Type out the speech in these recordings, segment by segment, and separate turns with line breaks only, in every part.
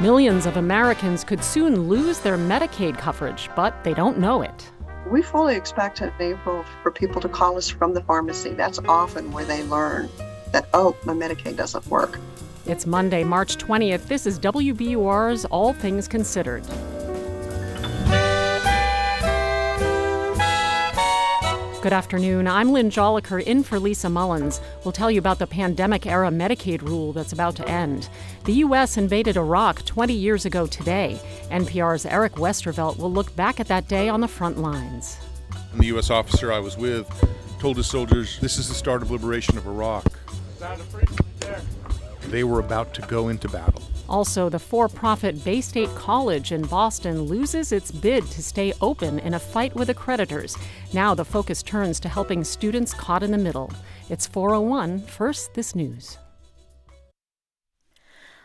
Millions of Americans could soon lose their Medicaid coverage, but they don't know it.
We fully expect in April for people to call us from the pharmacy. That's often where they learn that, oh, my Medicaid doesn't work.
It's Monday, March 20th. This is WBUR's All Things Considered. Good afternoon. I'm Lynn Jolicoeur in for Lisa Mullins. We'll tell you about the pandemic era Medicaid rule that's about to end. The U.S. invaded Iraq 20 years ago today. NPR's Eric Westervelt will look back at that day on the front lines.
And the U.S. officer I was with told his soldiers, This is the start of liberation of Iraq. They were about to go into battle.
Also, the for profit Bay State College in Boston loses its bid to stay open in a fight with the creditors. Now the focus turns to helping students caught in the middle. It's 401. First, this news.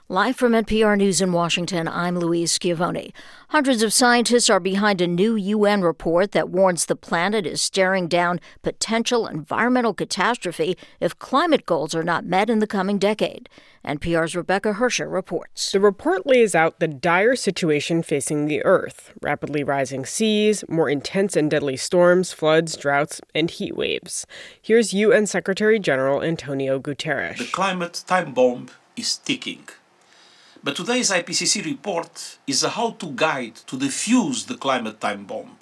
Live from NPR News in Washington, I'm Louise Schiavone. Hundreds of scientists are behind a new UN report that warns the planet is staring down potential environmental catastrophe if climate goals are not met in the coming decade. NPR's Rebecca Hersher reports.
The report lays out the dire situation facing the Earth rapidly rising seas, more intense and deadly storms, floods, droughts, and heat waves. Here's UN Secretary General Antonio Guterres.
The climate time bomb is ticking. But today's IPCC report is a how-to guide to defuse the climate time bomb.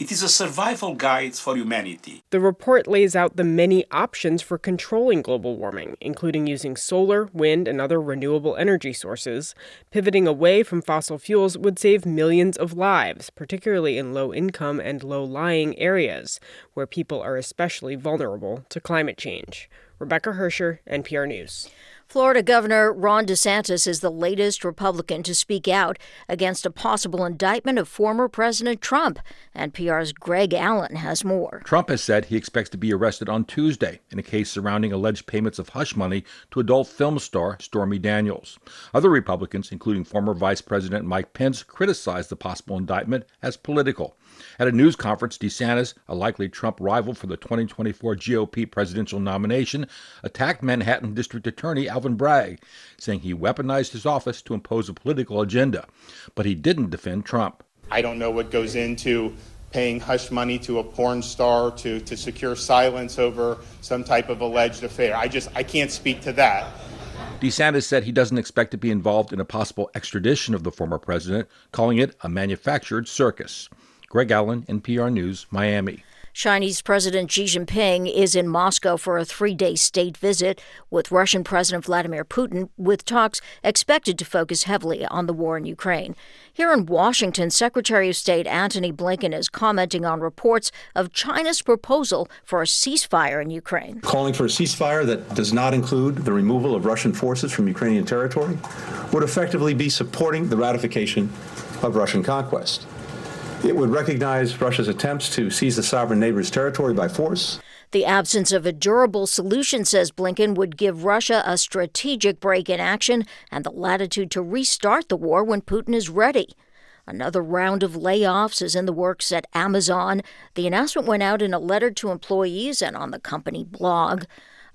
It is a survival guide for humanity.
The report lays out the many options for controlling global warming, including using solar, wind, and other renewable energy sources. Pivoting away from fossil fuels would save millions of lives, particularly in low income and low lying areas, where people are especially vulnerable to climate change. Rebecca Hersher, NPR News.
Florida Governor Ron DeSantis is the latest Republican to speak out against a possible indictment of former President Trump. NPR's Greg Allen has more.
Trump has said he expects to be arrested on Tuesday in a case surrounding alleged payments of hush money to adult film star Stormy Daniels. Other Republicans, including former Vice President Mike Pence, criticized the possible indictment as political. At a news conference, DeSantis, a likely Trump rival for the 2024 GOP presidential nomination, attacked Manhattan District Attorney Alvin Bragg, saying he weaponized his office to impose a political agenda. But he didn't defend Trump.
I don't know what goes into paying hush money to a porn star to, to secure silence over some type of alleged affair. I just I can't speak to that.
DeSantis said he doesn't expect to be involved in a possible extradition of the former president, calling it a manufactured circus. Greg Allen, NPR News, Miami.
Chinese President Xi Jinping is in Moscow for a three day state visit with Russian President Vladimir Putin, with talks expected to focus heavily on the war in Ukraine. Here in Washington, Secretary of State Antony Blinken is commenting on reports of China's proposal for a ceasefire in Ukraine.
Calling for a ceasefire that does not include the removal of Russian forces from Ukrainian territory would effectively be supporting the ratification of Russian conquest. It would recognize Russia's attempts to seize the sovereign neighbor's territory by force.
The absence of a durable solution, says Blinken, would give Russia a strategic break in action and the latitude to restart the war when Putin is ready. Another round of layoffs is in the works at Amazon. The announcement went out in a letter to employees and on the company blog.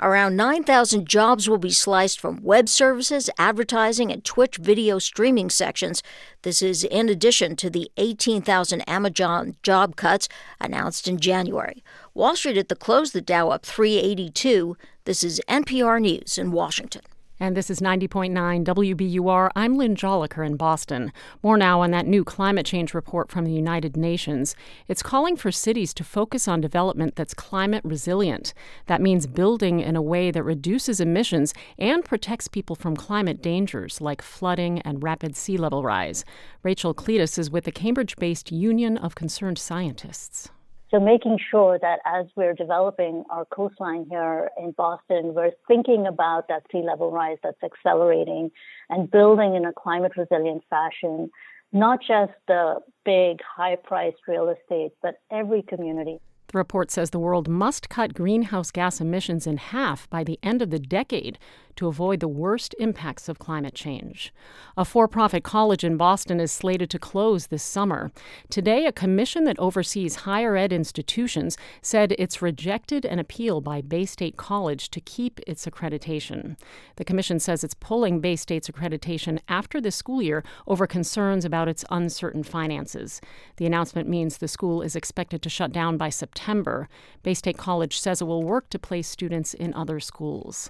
Around 9,000 jobs will be sliced from web services, advertising, and Twitch video streaming sections. This is in addition to the 18,000 Amazon job cuts announced in January. Wall Street at the close, the Dow up 382. This is NPR News in Washington.
And this is 90.9 WBUR. I'm Lynn Jolicoeur in Boston. More now on that new climate change report from the United Nations. It's calling for cities to focus on development that's climate resilient. That means building in a way that reduces emissions and protects people from climate dangers like flooding and rapid sea level rise. Rachel Cleetus is with the Cambridge based Union of Concerned Scientists.
So making sure that as we're developing our coastline here in Boston, we're thinking about that sea level rise that's accelerating and building in a climate resilient fashion, not just the big high priced real estate, but every community.
The report says the world must cut greenhouse gas emissions in half by the end of the decade to avoid the worst impacts of climate change. A for profit college in Boston is slated to close this summer. Today, a commission that oversees higher ed institutions said it's rejected an appeal by Bay State College to keep its accreditation. The commission says it's pulling Bay State's accreditation after the school year over concerns about its uncertain finances. The announcement means the school is expected to shut down by September. Bay State College says it will work to place students in other schools.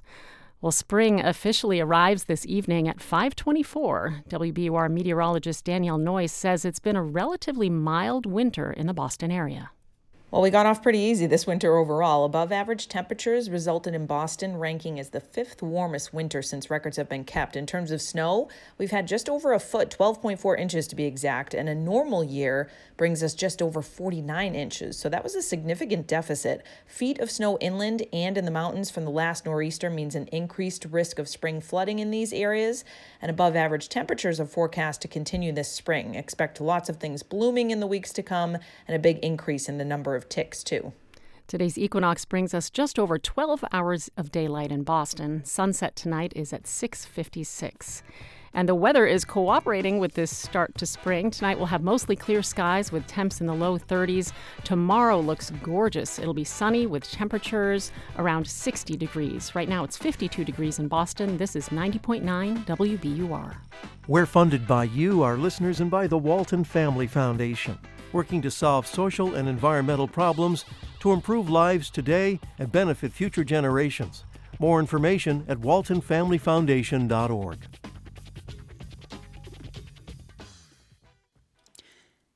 Well, spring officially arrives this evening at 524. WBUR meteorologist Danielle Noyes says it's been a relatively mild winter in the Boston area.
Well, we got off pretty easy this winter overall. Above average temperatures resulted in Boston ranking as the fifth warmest winter since records have been kept. In terms of snow, we've had just over a foot, 12.4 inches to be exact, and a normal year brings us just over 49 inches. So that was a significant deficit. Feet of snow inland and in the mountains from the last nor'easter means an increased risk of spring flooding in these areas, and above average temperatures are forecast to continue this spring. Expect lots of things blooming in the weeks to come and a big increase in the number of ticks, too.
Today's equinox brings us just over 12 hours of daylight in Boston. Sunset tonight is at 6:56. And the weather is cooperating with this start to spring. Tonight we'll have mostly clear skies with temps in the low 30s. Tomorrow looks gorgeous. It'll be sunny with temperatures around 60 degrees. Right now it's 52 degrees in Boston. This is 90.9 WBUR.
We're funded by you, our listeners, and by the Walton Family Foundation working to solve social and environmental problems to improve lives today and benefit future generations. More information at waltonfamilyfoundation.org.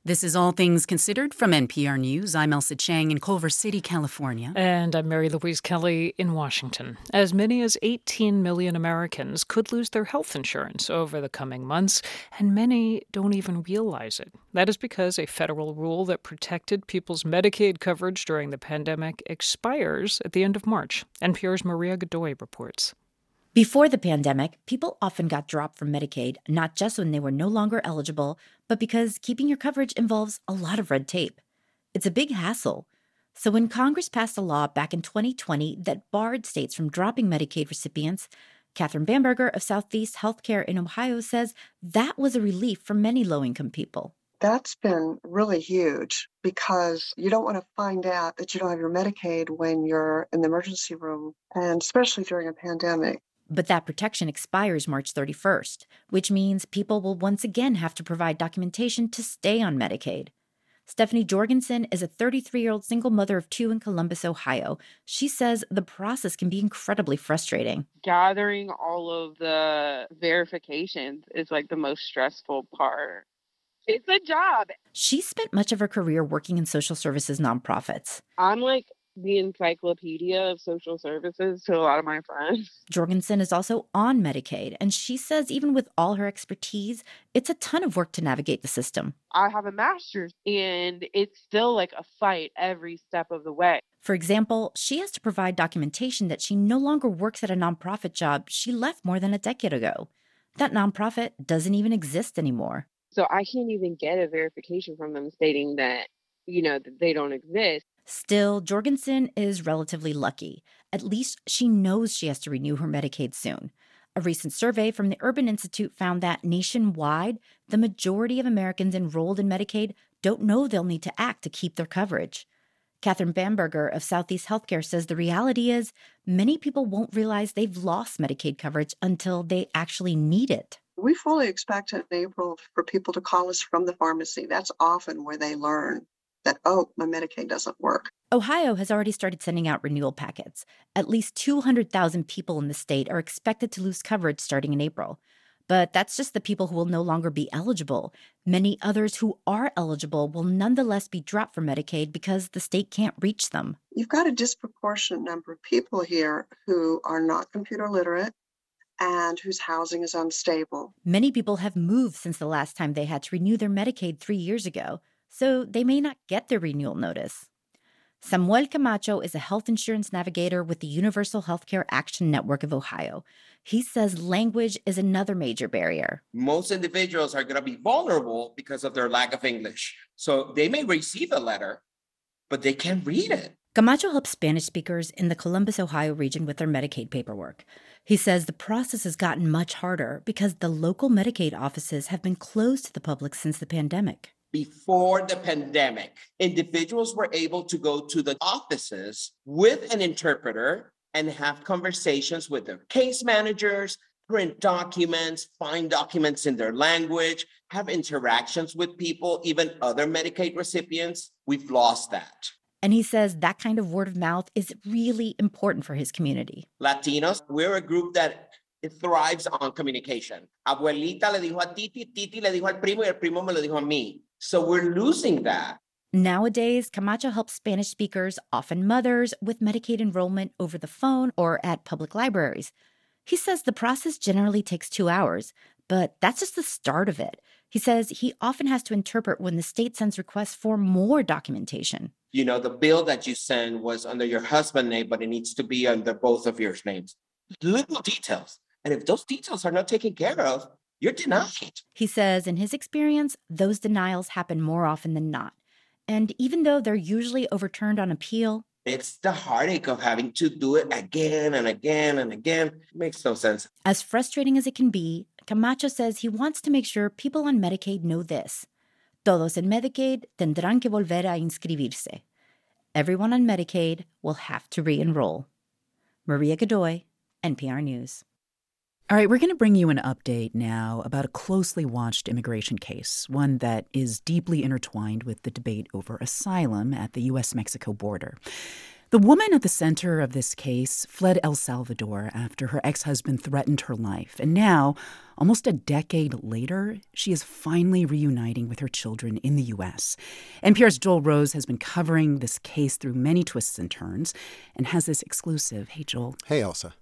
This is All Things Considered from NPR News. I'm Ailsa Chang in Culver City, California.
And I'm Mary Louise Kelly in Washington. As many as 18 million Americans could lose their health insurance over the coming months, and many don't even realize it. That is because a federal rule that protected people's Medicaid coverage during the pandemic expires at the end of March. NPR's Maria Godoy reports.
Before the pandemic, people often got dropped from Medicaid, not just when they were no longer eligible, but because keeping your coverage involves a lot of red tape. It's a big hassle. So when Congress passed a law back in 2020 that barred states from dropping Medicaid recipients, Catherine Bamberger of Southeast Healthcare in Ohio says that was a relief for many low income people.
That's been really huge because you don't want to find out that you don't have your Medicaid when you're in the emergency room, and especially during a pandemic.
But that protection expires March 31st, which means people will once again have to provide documentation to stay on Medicaid. Stephanie Jorgensen is a 33 year old single mother of two in Columbus, Ohio. She says the process can be incredibly frustrating.
Gathering all of the verifications is like the most stressful part. It's a job.
She spent much of her career working in social services nonprofits.
I'm like the encyclopedia of social services to a lot of my friends.
Jorgensen is also on Medicaid, and she says even with all her expertise, it's a ton of work to navigate the system.
I have a master's, and it's still like a fight every step of the way.
For example, she has to provide documentation that she no longer works at a nonprofit job she left more than a decade ago. That nonprofit doesn't even exist anymore.
So I can't even get a verification from them stating that, you know, that they don't exist.
Still, Jorgensen is relatively lucky. At least she knows she has to renew her Medicaid soon. A recent survey from the Urban Institute found that nationwide, the majority of Americans enrolled in Medicaid don't know they'll need to act to keep their coverage. Catherine Bamberger of Southeast Healthcare says the reality is many people won't realize they've lost Medicaid coverage until they actually need it.
We fully expect in April for people to call us from the pharmacy. That's often where they learn that, oh, my Medicaid doesn't work.
Ohio has already started sending out renewal packets. At least 200,000 people in the state are expected to lose coverage starting in April. But that's just the people who will no longer be eligible. Many others who are eligible will nonetheless be dropped from Medicaid because the state can't reach them.
You've got a disproportionate number of people here who are not computer literate and whose housing is unstable.
Many people have moved since the last time they had to renew their Medicaid three years ago so they may not get their renewal notice. Samuel Camacho is a health insurance navigator with the Universal Healthcare Action Network of Ohio. He says language is another major barrier.
Most individuals are going to be vulnerable because of their lack of English. So they may receive a letter, but they can't read it.
Camacho helps Spanish speakers in the Columbus, Ohio region with their Medicaid paperwork. He says the process has gotten much harder because the local Medicaid offices have been closed to the public since the pandemic.
Before the pandemic, individuals were able to go to the offices with an interpreter and have conversations with their case managers, print documents, find documents in their language, have interactions with people, even other Medicaid recipients. We've lost that.
And he says that kind of word of mouth is really important for his community.
Latinos, we're a group that thrives on communication. Abuelita le dijo a Titi, Titi le dijo al primo, y el primo me lo dijo a mí. So we're losing that.
Nowadays, Camacho helps Spanish speakers, often mothers, with Medicaid enrollment over the phone or at public libraries. He says the process generally takes two hours, but that's just the start of it. He says he often has to interpret when the state sends requests for more documentation.
You know, the bill that you send was under your husband's name, but it needs to be under both of your names. Little details. And if those details are not taken care of, you're denied.
He says in his experience, those denials happen more often than not. And even though they're usually overturned on appeal,
it's the heartache of having to do it again and again and again. It makes no sense.
As frustrating as it can be, Camacho says he wants to make sure people on Medicaid know this. Todos en Medicaid tendrán que volver a inscribirse. Everyone on Medicaid will have to re enroll. Maria Godoy, NPR News.
All right, we're going to bring you an update now about a closely watched immigration case, one that is deeply intertwined with the debate over asylum at the U.S. Mexico border. The woman at the center of this case fled El Salvador after her ex husband threatened her life. And now, almost a decade later, she is finally reuniting with her children in the U.S. NPR's Joel Rose has been covering this case through many twists and turns and has this exclusive. Hey, Joel.
Hey, Ailsa.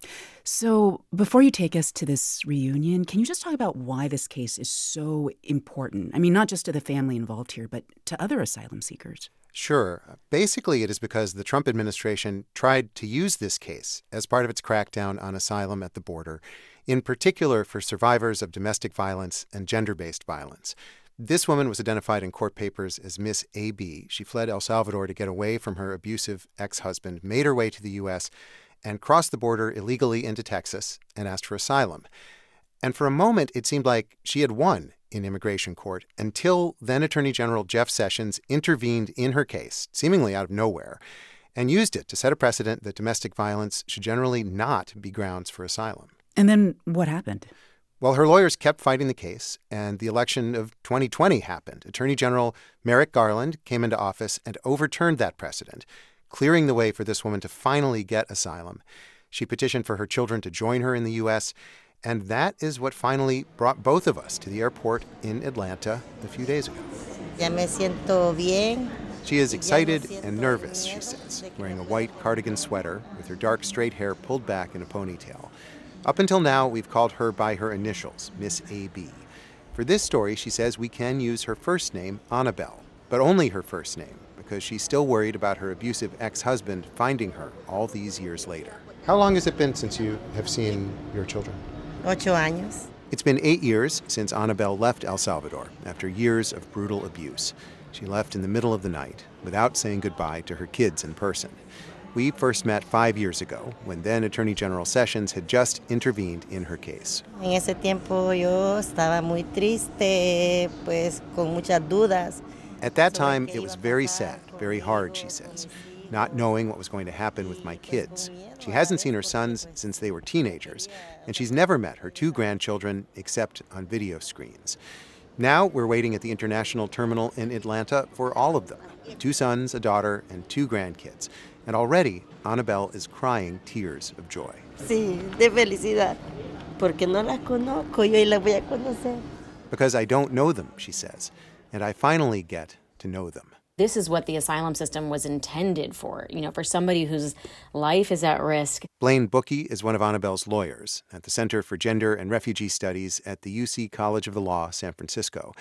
So, before you take us to this reunion, can you just talk about why this case is so important? I mean, not just to the family involved here, but to other asylum seekers.
Sure. Basically, it is because the Trump administration tried to use this case as part of its crackdown on asylum at the border, in particular for survivors of domestic violence and gender based violence. This woman was identified in court papers as Miss AB. She fled El Salvador to get away from her abusive ex husband, made her way to the U.S., and crossed the border illegally into Texas and asked for asylum. And for a moment, it seemed like she had won in immigration court until then Attorney General Jeff Sessions intervened in her case, seemingly out of nowhere, and used it to set a precedent that domestic violence should generally not be grounds for asylum.
And then what happened?
Well, her lawyers kept fighting the case, and the election of 2020 happened. Attorney General Merrick Garland came into office and overturned that precedent, clearing the way for this woman to finally get asylum. She petitioned for her children to join her in the U.S., and that is what finally brought both of us to the airport in Atlanta a few days ago.
Ya me siento bien.
She is excited and nervous, she says, wearing a white cardigan sweater with her dark straight hair pulled back in a ponytail. Up until now, we've called her by her initials, Miss AB. For this story, she says we can use her first name, Annabelle, but only her first name, because she's still worried about her abusive ex husband finding her all these years later. How long has it been since you have seen your children?
Ocho años.
It's been eight years since Annabelle left El Salvador after years of brutal abuse. She left in the middle of the night without saying goodbye to her kids in person. We first met five years ago when then Attorney General Sessions had just intervened in her case.
En ese tiempo yo estaba muy triste, pues con muchas dudas.
At that time, it was very sad, very hard, she says, not knowing what was going to happen with my kids. She hasn't seen her sons since they were teenagers, and she's never met her two grandchildren except on video screens. Now we're waiting at the international terminal in Atlanta for all of them two sons, a daughter, and two grandkids. And already, Annabelle is crying tears of joy.
Sí, de felicidad. Porque no las conozco, yo las voy a conocer.
Because I don't know them, she says, and I finally get to know them.
This is what the asylum system was intended for, you know, for somebody whose life is at risk.
Blaine Bookey is one of Annabelle's lawyers at the Center for Gender and Refugee Studies at the UC College of the Law, San Francisco.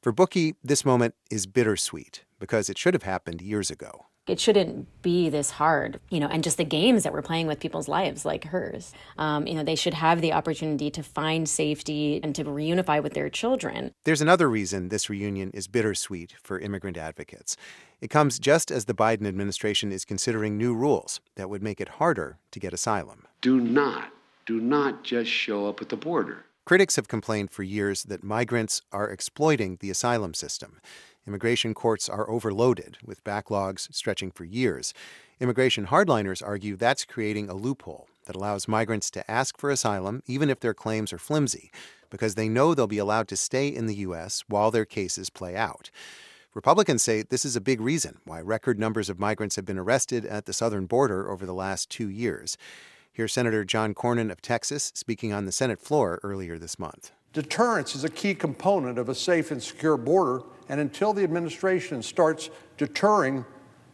For Bookey, this moment is bittersweet because it should have happened years ago.
It shouldn't be this hard, you know, and just the games that we're playing with people's lives, like hers. Um, you know, they should have the opportunity to find safety and to reunify with their children.
There's another reason this reunion is bittersweet for immigrant advocates. It comes just as the Biden administration is considering new rules that would make it harder to get asylum.
Do not, do not just show up at the border.
Critics have complained for years that migrants are exploiting the asylum system. Immigration courts are overloaded, with backlogs stretching for years. Immigration hardliners argue that's creating a loophole that allows migrants to ask for asylum even if their claims are flimsy, because they know they'll be allowed to stay in the U.S. while their cases play out. Republicans say this is a big reason why record numbers of migrants have been arrested at the southern border over the last two years. Here's Senator John Cornyn of Texas speaking on the Senate floor earlier this month.
Deterrence is a key component of a safe and secure border and until the administration starts deterring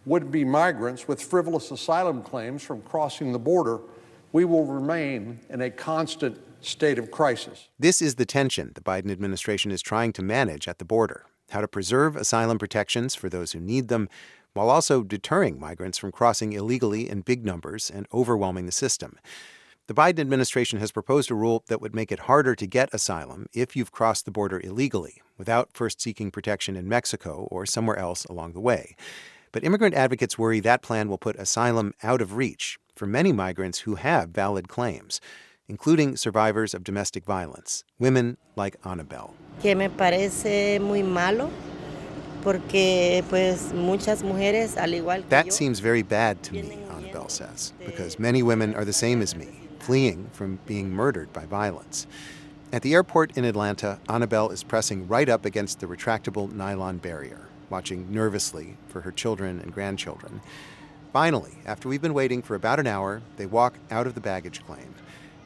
would be migrants with frivolous asylum claims from crossing the border, we will remain in a constant state of crisis.
This is the tension the Biden administration is trying to manage at the border how to preserve asylum protections for those who need them, while also deterring migrants from crossing illegally in big numbers and overwhelming the system. The Biden administration has proposed a rule that would make it harder to get asylum if you've crossed the border illegally, without first seeking protection in Mexico or somewhere else along the way. But immigrant advocates worry that plan will put asylum out of reach for many migrants who have valid claims, including survivors of domestic violence, women like Annabelle.
Que me parece muy malo. Porque, pues, muchas mujeres, al igual
that seems very bad to me, Annabelle says, because many women are the same as me, fleeing from being murdered by violence. At the airport in Atlanta, Annabelle is pressing right up against the retractable nylon barrier, watching nervously for her children and grandchildren. Finally, after we've been waiting for about an hour, they walk out of the baggage claim.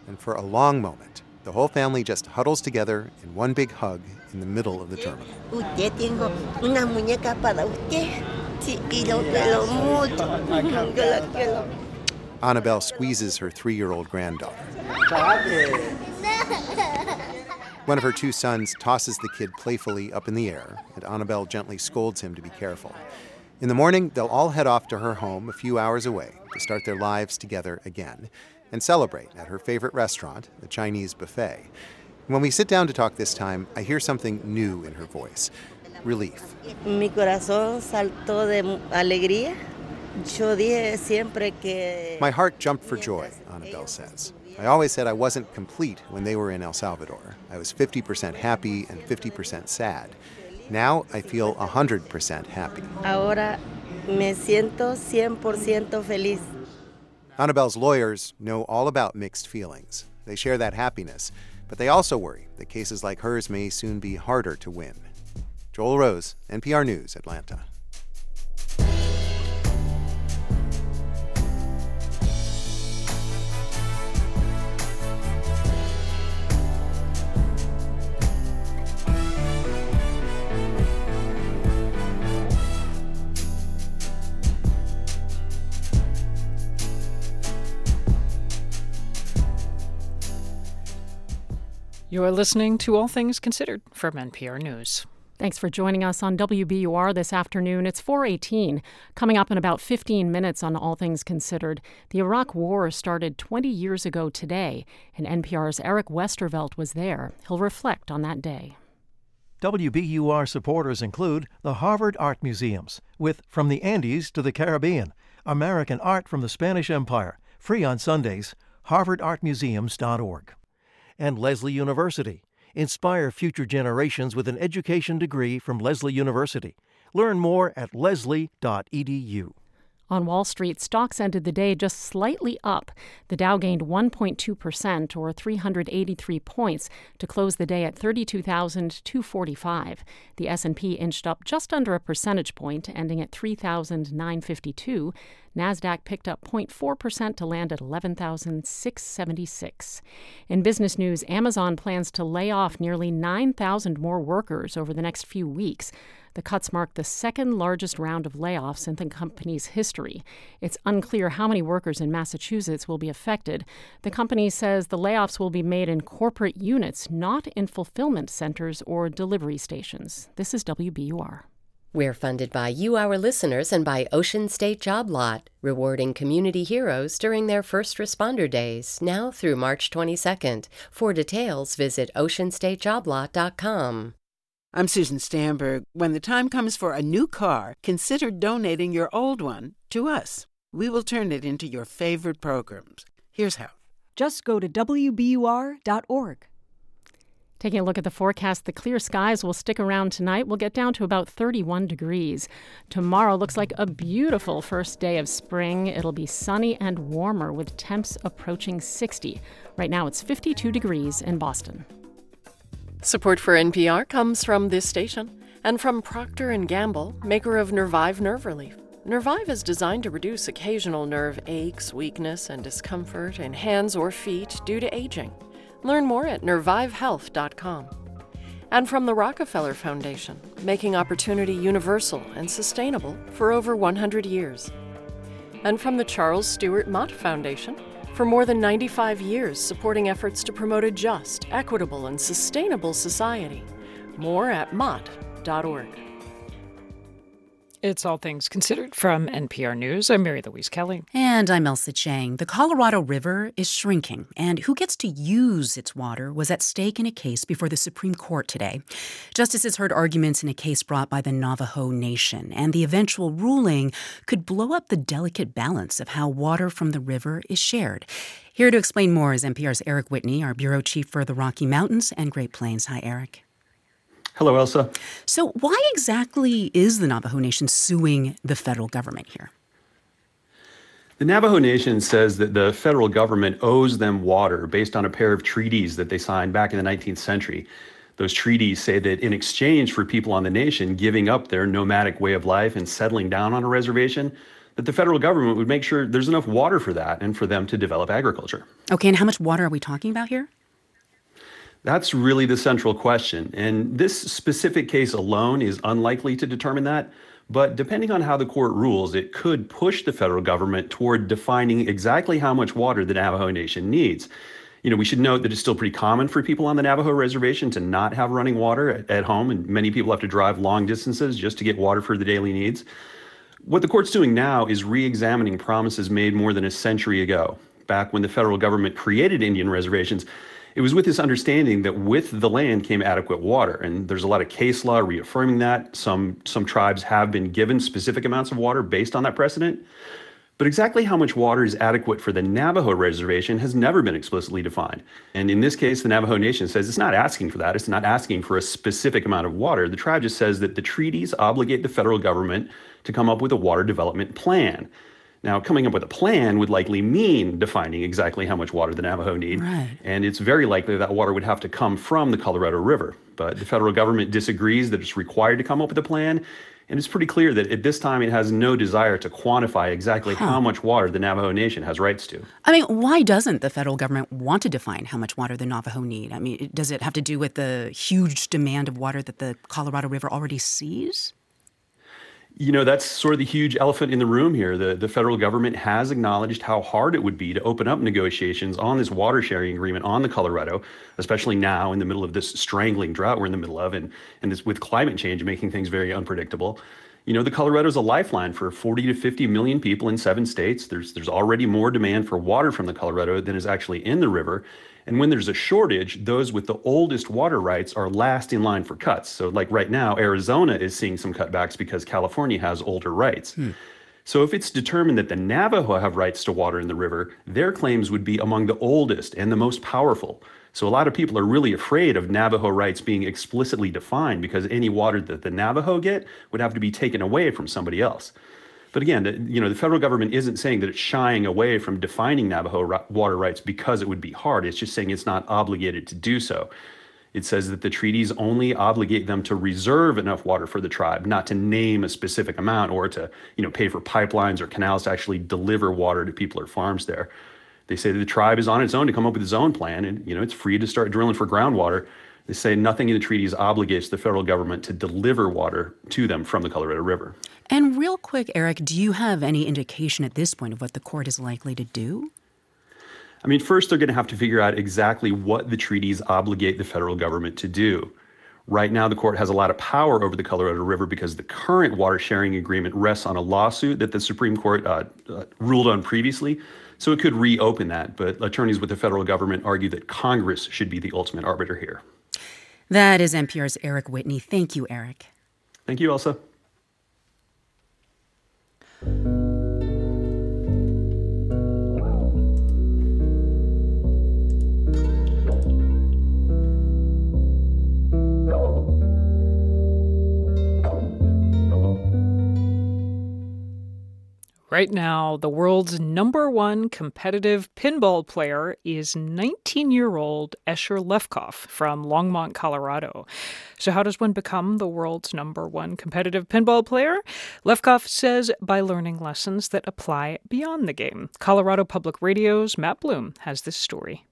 And for a long moment, the whole family just huddles together in one big hug in the middle of the terminal.
Usted tengo una muñeca para usted. Sí, y lo quiero mucho. Yo la quiero.
Annabelle squeezes her three year old granddaughter. One of her two sons tosses the kid playfully up in the air, and Annabelle gently scolds him to be careful. In the morning, they'll all head off to her home a few hours away to start their lives together again and celebrate at her favorite restaurant, the Chinese buffet. When we sit down to talk this time, I hear something new in her voice relief.
Mi corazón saltó de alegría. Yo dije siempre que.
My heart jumped for joy, Annabelle says. I always said I wasn't complete when they were in El Salvador. I was 50% happy and 50% sad. Now I feel 100% happy.
Ahora me siento 100% feliz.
Annabelle's lawyers know all about mixed feelings. They share that happiness, but they also worry that cases like hers may soon be harder to win. Joel Rose, NPR News, Atlanta.
You're listening to All Things Considered from NPR News.
Thanks for joining us on WBUR this afternoon. It's 418. Coming up in about 15 minutes on All Things Considered, the Iraq War started 20 years ago today, and NPR's Eric Westervelt was there. He'll reflect on that day.
WBUR supporters include the Harvard Art Museums, with From the Andes to the Caribbean, American Art from the Spanish Empire, free on Sundays, harvardartmuseums.org and Lesley University. Inspire future generations with an education degree from Lesley University. Learn more at lesley.edu.
On Wall Street, stocks ended the day just slightly up. The Dow gained 1.2% or 383 points to close the day at 32,245. The S&P inched up just under a percentage point, ending at 3,952. Nasdaq picked up 0.4% to land at 11,676. In business news, Amazon plans to lay off nearly 9,000 more workers over the next few weeks. The cuts mark the second largest round of layoffs in the company's history. It's unclear how many workers in Massachusetts will be affected. The company says the layoffs will be made in corporate units, not in fulfillment centers or delivery stations. This is WBUR.
We're funded by you, our listeners, and by Ocean State Job Lot, rewarding community heroes during their first responder days, now through March 22nd. For details, visit oceanstatejoblot.com.
I'm Susan Stamberg. When the time comes for a new car, consider donating your old one to us. We will turn it into your favorite programs. Here's how.
Just go to WBUR.org.
Taking a look at the forecast, the clear skies will stick around tonight. We'll get down to about 31 degrees. Tomorrow looks like a beautiful first day of spring. It'll be sunny and warmer with temps approaching 60. Right now it's 52 degrees in Boston.
Support for NPR comes from this station and from Procter & Gamble, maker of Nervive Nerve Relief. Nervive is designed to reduce occasional nerve aches, weakness, and discomfort in hands or feet due to aging. Learn more at nervivehealth.com. And from the Rockefeller Foundation, making opportunity universal and sustainable for over 100 years. And from the Charles Stewart Mott Foundation, for more than 95 years supporting efforts to promote a just, equitable, and sustainable society. More at mott.org.
It's All Things Considered from NPR News. I'm Mary Louise Kelly.
And I'm Ailsa Chang. The Colorado River is shrinking, and who gets to use its water was at stake in a case before the Supreme Court today. Justices heard arguments in a case brought by the Navajo Nation, and the eventual ruling could blow up the delicate balance of how water from the river is shared. Here to explain more is NPR's Eric Whitney, our bureau chief for the Rocky Mountains and Great Plains. Hi, Eric.
Hello, Ailsa.
So, why exactly is the Navajo Nation suing the federal government here?
The Navajo Nation says that the federal government owes them water based on a pair of treaties that they signed back in the 19th century. Those treaties say that in exchange for people on the nation giving up their nomadic way of life and settling down on a reservation, that the federal government would make sure there's enough water for that and for them to develop agriculture.
Okay, and how much water are we talking about here?
That's really the central question. And this specific case alone is unlikely to determine that. But depending on how the court rules, it could push the federal government toward defining exactly how much water the Navajo Nation needs. You know, we should note that it's still pretty common for people on the Navajo reservation to not have running water at, home, and many people have to drive long distances just to get water for the daily needs. What the court's doing now is re examining promises made more than a century ago, back when the federal government created Indian reservations it was with this understanding that with the land came adequate water. And there's a lot of case law reaffirming that. Some, some tribes have been given specific amounts of water based on that precedent. But exactly how much water is adequate for the Navajo reservation has never been explicitly defined. And in this case, the Navajo Nation says it's not asking for that. It's not asking for a specific amount of water. The tribe just says that the treaties obligate the federal government to come up with a water development plan. Now, coming up with a plan would likely mean defining exactly how much water the Navajo need.
Right.
And it's very likely that water would have to come from the Colorado River. But the federal government disagrees that it's required to come up with a plan. And it's pretty clear that at this time it has no desire to quantify exactly huh. how much water the Navajo Nation has rights to.
I mean, why doesn't the federal government want to define how much water the Navajo need? I mean, does it have to do with the huge demand of water that the Colorado River already sees?
You know, that's sort of the huge elephant in the room here. The, the federal government has acknowledged how hard it would be to open up negotiations on this water sharing agreement on the Colorado, especially now in the middle of this strangling drought we're in the middle of, and, and this with climate change making things very unpredictable. You know, the Colorado is a lifeline for 40 to 50 million people in seven states. There's, there's already more demand for water from the Colorado than is actually in the river. And when there's a shortage, those with the oldest water rights are last in line for cuts. So, like right now, Arizona is seeing some cutbacks because California has older rights. Hmm. So, if it's determined that the Navajo have rights to water in the river, their claims would be among the oldest and the most powerful. So, a lot of people are really afraid of Navajo rights being explicitly defined because any water that the Navajo get would have to be taken away from somebody else. But again, you know, the federal government isn't saying that it's shying away from defining Navajo water rights because it would be hard. It's just saying it's not obligated to do so. It says that the treaties only obligate them to reserve enough water for the tribe, not to name a specific amount or to, you know, pay for pipelines or canals to actually deliver water to people or farms there. They say that the tribe is on its own to come up with its own plan, and you know it's free to start drilling for groundwater. They say nothing in the treaties obligates the federal government to deliver water to them from the Colorado River.
And real quick, Eric, do you have any indication at this point of what the court is likely to do?
I mean, first, they're going to have to figure out exactly what the treaties obligate the federal government to do. Right now, the court has a lot of power over the Colorado River because the current water sharing agreement rests on a lawsuit that the Supreme Court uh, uh, ruled on previously. So it could reopen that. But attorneys with the federal government argue that Congress should be the ultimate arbiter here.
That is NPR's Eric Whitney. Thank you, Eric.
Thank you, Ailsa. Thank you.
Right now, the world's number one competitive pinball player is 19 year old Escher Lefkoff from Longmont, Colorado. So, how does one become the world's number one competitive pinball player? Lefkoff says by learning lessons that apply beyond the game. Colorado Public Radio's Matt Bloom has this story.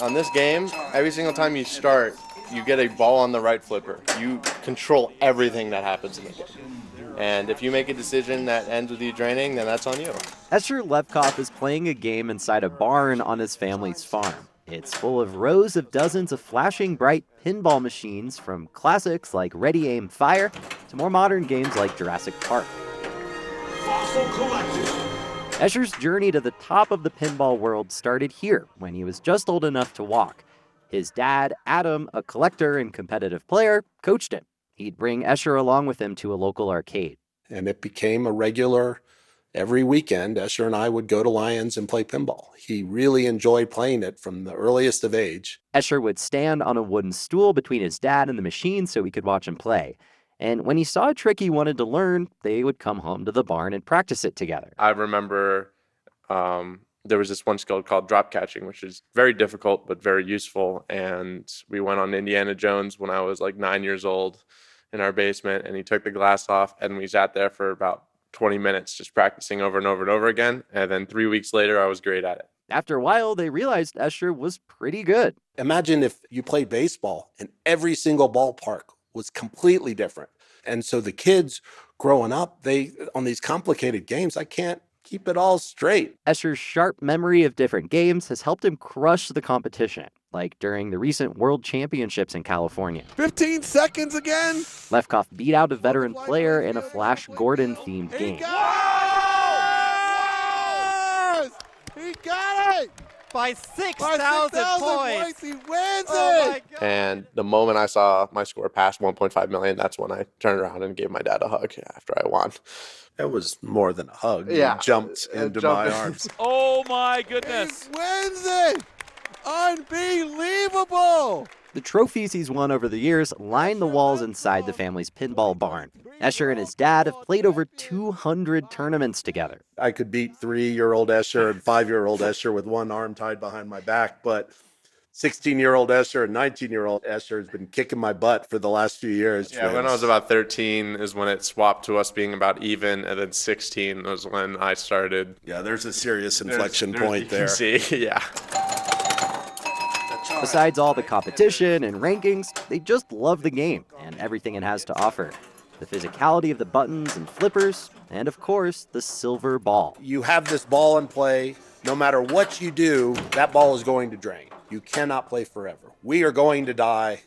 On this game, every single time you start, you get a ball on the right flipper. You control everything that happens in the game. And if you make a decision that ends with you draining, then that's on you.
Escher Lefkoff is playing a game inside a barn on his family's farm. It's full of rows of dozens of flashing bright pinball machines from classics like Ready Aim Fire to more modern games like Jurassic Park. Fossil collected. Escher's journey to the top of the pinball world started here when he was just old enough to walk. His dad, Adam, a collector and competitive player, coached him. He'd bring Escher along with him to a local arcade.
And it became a regular every weekend. Escher and I would go to Lions and play pinball. He really enjoyed playing it from the earliest of age.
Escher would stand on a wooden stool between his dad and the machine so he could watch him play. And when he saw a trick he wanted to learn, they would come home to the barn and practice it together.
I remember um, there was this one skill called drop catching, which is very difficult but very useful. And we went on Indiana Jones when I was like nine years old in our basement, and he took the glass off, and we sat there for about 20 minutes just practicing over and over and over again. And then three weeks later, I was great at it.
After a while, they realized Escher was pretty good.
Imagine if you played baseball and every single ballpark was completely different. And so the kids growing up, they on these complicated games, I can't keep it all straight.
Escher's sharp memory of different games has helped him crush the competition, like during the recent World Championships in California.
15 seconds again.
Lefkoff beat out a veteran player in a Flash Gordon themed game.
He got it!
By 6,000
points.
points.
He wins
oh
it!
And the moment I saw my score pass 1.5 million, that's when I turned around and gave my dad a hug after I won.
That was more than a hug.
Yeah.
You jumped
Uh,
into
jump-
my arms.
Oh my goodness.
He wins it! Unbelievable!
The trophies he's won over the years line the walls inside the family's pinball barn. Escher and his dad have played over 200 tournaments together.
I could beat three year old Escher and five year old Escher with one arm tied behind my back, but 16 year old Escher and 19 year old Escher has been kicking my butt for the last few years.
Yeah, when I was about 13 is when it swapped to us being about even, and then 16 was when I started.
Yeah, there's a serious inflection
there's-
point
you can
there.
See, yeah.
Besides all the competition and rankings, they just love the game and everything it has to offer. The physicality of the buttons and flippers, and of course, the silver ball.
You have this ball in play. No matter what you do, that ball is going to drain. You cannot play forever. We are going to die.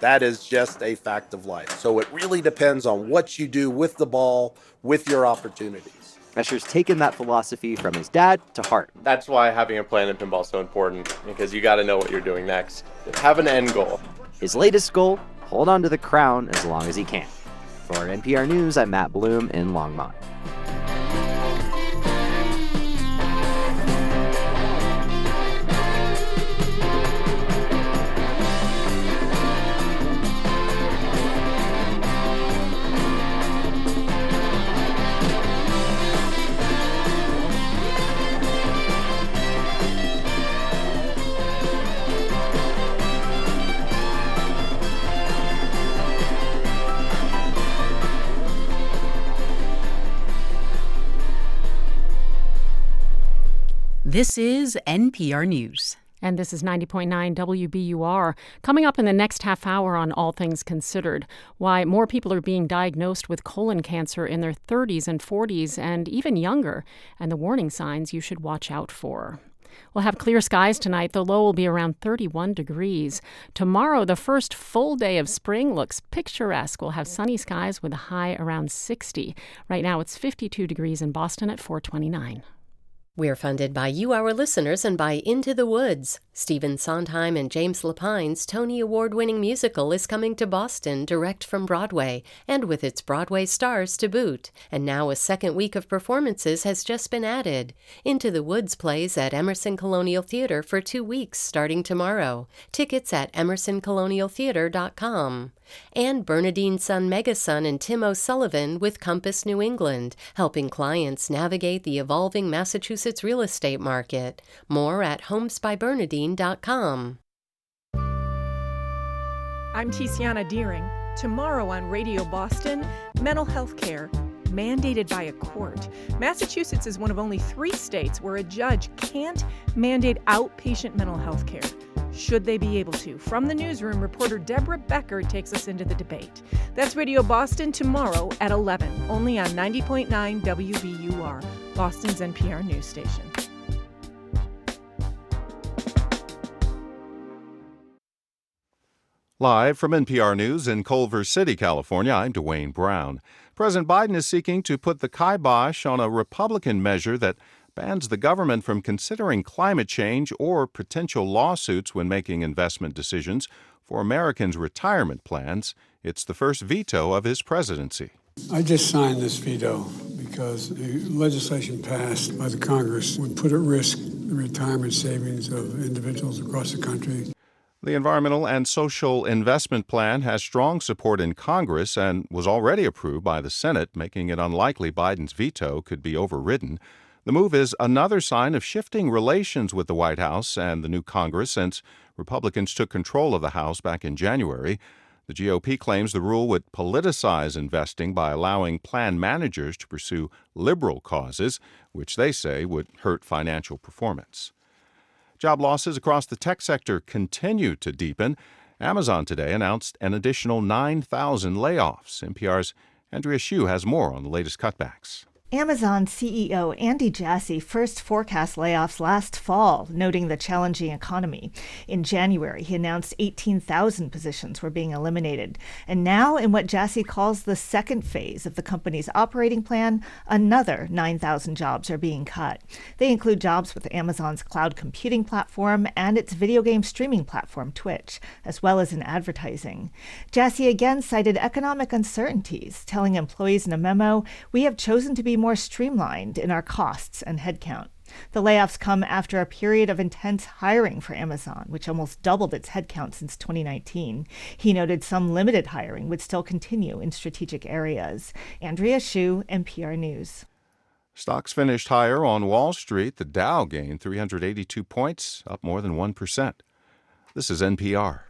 That is just a fact of life. So it really depends on what you do with the ball, with your opportunities.
Escher's taken that philosophy from his dad to heart.
That's why having a plan in pinball is so important because you got to know what you're doing next. Have an end goal.
His latest goal hold on to the crown as long as he can. For NPR News, I'm Matt Bloom in Longmont.
This is NPR News.
And this is 90.9 WBUR. Coming up in the next half hour on All Things Considered, why more people are being diagnosed with colon cancer in their 30s and 40s and even younger, and the warning signs you should watch out for. We'll have clear skies tonight. The low will be around 31 degrees. Tomorrow, the first full day of spring looks picturesque. We'll have sunny skies with a high around 60. Right now, it's 52 degrees in Boston at 429.
We're funded by you, our listeners, and by Into the Woods. Stephen Sondheim and James Lapine's Tony Award winning musical is coming to Boston direct from Broadway and with its Broadway stars to boot. And now a second week of performances has just been added. Into the Woods plays at Emerson Colonial Theater for two weeks starting tomorrow. Tickets at emersoncolonialtheater.com and Bernadine Sun Megasun and Tim O'Sullivan with Compass New England, helping clients navigate the evolving Massachusetts real estate market. More at homesbybernadine.com.
I'm Tiziana Dearing. Tomorrow on Radio Boston, mental health care mandated by a court. Massachusetts is one of only three states where a judge can't mandate outpatient mental health care. Should they be able to? From the newsroom, reporter Deborah Becker takes us into the debate. That's Radio Boston tomorrow at 11, only on 90.9 WBUR, Boston's NPR news station.
Live from NPR News in Culver City, California, I'm Dwane Brown. President Biden is seeking to put the kibosh on a Republican measure that bans the government from considering climate change or potential lawsuits when making investment decisions for Americans' retirement plans. It's the first veto of his presidency.
I just signed this veto because the legislation passed by the Congress would put at risk the retirement savings of individuals across the country.
The Environmental and Social Investment Plan has strong support in Congress and was already approved by the Senate, making it unlikely Biden's veto could be overridden. The move is another sign of shifting relations with the White House and the new Congress since Republicans took control of the House back in January. The GOP claims the rule would politicize investing by allowing plan managers to pursue liberal causes, which they say would hurt financial performance. Job losses across the tech sector continue to deepen. Amazon today announced an additional 9,000 layoffs. NPR's Andrea Hsu has more on the latest cutbacks.
Amazon CEO Andy Jassy first forecast layoffs last fall, noting the challenging economy. In January, he announced 18,000 positions were being eliminated. And now, in what Jassy calls the second phase of the company's operating plan, another 9,000 jobs are being cut. They include jobs with Amazon's cloud computing platform and its video game streaming platform, Twitch, as well as in advertising. Jassy again cited economic uncertainties, telling employees in a memo, We have chosen to be more streamlined in our costs and headcount. The layoffs come after a period of intense hiring for Amazon, which almost doubled its headcount since 2019. He noted some limited hiring would still continue in strategic areas. Andrea Hsu, NPR News.
Stocks finished higher on Wall Street. The Dow gained 382 points, up more than 1%. This is NPR.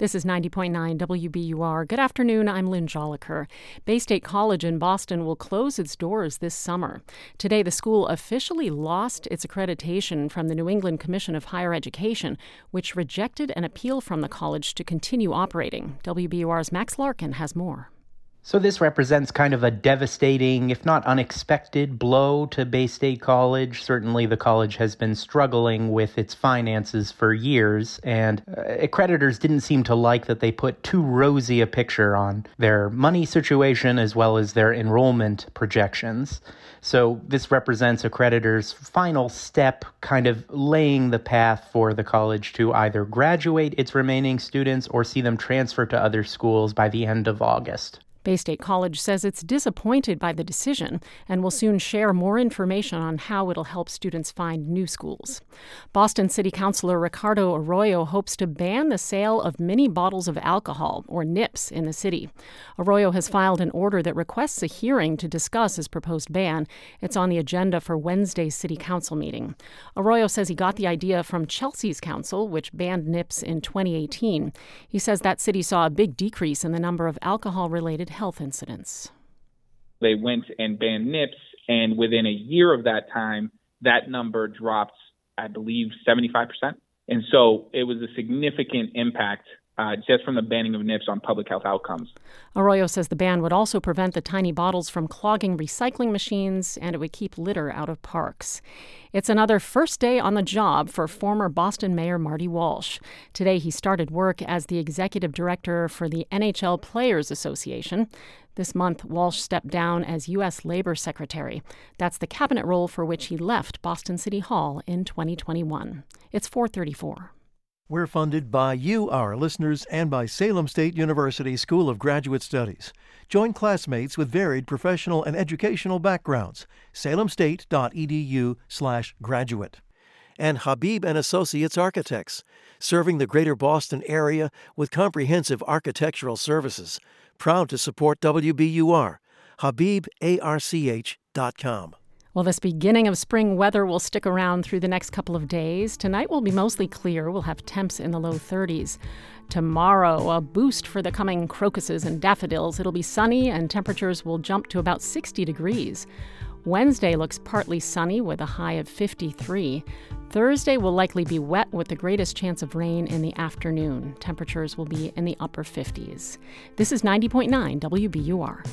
This is 90.9 WBUR. Good afternoon. I'm Lynn Jolicoeur. Bay State College in Boston will close its doors this summer. Today, the school officially lost its accreditation from the New England Commission of Higher Education, which rejected an appeal from the college to continue operating. WBUR's Max Larkin has more.
So, this represents kind of a devastating, if not unexpected, blow to Bay State College. Certainly, the college has been struggling with its finances for years, and uh, creditors didn't seem to like that they put too rosy a picture on their money situation as well as their enrollment projections. So, this represents a creditor's final step, kind of laying the path for the college to either graduate its remaining students or see them transfer to other schools by the end of August.
Bay State College says it's disappointed by the decision and will soon share more information on how it'll help students find new schools. Boston City Councilor Ricardo Arroyo hopes to ban the sale of mini bottles of alcohol, or NIPS, in the city. Arroyo has filed an order that requests a hearing to discuss his proposed ban. It's on the agenda for Wednesday's City Council meeting. Arroyo says he got the idea from Chelsea's council, which banned NIPS in 2018. He says that city saw a big decrease in the number of alcohol related health incidents.
They went and banned NIPS, and within a year of that time, that number dropped, I believe, 75%. And so it was a significant impact
uh, just from the banning of nips on public health outcomes.
Arroyo says the ban would also prevent the tiny bottles from clogging recycling machines and it would keep litter out of parks. It's another first day on the job for former Boston Mayor Marty Walsh. Today he started work as the executive director for the NHL Players Association. This month, Walsh stepped down as U.S. Labor Secretary. That's the cabinet role for which he left Boston City Hall in 2021. It's 434.
We're funded by you, our listeners, and by Salem State University School of Graduate Studies. Join classmates with varied professional and educational backgrounds. salemstate.edu/graduate. And Habib and Associates Architects, serving the greater Boston area with comprehensive architectural services. Proud to support WBUR. HabibARCH.com.
Well, this beginning of spring weather will stick around through the next couple of days. Tonight will be mostly clear. We'll have temps in the low 30s. Tomorrow, a boost for the coming crocuses and daffodils. It'll be sunny and temperatures will jump to about 60 degrees. Wednesday looks partly sunny with a high of 53. Thursday will likely be wet with the greatest chance of rain in the afternoon. Temperatures will be in the upper 50s. This is 90.9 WBUR.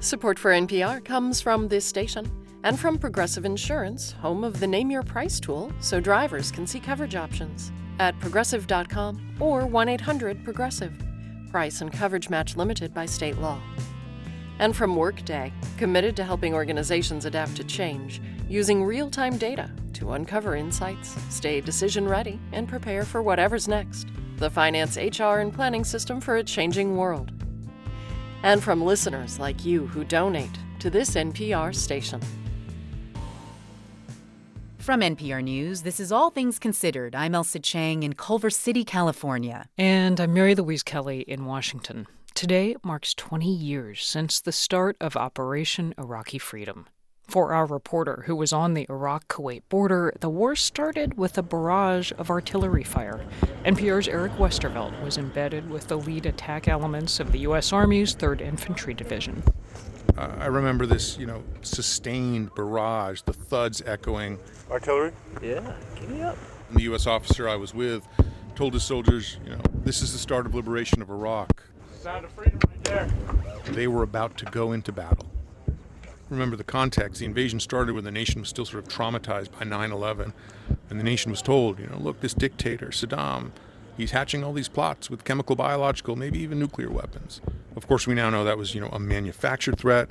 Support for NPR comes from this station and from Progressive Insurance, home of the Name Your Price tool, so drivers can see coverage options at progressive.com or 1 800 Progressive. Price and coverage match limited by state law. And from Workday, committed to helping organizations adapt to change using real time data to uncover insights, stay decision ready, and prepare for whatever's next. The finance, HR, and planning system for a changing world. And from listeners like you who donate to this NPR station.
From NPR News, this is All Things Considered. I'm Ailsa Chang in Culver City, California.
And I'm Mary Louise Kelly in Washington. Today marks 20 years since the start of Operation Iraqi Freedom. For our reporter who was on the Iraq Kuwait border, the war started with a barrage of artillery fire. NPR's Eric Westervelt was embedded with the lead attack elements of the U.S. Army's 3rd Infantry Division.
Uh, I remember this, you know, sustained barrage, the thuds echoing.
Artillery? Yeah, give me up.
And the U.S. officer I was with told his soldiers, you know, this is the start of liberation of Iraq.
Sound of freedom right there.
They were about to go into battle. Remember the context. The invasion started when the nation was still sort of traumatized by 9 11. And the nation was told, you know, look, this dictator, Saddam, he's hatching all these plots with chemical, biological, maybe even nuclear weapons. Of course, we now know that was, you know, a manufactured threat.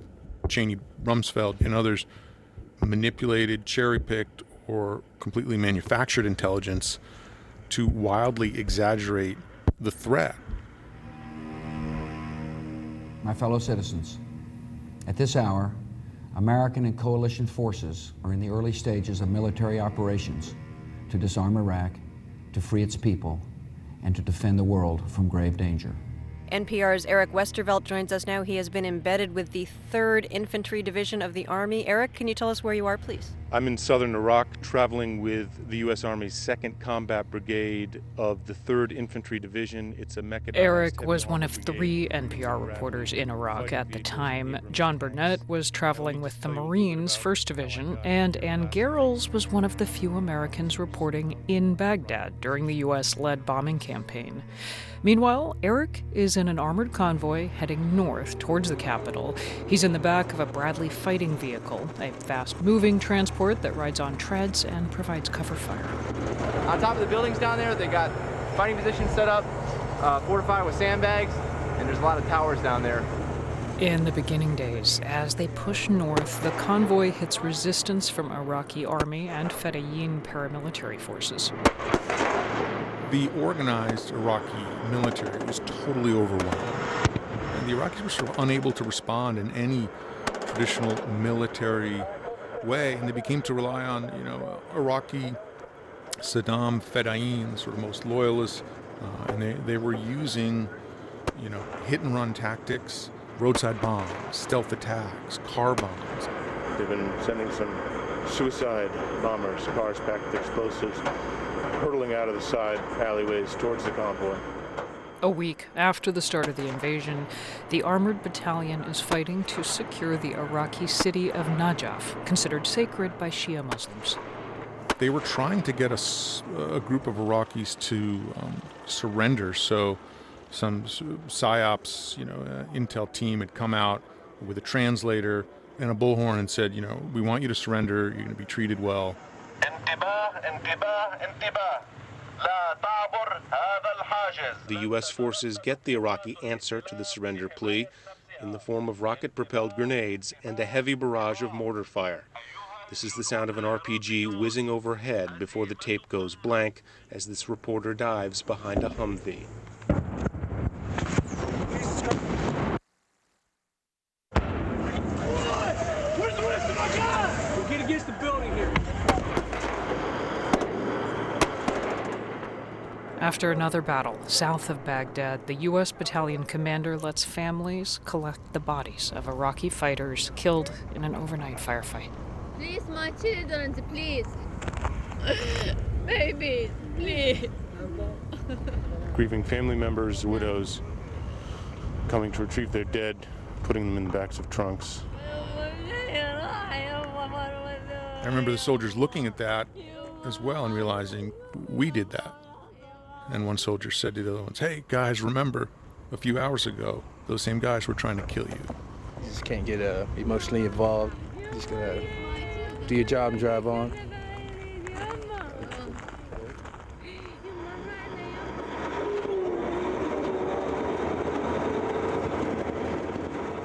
Cheney, Rumsfeld, and others manipulated, cherry picked, or completely manufactured intelligence to wildly exaggerate the threat.
My fellow citizens, at this hour, American and coalition forces are in the early stages of military operations to disarm Iraq, to free its people, and to defend the world from grave danger.
NPR's Eric Westervelt joins us now. He has been embedded with the 3rd Infantry Division of the Army. Eric, can you tell us where you are, please?
I'm in southern Iraq traveling with the U.S. Army's 2nd Combat Brigade of the 3rd Infantry Division. It's a mechanized.
Eric was one of three NPR reporters in Iraq at the time. John Burnett was traveling with the Marines 1st Division, and Ann Garrels was one of the few Americans reporting in Baghdad during the U.S. led bombing campaign. Meanwhile, Eric is in an armored convoy heading north towards the capital. He's in the back of a Bradley fighting vehicle, a fast moving transport that rides on treads and provides cover fire.
On top of the buildings down there, they got fighting positions set up, uh, fortified with sandbags, and there's a lot of towers down there.
In the beginning days, as they push north, the convoy hits resistance from Iraqi army and Fedayeen paramilitary forces.
The organized Iraqi military was totally overwhelmed. And the Iraqis were sort of unable to respond in any traditional military way, and they became to rely on, you know, Iraqi Saddam Fedayeen, sort of most loyalists, uh, and they, they were using, you know, hit and run tactics, roadside bombs, stealth attacks, car bombs.
They've been sending some suicide bombers, cars packed with explosives, hurtling out of the side alleyways towards the convoy.
A week after the start of the invasion, the armored battalion is fighting to secure the Iraqi city of Najaf, considered sacred by Shia Muslims.
they were trying to get a, a group of Iraqis to um, surrender. So some psyops, you know, uh, intel team had come out with a translator and a bullhorn and said, you know, we want you to surrender. You're going to be treated well.
The U.S. forces get the Iraqi answer to the surrender plea in the form of rocket propelled grenades and a heavy barrage of mortar fire. This is the sound of an RPG whizzing overhead before the tape goes blank as this reporter dives behind a Humvee.
After another battle south of Baghdad, the U.S. battalion commander lets families collect the bodies of Iraqi fighters killed in an overnight firefight.
Please, my children, please. Babies, please.
Grieving family members, widows, coming to retrieve their dead, putting them in the backs of trunks.
I remember the soldiers looking at that as well and realizing we did that. And one soldier said to the other ones, Hey, guys, remember, a few hours ago, those same guys were trying to kill you.
You just can't get uh, emotionally involved. You just gotta do your job and drive on.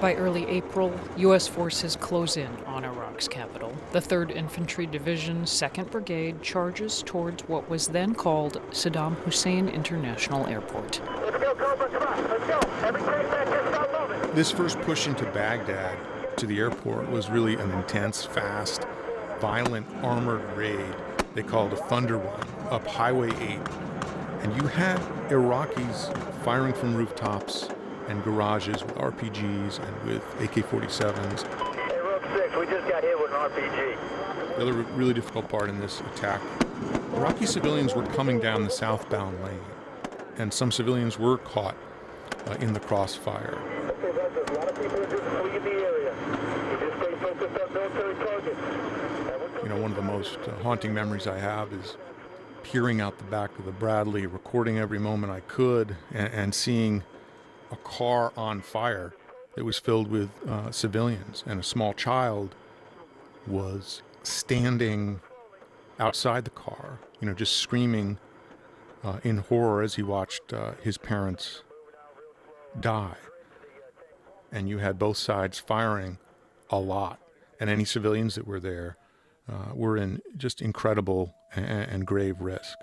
By early April, U.S. forces close in on Capital. The 3rd Infantry Division, 2nd Brigade charges towards what was then called Saddam Hussein International Airport.
This first push into Baghdad to the airport was really an intense, fast, violent armored raid they called a Thunder Run up Highway 8. And you had Iraqis firing from rooftops and garages with RPGs and with AK 47s.
6, we just got hit with an RPG.
The other really difficult part in this attack Iraqi civilians were coming down the southbound lane, and some civilians were caught uh, in the crossfire. You know, one of the most uh, haunting memories I have is peering out the back of the Bradley, recording every moment I could, and, and seeing a car on fire that was filled with uh, civilians, and a small child was standing outside the car, you know, just screaming uh, in horror as he watched uh, his parents die. And you had both sides firing a lot, and any civilians that were there uh, were in just incredible and, and grave risk.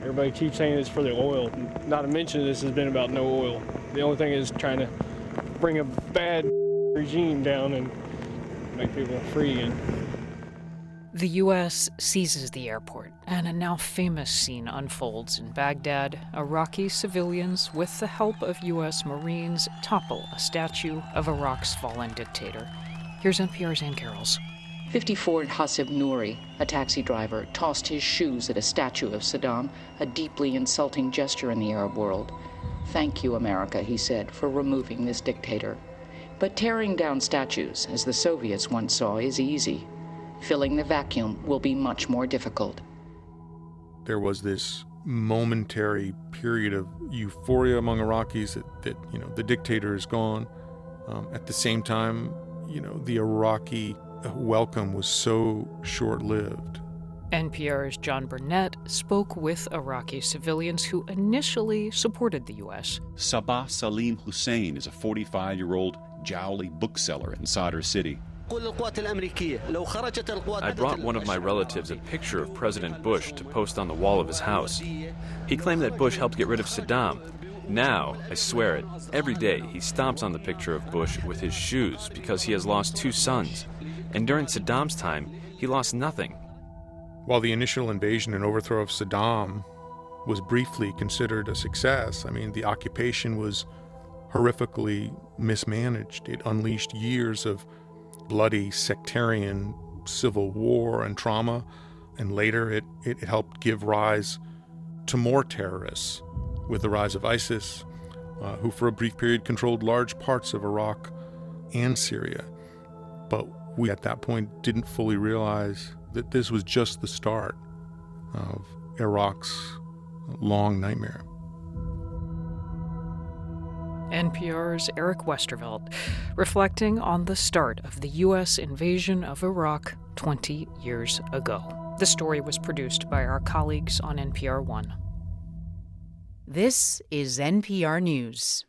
Everybody keeps saying it's for the oil. Not to mention this has been about no oil. The only thing is trying to bring a bad regime down and make people free again.
The U.S. seizes the airport, and a now famous scene unfolds in Baghdad. Iraqi civilians, with the help of U.S. Marines, topple a statue of Iraq's fallen dictator. Here's NPR's Ann Garrels.
54 Hasib Nouri, a taxi driver, tossed his shoes at a statue of Saddam, a deeply insulting gesture in the Arab world. Thank you, America, he said, for removing this dictator. But tearing down statues, as the Soviets once saw, is easy. Filling the vacuum will be much more difficult.
There was this momentary period of euphoria among Iraqis that, that you know, the dictator is gone. Um, at the same time, you know, the Iraqi welcome was so short lived.
NPR's John Burnett spoke with Iraqi civilians who initially supported the U.S.
Sabah Salim Hussein is a 45 year old jowly bookseller in Sadr City.
I brought one of my relatives a picture of President Bush to post on the wall of his house. He claimed that Bush helped get rid of Saddam. Now, I swear it, every day he stomps on the picture of Bush with his shoes because he has lost two sons. And during Saddam's time, he lost nothing.
While the initial invasion and overthrow of Saddam was briefly considered a success, I mean, the occupation was horrifically mismanaged. It unleashed years of bloody sectarian civil war and trauma, and later it, it helped give rise to more terrorists with the rise of ISIS, uh, who for a brief period controlled large parts of Iraq and Syria. But We at that point didn't fully realize that this was just the start of Iraq's long nightmare.
NPR's Eric Westervelt, reflecting on the start of the U.S. invasion of Iraq 20 years ago. The story was produced by our colleagues on NPR One.
This is NPR News.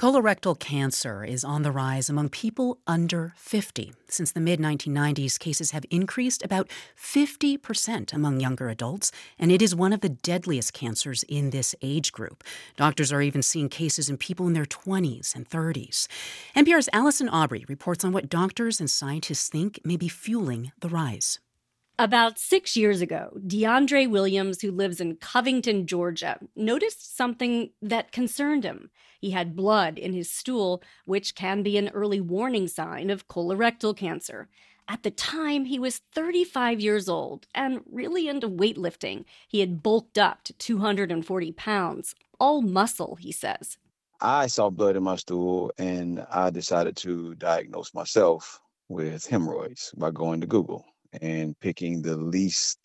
Colorectal cancer is on the rise among people under 50. Since the mid 1990s, cases have increased about 50% among younger adults, and it is one of the deadliest cancers in this age group. Doctors are even seeing cases in people in their 20s and 30s. NPR's Allison Aubrey reports on what doctors and scientists think may be fueling the rise.
About six years ago, DeAndre Williams, who lives in Covington, Georgia, noticed something that concerned him. He had blood in his stool, which can be an early warning sign of colorectal cancer. At the time, he was 35 years old and really into weightlifting. He had bulked up to 240 pounds, all muscle, he says.
I saw blood in my stool and I decided to diagnose myself with hemorrhoids by going to Google and picking the least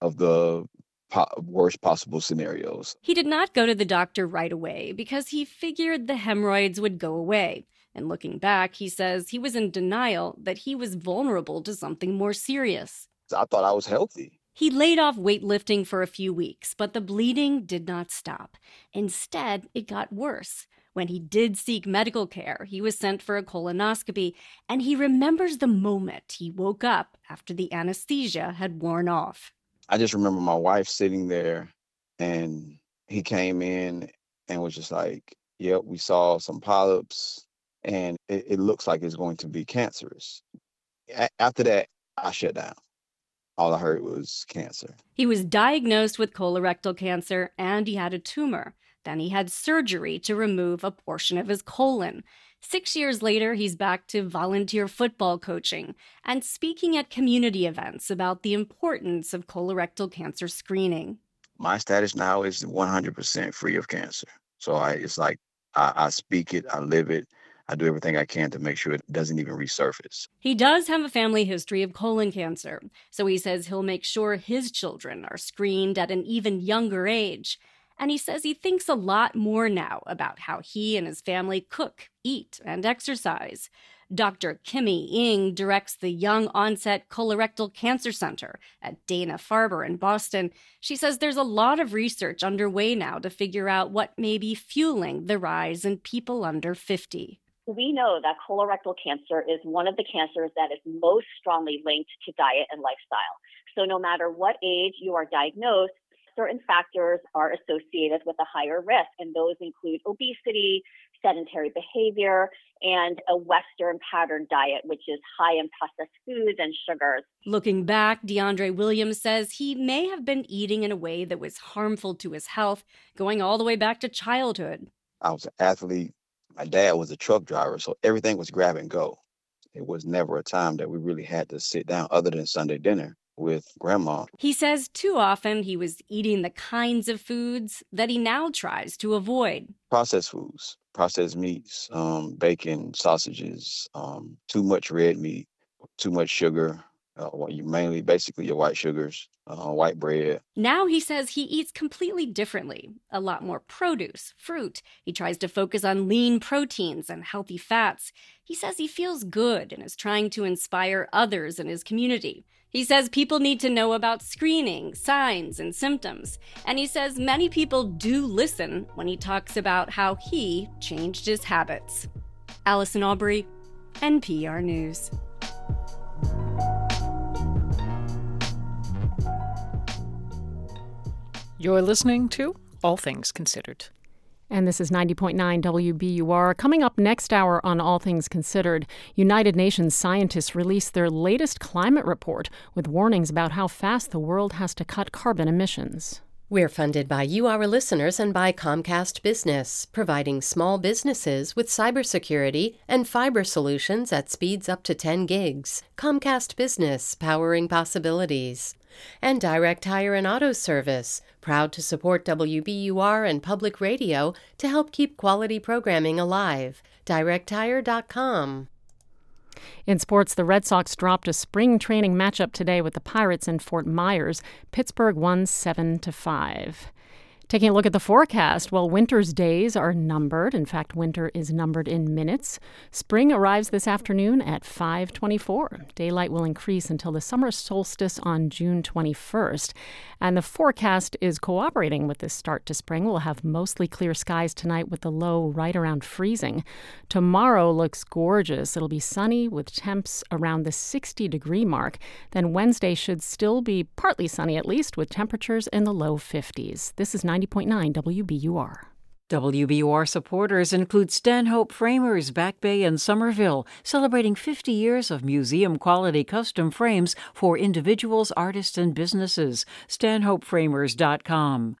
of the po- worst possible scenarios.
He did not go to the doctor right away because he figured the hemorrhoids would go away. And looking back, he says he was in denial that he was vulnerable to something more serious.
I thought I was healthy.
He laid off weightlifting for a few weeks, but the bleeding did not stop. Instead, it got worse. When he did seek medical care, he was sent for a colonoscopy, and he remembers the moment he woke up after the anesthesia had worn off.
I just remember my wife sitting there, and he came in and was just like, Yep, we saw some polyps, and it, it looks like it's going to be cancerous. A- after that, I shut down. All I heard was cancer.
He was diagnosed with colorectal cancer and he had a tumor. Then he had surgery to remove a portion of his colon. Six years later, he's back to volunteer football coaching and speaking at community events about the importance of colorectal cancer screening.
My status now is 100% free of cancer. So I, it's like I, I speak it, I live it, I do everything I can to make sure it doesn't even resurface.
He does have a family history of colon cancer, so he says he'll make sure his children are screened at an even younger age. And he says he thinks a lot more now about how he and his family cook, eat, and exercise. Dr. Kimmie Ng directs the Young Onset Colorectal Cancer Center at Dana Farber in Boston. She says there's a lot of research underway now to figure out what may be fueling the rise in people under 50.
We know that colorectal cancer is one of the cancers that is most strongly linked to diet and lifestyle. So, no matter what age you are diagnosed, certain factors are associated with a higher risk, and those include obesity, sedentary behavior, and a Western pattern diet, which is high in processed foods and sugars.
Looking back, DeAndre Williams says he may have been eating in a way that was harmful to his health, going all the way back to childhood.
I was an athlete. My dad was a truck driver, so everything was grab and go. It was never a time that we really had to sit down other than Sunday dinner with grandma.
He says too often he was eating the kinds of foods that he now tries to avoid.
Processed foods, processed meats, um, bacon, sausages, um, too much red meat, too much sugar, uh, you mainly basically your white sugars, uh, white bread.
Now he says he eats completely differently a lot more produce, fruit. He tries to focus on lean proteins and healthy fats. He says he feels good and is trying to inspire others in his community. He says people need to know about screening, signs, and symptoms. And he says many people do listen when he talks about how he changed his habits. Allison Aubrey, NPR News.
You're listening to All Things Considered.
And this is 90.9 WBUR. Coming up next hour on All Things Considered, United Nations scientists released their latest climate report with warnings about how fast the world has to cut carbon emissions.
We're funded by you, our listeners, and by Comcast Business, providing small businesses with cybersecurity and fiber solutions at speeds up to 10 gigs. Comcast Business, powering possibilities. And Direct Tire and Auto Service, proud to support WBUR and public radio to help keep quality programming alive. DirectTire.com.
In sports, the Red Sox dropped a spring training matchup today with the Pirates in Fort Myers. Pittsburgh won 7 to 5. Taking a look at the forecast, well, winter's days are numbered. In fact, winter is numbered in minutes. Spring arrives this afternoon at 5:24. Daylight will increase until the summer solstice on June 21st, and the forecast is cooperating with this start to spring. We'll have mostly clear skies tonight with the low right around freezing. Tomorrow looks gorgeous. It'll be sunny with temps around the 60 degree mark. Then Wednesday should still be partly sunny at least with temperatures in the low 50s. This is 90 90.9 WBUR.
WBUR supporters include Stanhope Framers, Back Bay, and Somerville, celebrating 50 years of museum quality custom frames for individuals, artists, and businesses. StanhopeFramers.com.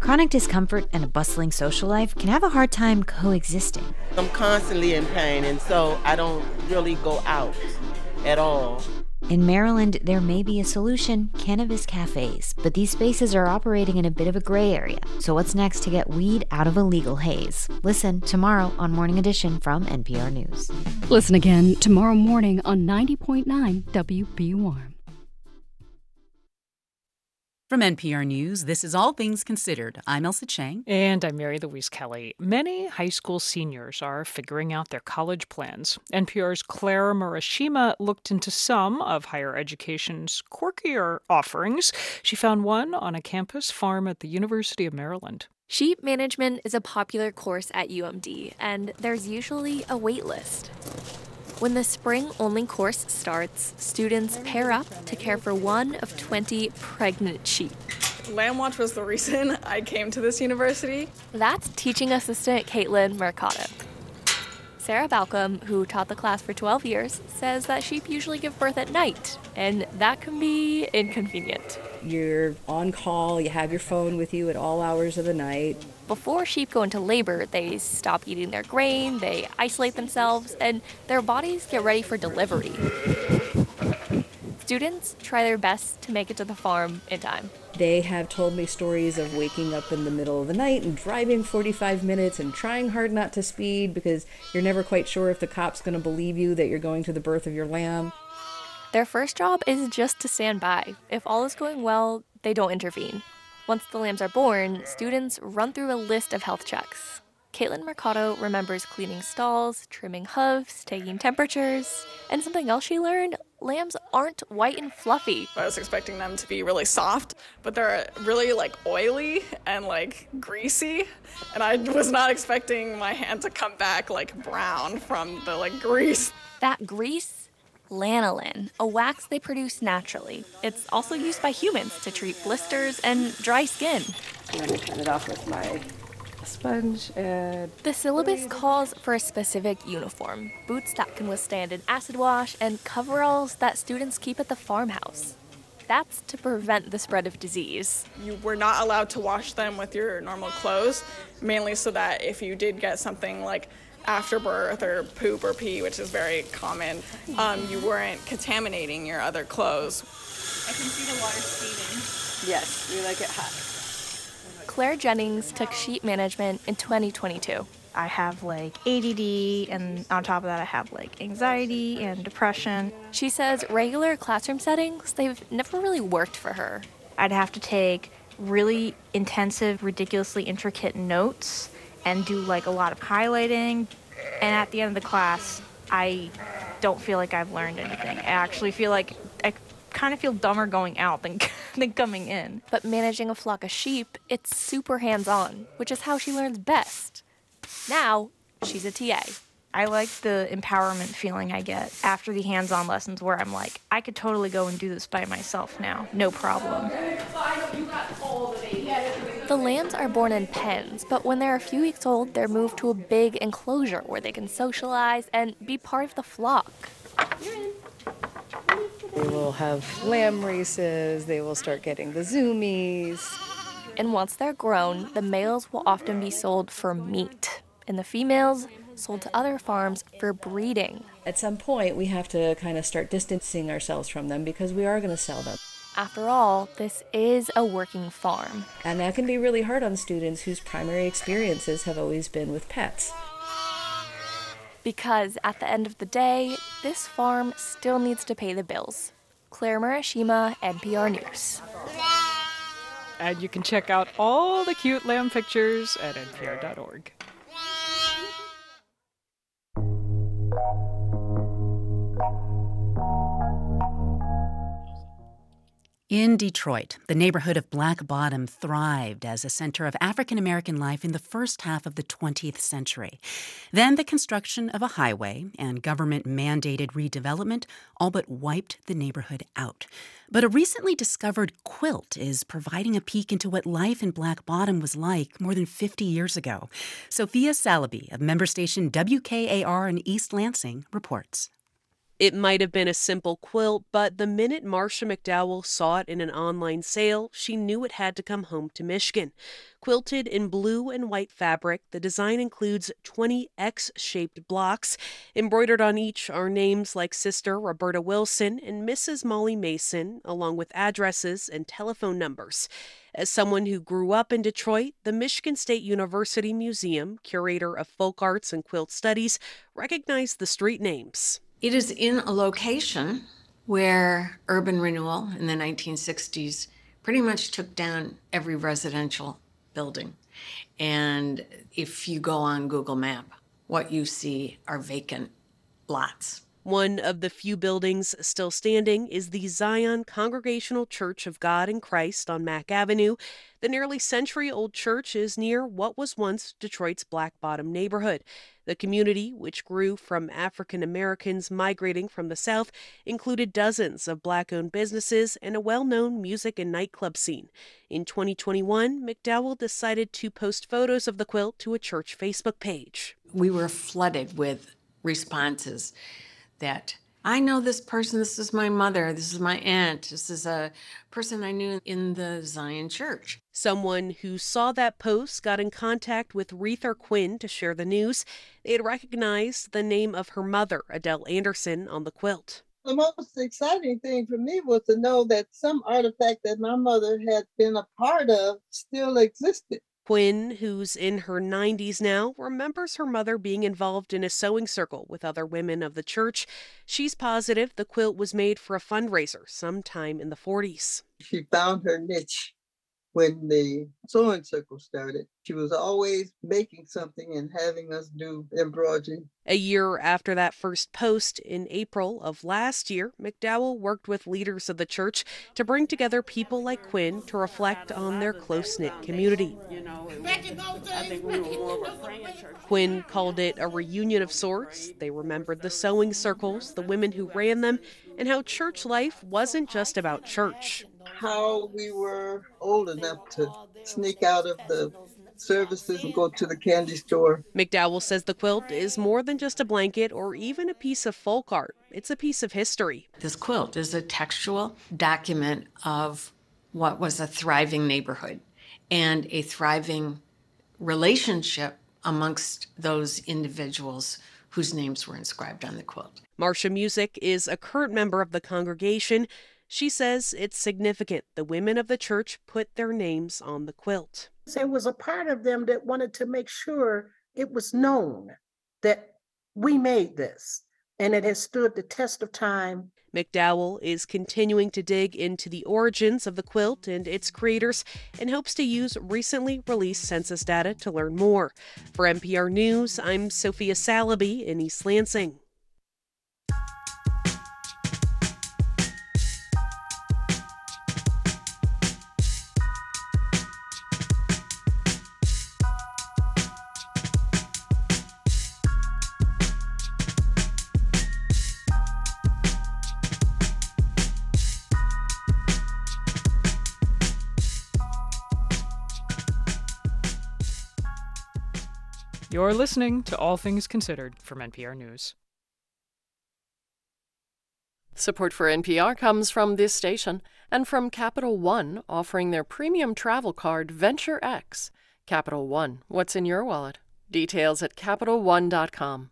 Chronic discomfort and a bustling social life can have a hard time coexisting.
I'm constantly in pain, and so I don't really go out at all.
In Maryland, there may be a solution cannabis cafes, but these spaces are operating in a bit of a gray area. So, what's next to get weed out of a legal haze? Listen tomorrow on Morning Edition from NPR News.
Listen again tomorrow morning on 90.9 WBUR.
From NPR News, this is All Things Considered. I'm Ailsa Chang.
And I'm Mary Louise Kelly. Many high school seniors are figuring out their college plans. NPR's Claire Murashima looked into some of higher education's quirkier offerings. She found one on a campus farm at the University of Maryland.
Sheep management is a popular course at UMD, and there's usually a wait list. When the spring only course starts, students pair up to care for one of 20 pregnant sheep.
Lamb Watch was the reason I came to this university.
That's teaching assistant Caitlin Mercado. Sarah Balcom, who taught the class for 12 years, says that sheep usually give birth at night, and that can be inconvenient.
You're on call, you have your phone with you at all hours of the night.
Before sheep go into labor, they stop eating their grain, they isolate themselves, and their bodies get ready for delivery. Students try their best to make it to the farm in time.
They have told me stories of waking up in the middle of the night and driving 45 minutes and trying hard not to speed because you're never quite sure if the cop's going to believe you that you're going to the birth of your lamb.
Their first job is just to stand by. If all is going well, they don't intervene. Once the lambs are born, students run through a list of health checks. Caitlin Mercado remembers cleaning stalls, trimming hooves, taking temperatures, and something else she learned lambs aren't white and fluffy.
I was expecting them to be really soft, but they're really like oily and like greasy. And I was not expecting my hand to come back like brown from the like grease.
That grease? Lanolin, a wax they produce naturally. It's also used by humans to treat blisters and dry skin.
I'm going to cut it off with my sponge and.
The syllabus calls for a specific uniform boots that can withstand an acid wash, and coveralls that students keep at the farmhouse. That's to prevent the spread of disease.
You were not allowed to wash them with your normal clothes, mainly so that if you did get something like after birth or poop or pee, which is very common, um, you weren't contaminating your other clothes.
I can see the water steaming.
Yes, we like it hot.
Claire Jennings took sheep management in 2022.
I have like ADD, and on top of that, I have like anxiety and depression.
She says regular classroom settings, they've never really worked for her.
I'd have to take really intensive, ridiculously intricate notes and do like a lot of highlighting. And at the end of the class, I don't feel like I've learned anything. I actually feel like I kind of feel dumber going out than, than coming in.
But managing a flock of sheep, it's super hands on, which is how she learns best. Now, she's a TA.
I like the empowerment feeling I get after the hands on lessons where I'm like, I could totally go and do this by myself now, no problem.
The lambs are born in pens, but when they're a few weeks old, they're moved to a big enclosure where they can socialize and be part of the flock.
They will have lamb races, they will start getting the zoomies.
And once they're grown, the males will often be sold for meat, and the females sold to other farms for breeding.
At some point, we have to kind of start distancing ourselves from them because we are going to sell them.
After all, this is a working farm.
And that can be really hard on students whose primary experiences have always been with pets.
Because at the end of the day, this farm still needs to pay the bills. Claire Murashima, NPR News.
And you can check out all the cute lamb pictures at npr.org.
In Detroit, the neighborhood of Black Bottom thrived as a center of African American life in the first half of the 20th century. Then the construction of a highway and government mandated redevelopment all but wiped the neighborhood out. But a recently discovered quilt is providing a peek into what life in Black Bottom was like more than 50 years ago. Sophia Saliby of member station WKAR in East Lansing reports.
It might have been a simple quilt, but the minute Marsha MacDowell saw it in an online sale, she knew it had to come home to Michigan. Quilted in blue and white fabric, the design includes 20 X shaped blocks. Embroidered on each are names like Sister Roberta Wilson and Mrs. Molly Mason, along with addresses and telephone numbers. As someone who grew up in Detroit, the Michigan State University Museum, curator of folk arts and quilt studies, recognized the street names.
It is in a location where urban renewal in the 1960s pretty much took down every residential building. And if you go on Google Map, what you see are vacant lots.
One of the few buildings still standing is the Zion Congregational Church of God in Christ on Mack Avenue. The nearly century old church is near what was once Detroit's Black Bottom neighborhood. The community, which grew from African Americans migrating from the South, included dozens of black owned businesses and a well known music and nightclub scene. In 2021, MacDowell decided to post photos of the quilt to a church Facebook page.
We were flooded with responses that I know this person, this is my mother, this is my aunt, this is a person I knew in the Zion church.
Someone who saw that post got in contact with Rether Quinn to share the news. They had recognized the name of her mother, Adele Anderson, on the quilt.
The most exciting thing for me was to know that some artifact that my mother had been a part of still existed.
Quinn, who's in her 90s now, remembers her mother being involved in a sewing circle with other women of the church. She's positive the quilt was made for a fundraiser sometime in the 40s.
She found her niche when the sewing circle started. She was always making something and having us do embroidery.
A year after that first post, in April of last year, MacDowell worked with leaders of the church to bring together people like Quinn to reflect on their close knit community. Quinn called it a reunion of sorts. They remembered the sewing circles, the women who ran them, and how church life wasn't just about church
how we were old enough to sneak out of the services and go to the candy store.
MacDowell says the quilt is more than just a blanket or even a piece of folk art. It's a piece of history.
This quilt is a textual document of what was a thriving neighborhood and a thriving relationship amongst those individuals whose names were inscribed on the quilt.
Marsha Music is a current member of the congregation. She says it's significant the women of the church put their names on the quilt.
There was a part of them that wanted to make sure it was known that we made this and it has stood the test of time.
MacDowell is continuing to dig into the origins of the quilt and its creators and hopes to use recently released census data to learn more. For NPR News, I'm Sophia Saliby in East Lansing.
You're listening to All Things Considered from NPR News.
Support for NPR comes from this station and from Capital One, offering their premium travel card Venture X. Capital One, what's in your wallet? Details at CapitalOne.com.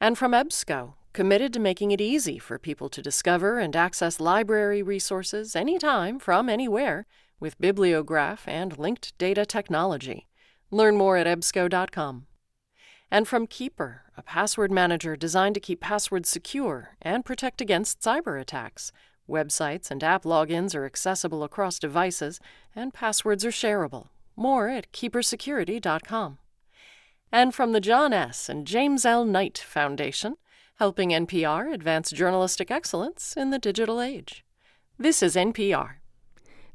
And from EBSCO, committed to making it easy for people to discover and access library resources anytime from anywhere with Bibliograph and linked data technology. Learn more at EBSCO.com.
And from Keeper, a password manager designed to keep passwords secure and protect against cyber attacks. Websites and app logins are accessible across devices, and passwords are shareable. More at keepersecurity.com. And from the John S. and James L. Knight Foundation, helping NPR advance journalistic excellence in the digital age. This is NPR.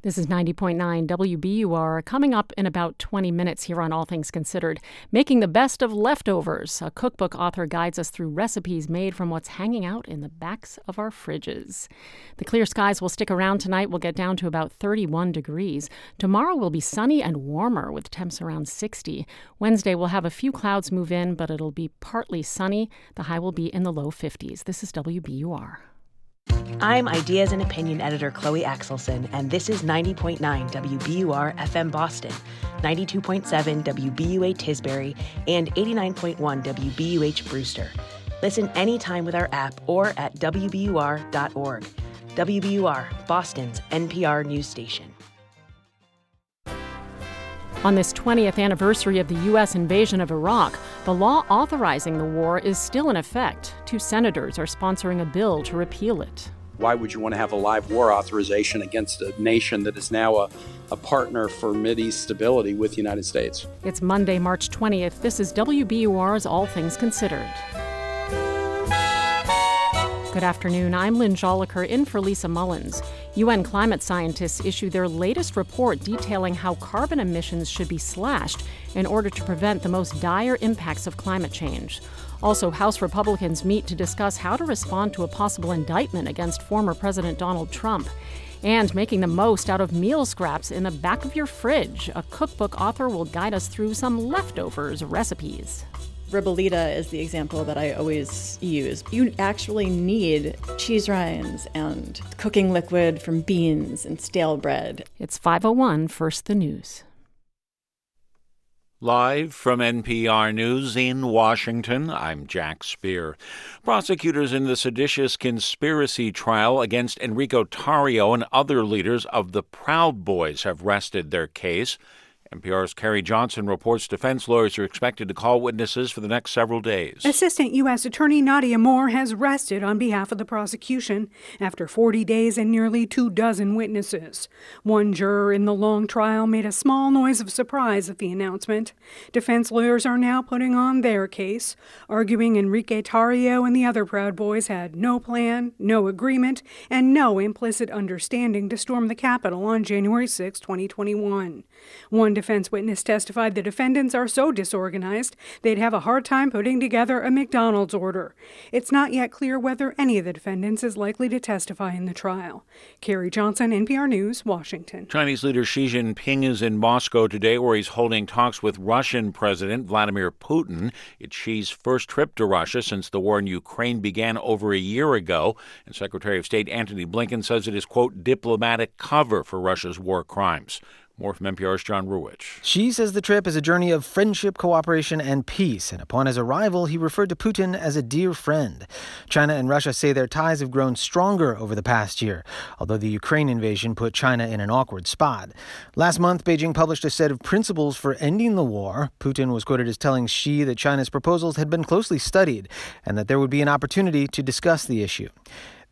This is 90.9 WBUR. Coming up in about 20 minutes here on All Things Considered, Making the Best of Leftovers. A cookbook author guides us through recipes made from what's hanging out in the backs of our fridges. The clear skies will stick around tonight. We'll get down to about 31 degrees. Tomorrow will be sunny and warmer with temps around 60. Wednesday we'll have a few clouds move in, but it'll be partly sunny. The high will be in the low 50s. This is WBUR.
I'm Ideas and Opinion Editor Chloe Axelson, and this is 90.9 WBUR FM Boston, 92.7 WBUA Tisbury, and 89.1 WBUH Brewster. Listen anytime with our app or at WBUR.org. WBUR, Boston's NPR news station.
On this 20th anniversary of the U.S. invasion of Iraq, the law authorizing the war is still in effect. Two senators are sponsoring a bill to repeal it.
Why would you want to have a live war authorization against a nation that is now a, a partner for Mideast stability with the United States?
It's Monday, March 20th. This is WBUR's All Things Considered. Good afternoon. I'm Lynn Jolicoeur in for Lisa Mullins. UN climate scientists issue their latest report detailing how carbon emissions should be slashed in order to prevent the most dire impacts of climate change. Also, House Republicans meet to discuss how to respond to a possible indictment against former President Donald Trump. And making the most out of meal scraps in the back of your fridge. A cookbook author will guide us through some leftovers recipes.
Ribollita is the example that I always use. You actually need cheese rinds and cooking liquid from beans and stale bread.
It's 501 First the News.
Live from NPR News in Washington, I'm Jack Speer. Prosecutors in the seditious conspiracy trial against Enrique Tarrio and other leaders of the Proud Boys have rested their case. NPR's Carrie Johnson reports defense lawyers are expected to call witnesses for the next several days.
Assistant U.S. Attorney Nadia Moore has rested on behalf of the prosecution after 40 days and nearly two dozen witnesses. One juror in the long trial made a small noise of surprise at the announcement. Defense lawyers are now putting on their case, arguing Enrique Tarrio and the other Proud Boys had no plan, no agreement, and no implicit understanding to storm the Capitol on January 6, 2021. One defense witness testified the defendants are so disorganized they'd have a hard time putting together a McDonald's order. It's not yet clear whether any of the defendants is likely to testify in the trial. Carrie Johnson, NPR News, Washington.
Chinese leader Xi Jinping is in Moscow today where he's holding talks with Russian President Vladimir Putin. It's Xi's first trip to Russia since the war in Ukraine began over a year ago, and Secretary of State Antony Blinken says it is, quote, diplomatic cover for Russia's war crimes. More from NPR's John Ruwitch.
Xi says the trip is a journey of friendship, cooperation, and peace, and upon his arrival, he referred to Putin as a dear friend. China and Russia say their ties have grown stronger over the past year, although the Ukraine invasion put China in an awkward spot. Last month, Beijing published a set of principles for ending the war. Putin was quoted as telling Xi that China's proposals had been closely studied and that there would be an opportunity to discuss the issue.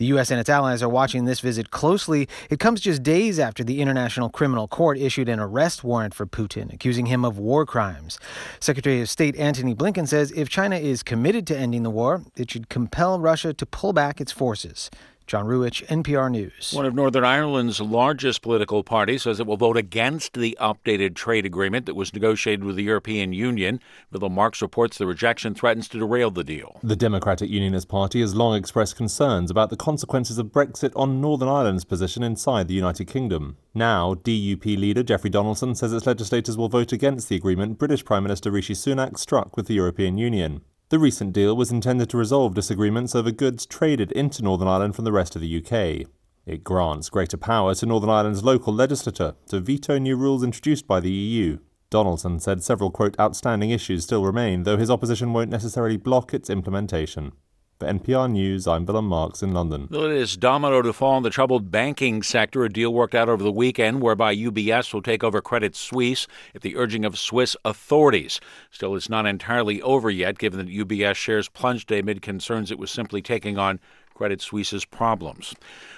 The U.S. and its allies are watching this visit closely. It comes just days after the International Criminal Court issued an arrest warrant for Putin, accusing him of war crimes. Secretary of State Antony Blinken says if China is committed to ending the war, it should compel Russia to pull back its forces. John Ruwitch, NPR News.
One of Northern Ireland's largest political parties says it will vote against the updated trade agreement that was negotiated with the European Union. Bill Marks reports the rejection threatens to derail the deal.
The Democratic Unionist Party has long expressed concerns about the consequences of Brexit on Northern Ireland's position inside the United Kingdom. Now, DUP leader Jeffrey Donaldson says its legislators will vote against the agreement British Prime Minister Rishi Sunak struck with the European Union. The recent deal was intended to resolve disagreements over goods traded into Northern Ireland from the rest of the UK. It grants greater power to Northern Ireland's local legislature to veto new rules introduced by the EU. Donaldson said several, quote, outstanding issues still remain, though his opposition won't necessarily block its implementation.
For NPR News, I'm Willem Marks in London.
The latest domino to fall in the troubled banking sector. A deal worked out over the weekend whereby UBS will take over Credit Suisse at the urging of Swiss authorities. Still, it's not entirely over yet, given that UBS shares plunged amid concerns it was simply taking on Credit Suisse's problems.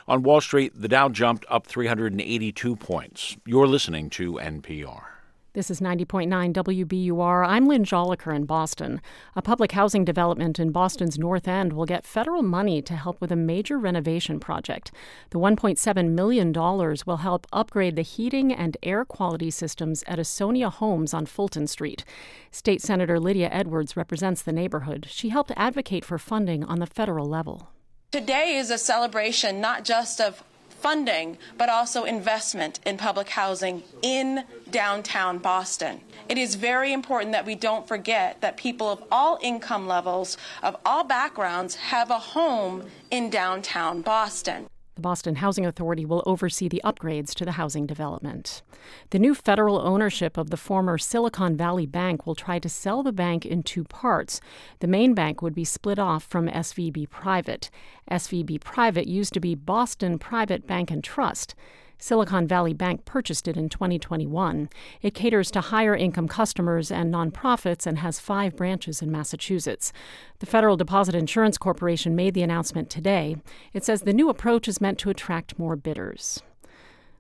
On Wall Street, the Dow jumped up 382 points. You're listening to NPR.
This is 90.9 WBUR. I'm Lynn Jolicoeur in Boston. A public housing development in Boston's North End will get federal money to help with a major renovation project. The $1.7 million will help upgrade the heating and air quality systems at Ausonia Homes on Fulton Street. State Senator Lydia Edwards represents the neighborhood. She helped advocate for funding on the federal level.
Today is a celebration not just of funding, but also investment in public housing in downtown Boston. It is very important that we don't forget that people of all income levels, of all backgrounds, have a home in downtown Boston.
The Boston Housing Authority will oversee the upgrades to the housing development. The new federal ownership of the former Silicon Valley Bank will try to sell the bank in two parts. The main bank would be split off from SVB Private. SVB Private used to be Boston Private Bank and Trust. Silicon Valley Bank purchased it in 2021. It caters to higher income customers and nonprofits and has five branches in Massachusetts. The Federal Deposit Insurance Corporation made the announcement today. It says the new approach is meant to attract more bidders.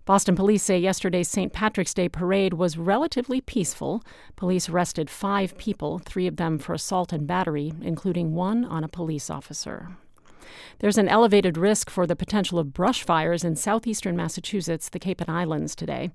Boston police say yesterday's St. Patrick's Day parade was relatively peaceful. Police arrested five people, three of them for assault and battery, including one on a police officer. There's an elevated risk for the potential of brush fires in southeastern Massachusetts, the Cape and Islands today.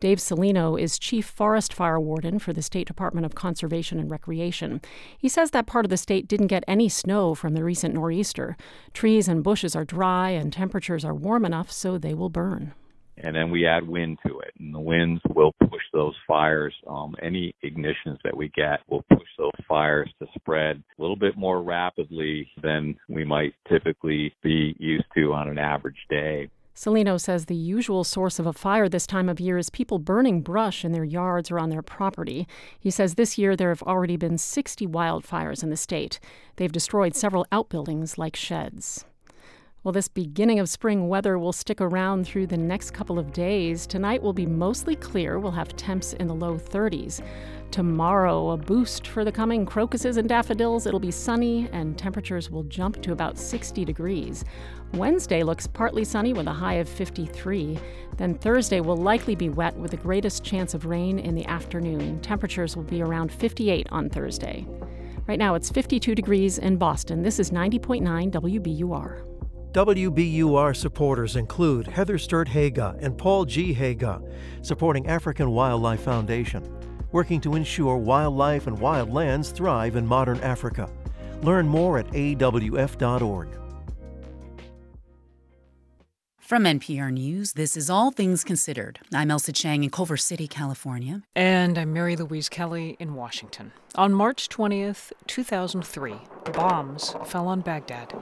Dave Celino is Chief Forest Fire Warden for the State Department of Conservation and Recreation. He says that part of the state didn't get any snow from the recent nor'easter. Trees and bushes are dry and temperatures are warm enough so they will burn
and then we add wind to it, and the winds will push those fires. Um, any ignitions that we get will push those fires to spread a little bit more rapidly than we might typically be used to on an average day.
Celino says the usual source of a fire this time of year is people burning brush in their yards or on their property. He says this year there have already been 60 wildfires in the state. They've destroyed several outbuildings like sheds. Well, this beginning of spring weather will stick around through the next couple of days. Tonight will be mostly clear. We'll have temps in the low 30s. Tomorrow, a boost for the coming crocuses and daffodils. It'll be sunny and temperatures will jump to about 60 degrees. Wednesday looks partly sunny with a high of 53. Then Thursday will likely be wet with the greatest chance of rain in the afternoon. Temperatures will be around 58 on Thursday. Right now it's 52 degrees in Boston. This is 90.9 WBUR.
WBUR supporters include Heather Sturt Haga and Paul G. Haga, supporting African Wildlife Foundation, working to ensure wildlife and wildlands thrive in modern Africa. Learn more at awf.org.
From NPR News, this is All Things Considered. I'm Ailsa Chang in Culver City, California.
And I'm Mary Louise Kelly in Washington. On March 20th, 2003, bombs fell on Baghdad.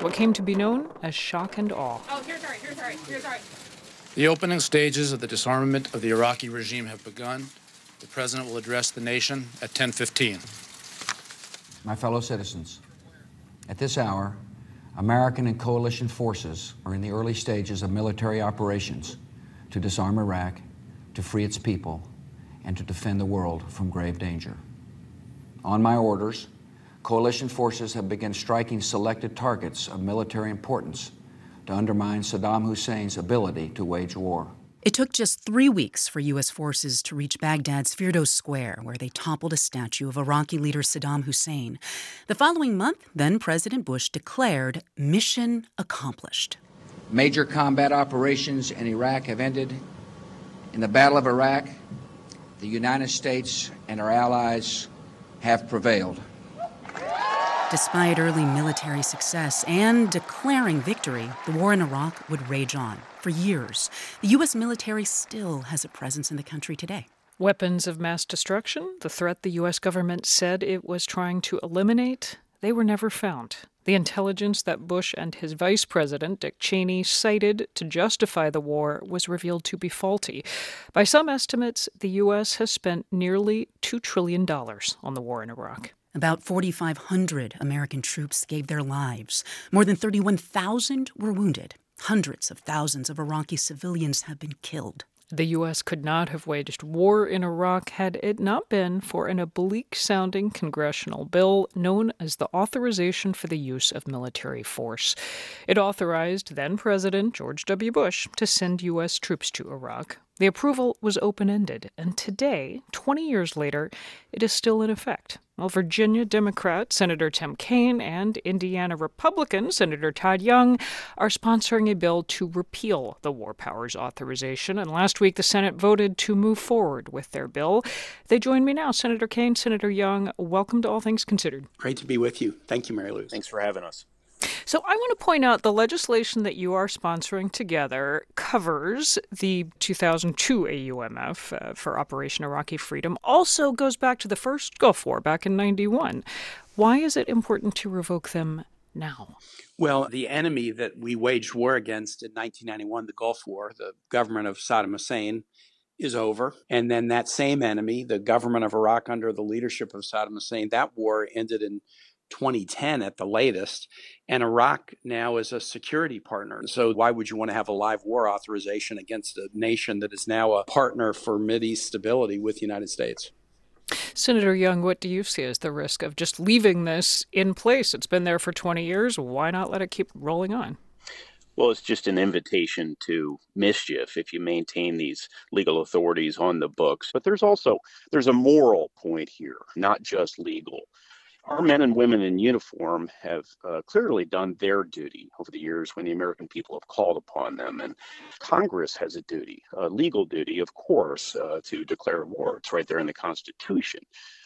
What came to be known as shock and awe.
Oh, here's our, here's our, here's our.
The opening stages of the disarmament of the Iraqi regime have begun. The president will address the nation at 10:15.
My fellow citizens, at this hour, American and coalition forces are in the early stages of military operations to disarm Iraq, to free its people, and to defend the world from grave danger. On my orders, coalition forces have begun striking selected targets of military importance to undermine Saddam Hussein's ability to wage war.
It took just three weeks for U.S. forces to reach Baghdad's Firdos Square, where they toppled a statue of Iraqi leader Saddam Hussein. The following month, then President Bush declared mission accomplished.
Major combat operations in Iraq have ended. In the Battle of Iraq, the United States and our allies have prevailed.
Despite early military success and declaring victory, the war in Iraq would rage on. For years, the U.S. military still has a presence in the country today.
Weapons of mass destruction, the threat the U.S. government said it was trying to eliminate, they were never found. The intelligence that Bush and his vice president, Dick Cheney, cited to justify the war was revealed to be faulty. By some estimates, the U.S. has spent nearly $2 trillion on the war in Iraq.
About 4,500 American troops gave their lives. More than 31,000 were wounded. Hundreds of thousands of Iraqi civilians have been killed.
The U.S. could not have waged war in Iraq had it not been for an oblique sounding congressional bill known as the Authorization for the Use of Military Force. It authorized then President George W. Bush to send U.S. troops to Iraq. The approval was open ended, and today, 20 years later, it is still in effect. While Virginia Democrat Senator Tim Kaine and Indiana Republican Senator Todd Young are sponsoring a bill to repeal the War Powers Authorization, and last week the Senate voted to move forward with their bill. They join me now. Senator Kaine, Senator Young, welcome to All Things Considered.
Great to be with you. Thank you, Mary Lou.
Thanks for having us.
So, I want to point out the legislation that you are sponsoring together covers the 2002 AUMF uh, for Operation Iraqi Freedom, also goes back to the first Gulf War back in 91. Why is it important to revoke them now?
Well, the enemy that we waged war against in 1991, the Gulf War, the government of Saddam Hussein, is over. And then that same enemy, the government of Iraq under the leadership of Saddam Hussein, that war ended in 2010 at the latest. And Iraq now is a security partner. So, why would you want to have a live war authorization against a nation that is now a partner for Mideast stability with the United States?
Senator Young, what do you see as the risk of just leaving this in place? It's been there for 20 years. Why not let it keep rolling on?
Well, it's just an invitation to mischief if you maintain these legal authorities on the books. But there's also there's a moral point here, not just legal our men and women in uniform have uh, clearly done their duty over the years when the American people have called upon them. And Congress has a duty, a legal duty, of course, uh, to declare war. It's right there in the Constitution.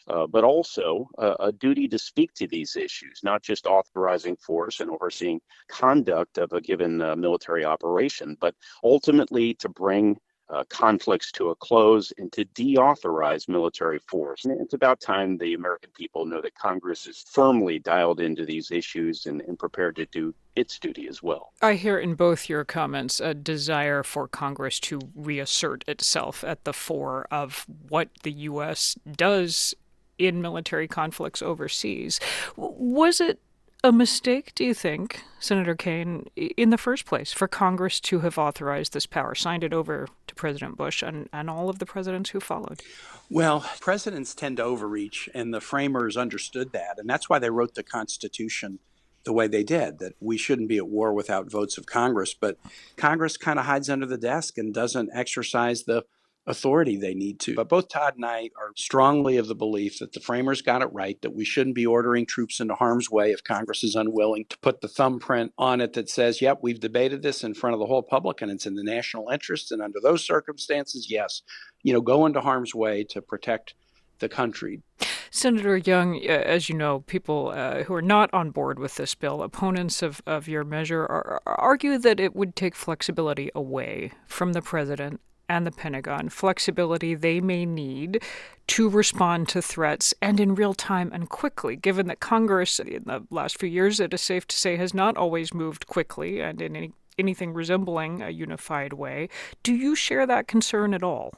Uh, but also a duty to speak to these issues, not just authorizing force and overseeing conduct of a given uh, military operation, but ultimately to bring uh, conflicts to a close and to deauthorize military force. And it's about time the American people know that Congress is firmly dialed into these issues and, and prepared to do its duty as well.
I hear in both your comments a desire for Congress to reassert itself at the fore of what the U.S. does in military conflicts overseas. Was it a mistake, do you think, Senator Kaine, in the first place, for Congress to have authorized this power, signed it over to President Bush and, and all of the presidents who followed?
Well, presidents tend to overreach, and the framers understood that. And that's why they wrote the Constitution the way they did that we shouldn't be at war without votes of Congress. But Congress kind of hides under the desk and doesn't exercise the authority they need to. But both Todd and I are strongly of the belief that the framers got it right, that we shouldn't be ordering troops into harm's way if Congress is unwilling to put the thumbprint on it that says, yep, we've debated this in front of the whole public and it's in the national interest. And under those circumstances, yes, you know, go into harm's way to protect the country.
Senator Young, as you know, people uh, who are not on board with this bill, opponents of, of your measure, are, argue that it would take flexibility away from the president and the Pentagon flexibility they may need to respond to threats and in real time and quickly, given that Congress in the last few years, it is safe to say, has not always moved quickly and in any, anything resembling a unified way. Do you share that concern at all?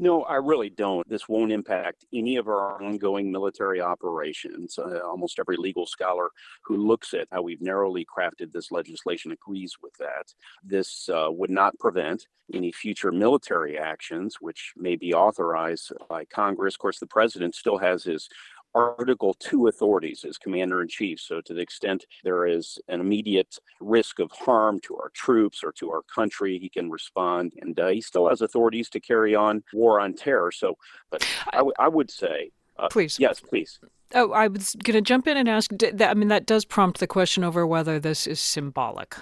No, I really don't. This won't impact any of our ongoing military operations. Uh, almost every legal scholar who looks at how we've narrowly crafted this legislation agrees with that. This uh, would not prevent any future military actions, which may be authorized by Congress. Of course, the president still has his Article 2 authorities as commander in chief. So, to the extent there is an immediate risk of harm to our troops or to our country, he can respond. And uh, he still has authorities to carry on war on terror. So, but I, w- I would say. Uh,
please.
Yes, please.
Oh, I was going to jump in and ask. That, I mean, that does prompt the question over whether this is symbolic.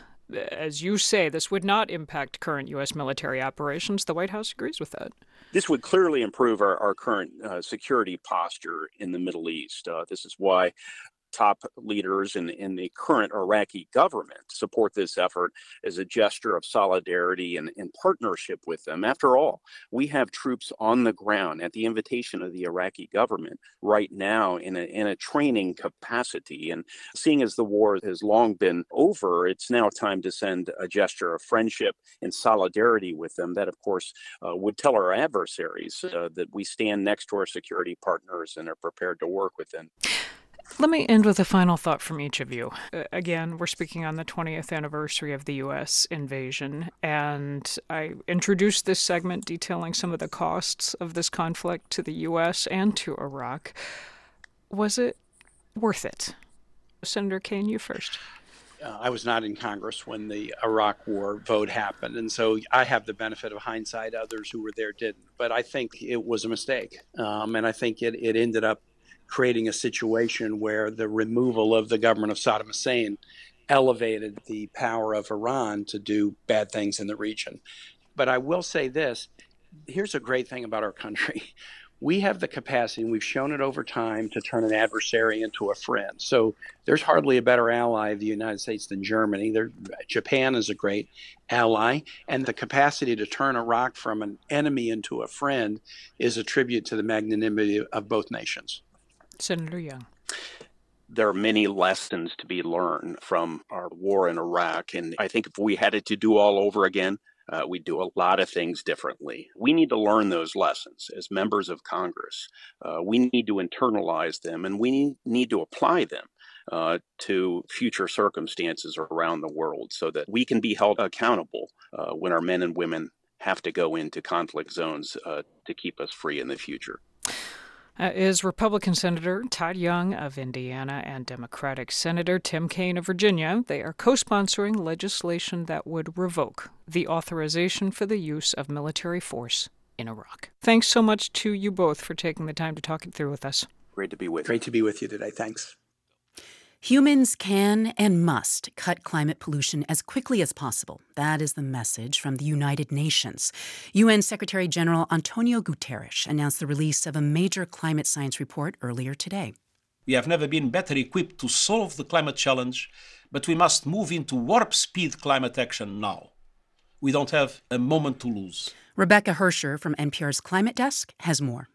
As you say, this would not impact current U.S. military operations. The White House agrees with that
this would clearly improve our, our current uh, security posture in the Middle East. Uh, this is why top leaders in, in the current Iraqi government support this effort as a gesture of solidarity and, and partnership with them. After all, we have troops on the ground at the invitation of the Iraqi government right now in a, in a training capacity. And seeing as the war has long been over, it's now time to send a gesture of friendship and solidarity with them that, of course, uh, would tell our adversaries uh, that we stand next to our security partners and are prepared to work with them.
Let me end with a final thought from each of you. Uh, again, we're speaking on the 20th anniversary of the U.S. invasion, and I introduced this segment detailing some of the costs of this conflict to the U.S. and to Iraq. Was it worth it? Senator Kaine, you first.
Uh, I was not in Congress when the Iraq War vote happened, and so I have the benefit of hindsight. Others who were there didn't, but I think it was a mistake, um, and I think it, it ended up creating a situation where the removal of the government of Saddam Hussein elevated the power of Iran to do bad things in the region. But I will say this here's a great thing about our country. We have the capacity, and we've shown it over time, to turn an adversary into a friend. So there's hardly a better ally of the United States than Germany. There, Japan is a great ally, and the capacity to turn Iraq from an enemy into a friend is a tribute to the magnanimity of both nations.
Senator Young
there are many lessons to be learned from our war in Iraq. And I think if we had it to do all over again, uh, we'd do a lot of things differently. We need to learn those lessons as members of Congress. Uh, we need to internalize them and we need to apply them. Uh, to future circumstances around the world so that we can be held accountable uh, when our men and women have to go into conflict zones uh, to keep us free in the future
uh, is Republican Senator Todd Young of Indiana and Democratic Senator Tim Kaine of Virginia. They are co sponsoring legislation that would revoke the authorization for the use of military force in Iraq. Thanks so much to you both for taking the time to talk it through with us.
Great to be with
you. Great to be with you today. Thanks.
Humans can and must cut climate pollution as quickly as possible. That is the message from the United Nations. UN Secretary General Antonio Guterres announced the release of a major climate science report earlier today.
We have never been better equipped to solve the climate challenge, but we must move into warp speed climate action now. We don't have a moment to lose.
Rebecca Hersher from NPR's Climate Desk has more.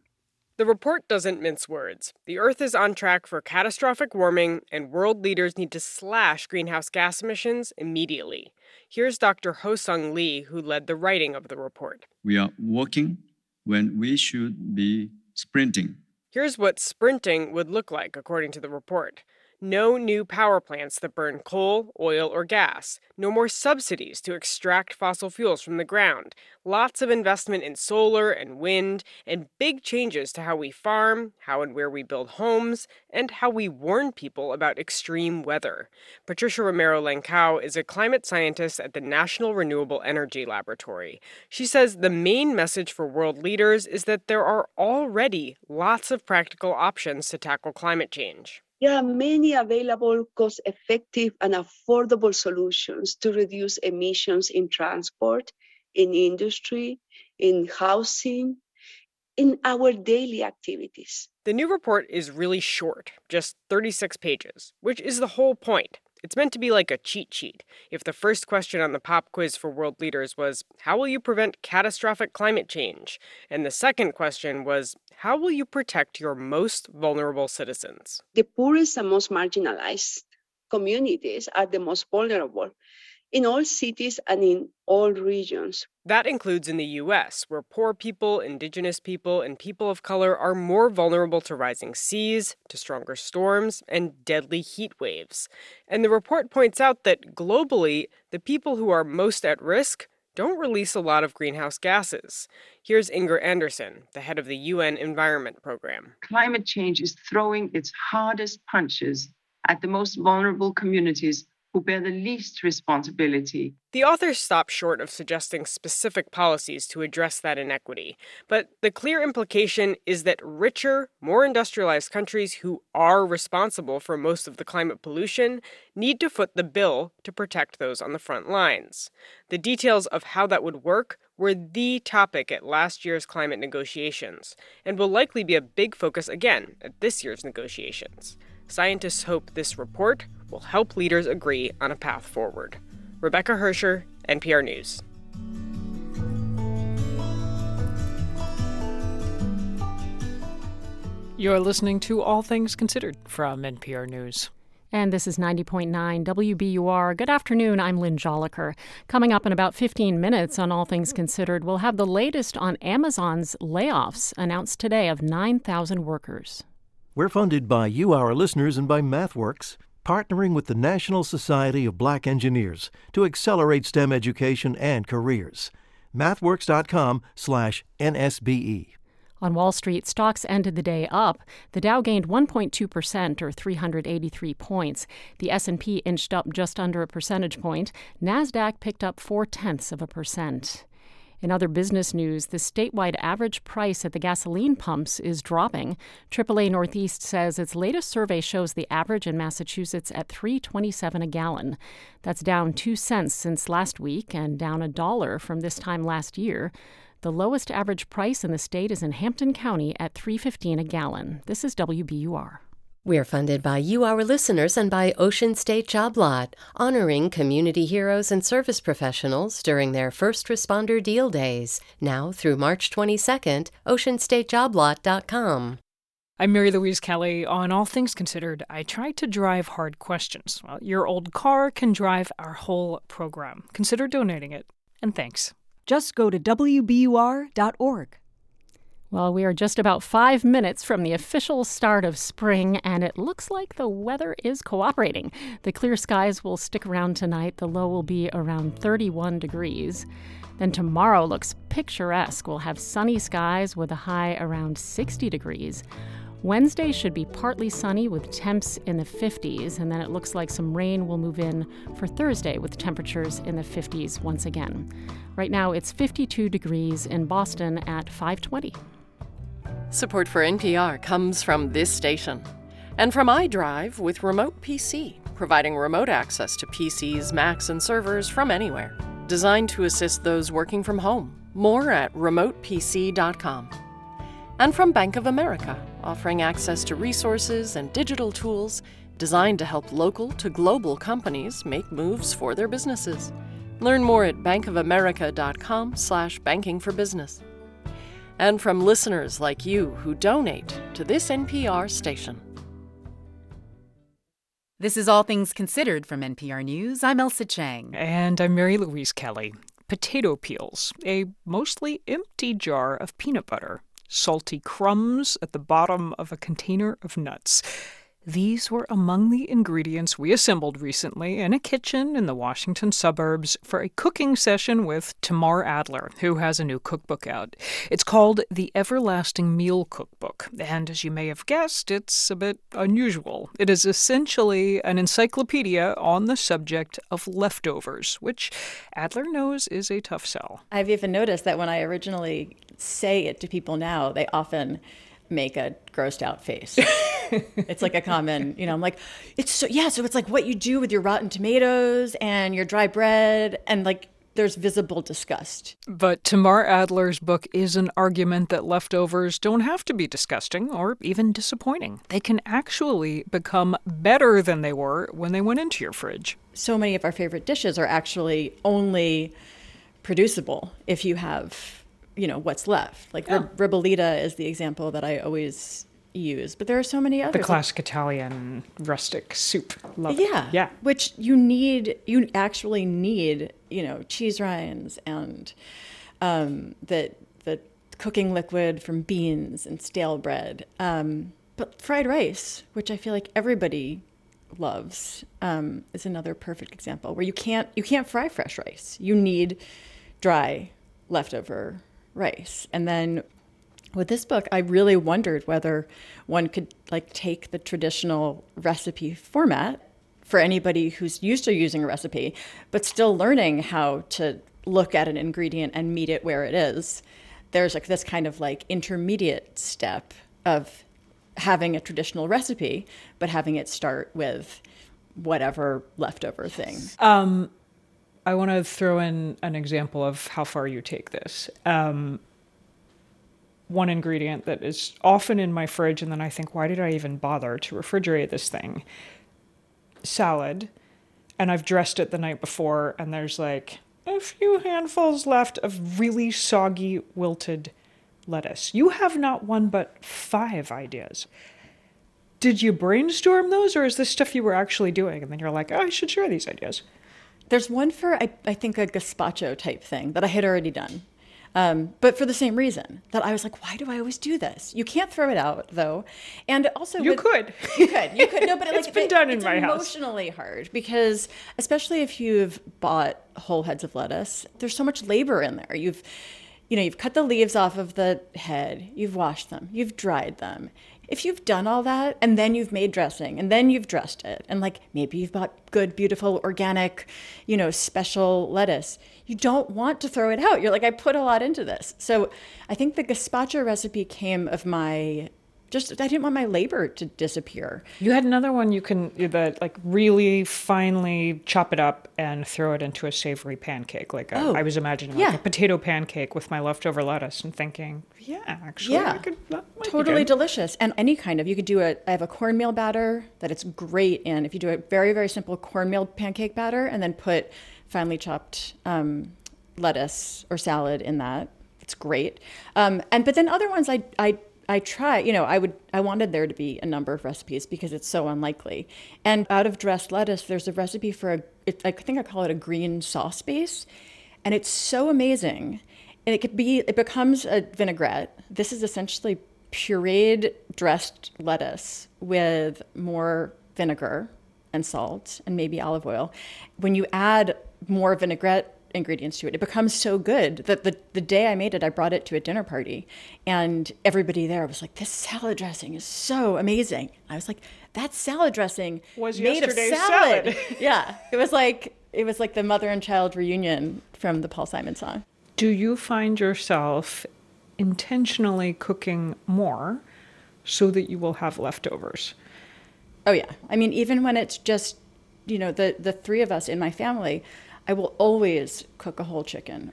The report doesn't mince words. The Earth is on track for catastrophic warming, and world leaders need to slash greenhouse gas emissions immediately. Here's Dr. Hoesung Lee, who led the writing of the report.
We are walking when we should be sprinting.
Here's what sprinting would look like, according to the report. No new power plants that burn coal, oil, or gas. No more subsidies to extract fossil fuels from the ground. Lots of investment in solar and wind, and big changes to how we farm, how and where we build homes, and how we warn people about extreme weather. Patricia Romero Lankao is a climate scientist at the National Renewable Energy Laboratory. She says the main message for world leaders is that there are already lots of practical options to tackle climate change.
There are many available cost effective and affordable solutions to reduce emissions in transport, in industry, in housing, in our daily activities.
The new report is really short, just 36 pages, which is the whole point. It's meant to be like a cheat sheet. If the first question on the pop quiz for world leaders was, How will you prevent catastrophic climate change? And the second question was, How will you protect your most vulnerable citizens?
The poorest and most marginalized communities are the most vulnerable in all cities and in all regions.
That includes in the US, where poor people, indigenous people, and people of color are more vulnerable to rising seas, to stronger storms, and deadly heat waves. And the report points out that globally, the people who are most at risk don't release a lot of greenhouse gases. Here's Inger Andersen, the head of the UN Environment Program.
Climate change is throwing its hardest punches at the most vulnerable communities who bear the least responsibility.
The authors stop short of suggesting specific policies to address that inequity, but the clear implication is that richer, more industrialized countries who are responsible for most of the climate pollution need to foot the bill to protect those on the front lines. The details of how that would work were the topic at last year's climate negotiations, and will likely be a big focus again at this year's negotiations. Scientists hope this report will help leaders agree on a path forward. Rebecca Hersher, NPR News.
You're listening to All Things Considered from NPR News.
And this is 90.9 WBUR. Good afternoon. I'm Lynn Jolicoeur. Coming up in about 15 minutes on All Things Considered, we'll have the latest on Amazon's layoffs announced today of 9,000 workers.
We're funded by you, our listeners, and by MathWorks, partnering with the National Society of Black Engineers to accelerate STEM education and careers. MathWorks.com/nsbe.
On Wall Street, stocks ended the day up. The Dow gained 1.2% or 383 points. The S&P inched up just under a percentage point. Nasdaq picked up four tenths of a percent. In other business news, the statewide average price at the gasoline pumps is dropping. AAA Northeast says its latest survey shows the average in Massachusetts at 3.27 a gallon. That's down 2 cents since last week and down a dollar from this time last year. The lowest average price in the state is in Hampden County at 3.15 a gallon. This is WBUR.
We're funded by you, our listeners, and by Ocean State Job Lot, honoring community heroes and service professionals during their first responder deal days. Now through March 22nd, oceanstatejoblot.com.
I'm Mary Louise Kelly. On All Things Considered, I try to drive hard questions. Well, your old car can drive our whole program. Consider donating it. And thanks.
Just go to WBUR.org.
Well, we are just about five minutes from the official start of spring, and it looks like the weather is cooperating. The clear skies will stick around tonight. The low will be around 31 degrees. Then tomorrow looks picturesque. We'll have sunny skies with a high around 60 degrees. Wednesday should be partly sunny with temps in the 50s, and then it looks like some rain will move in for Thursday with temperatures in the 50s once again. Right now it's 52 degrees in Boston at 520.
Support for NPR comes from this station and from iDrive with Remote PC, providing remote access to PCs, Macs, and servers from anywhere. Designed to assist those working from home. More at remotepc.com and from Bank of America, offering access to resources and digital tools designed to help local to global companies make moves for their businesses. Learn more at bankofamerica.com/slash banking for business. And from listeners like you who donate to this NPR station.
This is All Things Considered from NPR News. I'm Ailsa Chang.
And I'm Mary Louise Kelly. Potato peels, a mostly empty jar of peanut butter salty crumbs at the bottom of a container of nuts. These were among the ingredients we assembled recently in a kitchen in the Washington suburbs for a cooking session with Tamar Adler, who has a new cookbook out. It's called The Everlasting Meal Cookbook, and as you may have guessed, it's a bit unusual. It is essentially an encyclopedia on the subject of leftovers, which Adler knows is a tough sell.
I've even noticed that when I originally say it to people now, they often make a grossed out face. it's like a common, you know, I'm like, it's so, yeah, so it's like what you do with your rotten tomatoes and your dry bread and like there's visible disgust.
But Tamar Adler's book is an argument that leftovers don't have to be disgusting or even disappointing. They can actually become better than they were when they went into your fridge.
So many of our favorite dishes are actually only producible if you have you know what's left. Like yeah. ribollita is the example that I always use, but there are so many others.
The classic Italian rustic soup. Love
yeah,
it. yeah.
Which you need, you actually need, you know, cheese rinds and um, the the cooking liquid from beans and stale bread. Um, but fried rice, which I feel like everybody loves, um, is another perfect example where you can't you can't fry fresh rice. You need dry leftover rice. And then with this book, I really wondered whether one could like take the traditional recipe format for anybody who's used to using a recipe, but still learning how to look at an ingredient and meet it where it is. There's like this kind of like intermediate step of having a traditional recipe, but having it start with whatever leftover thing.
Um, I want to throw in an example of how far you take this. Um, one ingredient that is often in my fridge, and then I think, why did I even bother to refrigerate this thing? Salad. And I've dressed it the night before, and there's like a few handfuls left of really soggy, wilted lettuce. You have not one but five ideas. Did you brainstorm those, or is this stuff you were actually doing? And then you're like, oh, I should share these ideas.
There's one for, I, I think, a gazpacho type thing that I had already done. Um, but for the same reason that I was like, why do I always do this? You can't throw it out though, and also
you
with,
could,
you could, you could. No, but
it's
like
been
it,
done in
it's
my house.
emotionally hard because, especially if you've bought whole heads of lettuce, there's so much labor in there. You've you know, you've cut the leaves off of the head, you've washed them, you've dried them. If you've done all that and then you've made dressing and then you've dressed it, and like maybe you've bought good, beautiful, organic, you know, special lettuce, you don't want to throw it out. You're like, I put a lot into this. So I think the gazpacho recipe came of my just I didn't want my labor to disappear.
You had another one you can that like really finely chop it up and throw it into a savory pancake. Like a,
Oh,
I was imagining
yeah.
like a potato pancake with my leftover lettuce and thinking, yeah, actually,
yeah,
could, that might be
totally
good.
delicious. And any kind of you could do it. I have a cornmeal batter that it's great in. If you do a very very simple cornmeal pancake batter and then put finely chopped um, lettuce or salad in that, it's great. Um, and but then other ones I I I try, you know, I would I wanted there to be a number of recipes because it's so unlikely. And out of dressed lettuce, there's a recipe for a it, I think I call it a green sauce base, and it's so amazing. And it could be it becomes a vinaigrette. This is essentially pureed dressed lettuce with more vinegar and salt and maybe olive oil. When you add more vinaigrette ingredients to it, it becomes so good that the, the day I made it, I brought it to a dinner party and everybody there was like, This salad dressing is so amazing. I was like, That salad dressing
Was
made of
yesterday's
salad.
salad."
yeah. It was like it was like the mother and child reunion from the Paul Simon song.
Do you find yourself intentionally cooking more so that you will have leftovers?
Oh yeah. I mean, even when it's just, you know, the the three of us in my family, I will always cook a whole chicken.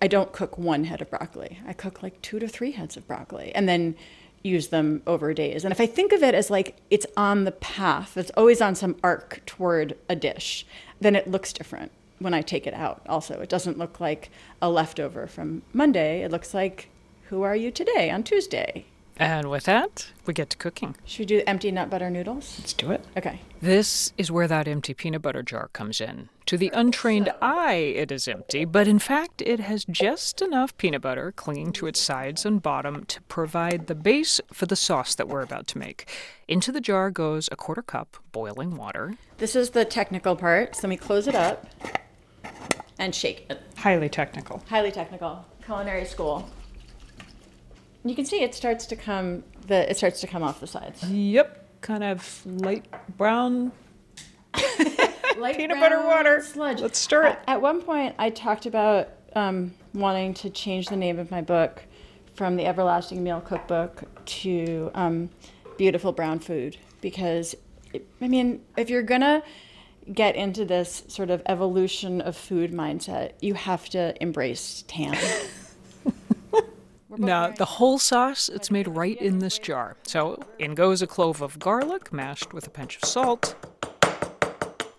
I don't cook one head of broccoli. I cook like two to three heads of broccoli and then use them over days. And if I think of it as like it's on the path, it's always on some arc toward a dish, then it looks different when I take it out. Also, it doesn't look like a leftover from Monday. It looks like who are you today on Tuesday?
And with that, we get to cooking.
Should we do empty nut butter noodles?
Let's do it.
Okay.
This is where that empty peanut butter jar comes in. To the untrained eye, it is empty, but in fact, it has just enough peanut butter clinging to its sides and bottom to provide the base for the sauce that we're about to make. Into the jar goes a quarter cup boiling water,
This is the technical part. So let me close it up and shake it.
highly technical.
Highly technical. Culinary school. You can see it starts to come the it starts to come off the sides.
Yep, kind of light brown
Light
peanut butter water.
sludge.
Let's stir it.
At, at one point, I talked about um, wanting to change the name of my book from the Everlasting Meal Cookbook to um, Beautiful Brown Food because, it, I mean, if you're gonna get into this sort of evolution of food mindset, you have to embrace tan.
Now, the whole sauce, it's made right in this jar. So in goes a clove of garlic, mashed with a pinch of salt.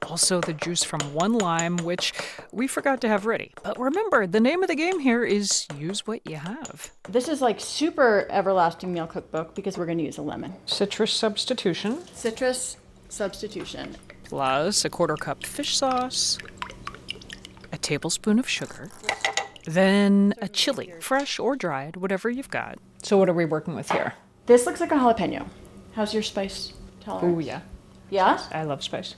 Also, the juice from one lime, which we forgot to have ready. But remember, the name of the game here is use what you have.
this is like super Everlasting Meal Cookbook because we're gonna use a lemon.
Citrus substitution,
Citrus substitution.
plus a quarter cup fish sauce, a tablespoon of sugar, then a chili, fresh or dried, whatever you've got. So, what are we working with here?
This looks like a jalapeno. How's your spice tolerance?
Oh, yeah.
Yeah?
I love spice.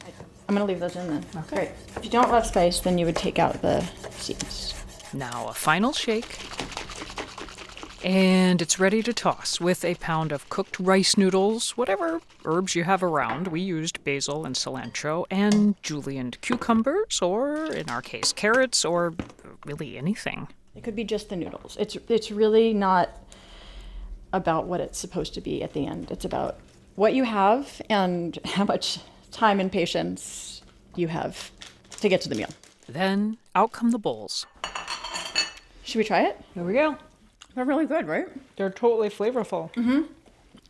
I'm gonna leave those in then.
Okay.
Great. If you don't love spice, then you would take out the seeds.
Now, a final shake. And it's ready to toss with a pound of cooked rice noodles, whatever herbs you have around. We used basil and cilantro and julienned cucumbers, or in our case, carrots, or really anything.
It could be just the noodles. It's it's really not about what it's supposed to be at the end. It's about what you have and how much time and patience you have to get to the meal.
Then out come the bowls.
Should we try it?
Here we go.
They're really good, right?
They're totally flavorful.
Mm-hmm.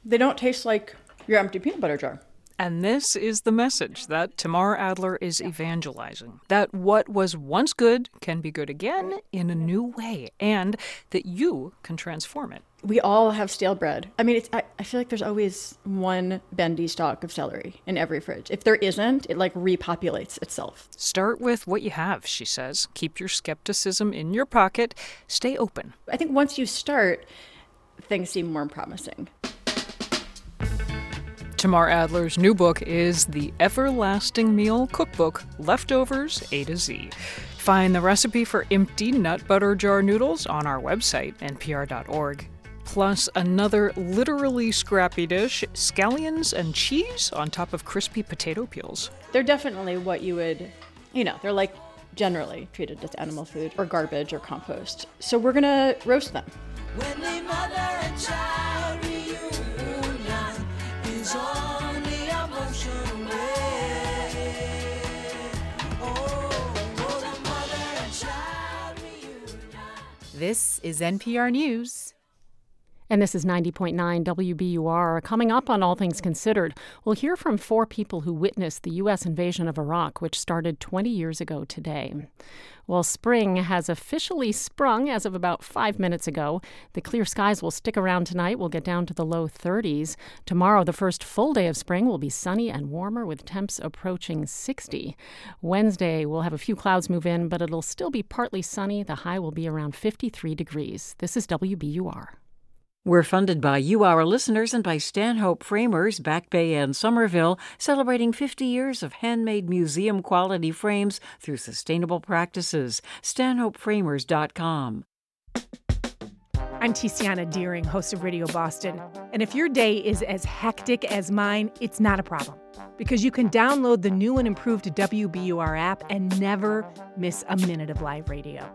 They don't taste like your empty peanut butter jar.
And this is the message that Tamar Adler is evangelizing that what was once good can be good again in a new way, and that you can transform it.
We all have stale bread. I mean, it's, I, I feel like there's always one bendy stalk of celery in every fridge. If there isn't, it like repopulates itself.
Start with what you have, she says. Keep your skepticism in your pocket. Stay open.
I think once you start, things seem more promising.
Tamar Adler's new book is The Everlasting Meal Cookbook Leftovers A to Z. Find the recipe for empty nut butter jar noodles on our website, npr.org. Plus, another literally scrappy dish scallions and cheese on top of crispy potato peels.
They're definitely what you would, you know, they're like generally treated as animal food or garbage or compost. So we're going to roast them.
This is NPR News.
And this is 90.9 WBUR. Coming up on All Things Considered, we'll hear from four people who witnessed the U.S. invasion of Iraq, which started 20 years ago today. Well, spring has officially sprung as of about five minutes ago. The clear skies will stick around tonight. We'll get down to the low 30s. Tomorrow, the first full day of spring, will be sunny and warmer with temps approaching 60. Wednesday, we'll have a few clouds move in, but it'll still be partly sunny. The high will be around 53 degrees. This is WBUR.
We're funded by you, our listeners, and by Stanhope Framers, Back Bay and Somerville, celebrating 50 years of handmade museum quality frames through sustainable practices. StanhopeFramers.com.
I'm Tiziana Dearing, host of Radio Boston. And if your day is as hectic as mine, it's not a problem because you can download the new and improved WBUR app and never miss a minute of live radio.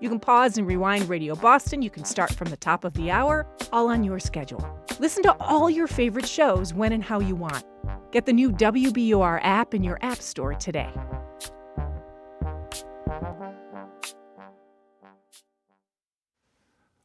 You can pause and rewind Radio Boston. You can start from the top of the hour, all on your schedule. Listen to all your favorite shows when and how you want. Get the new WBUR app in your App Store today.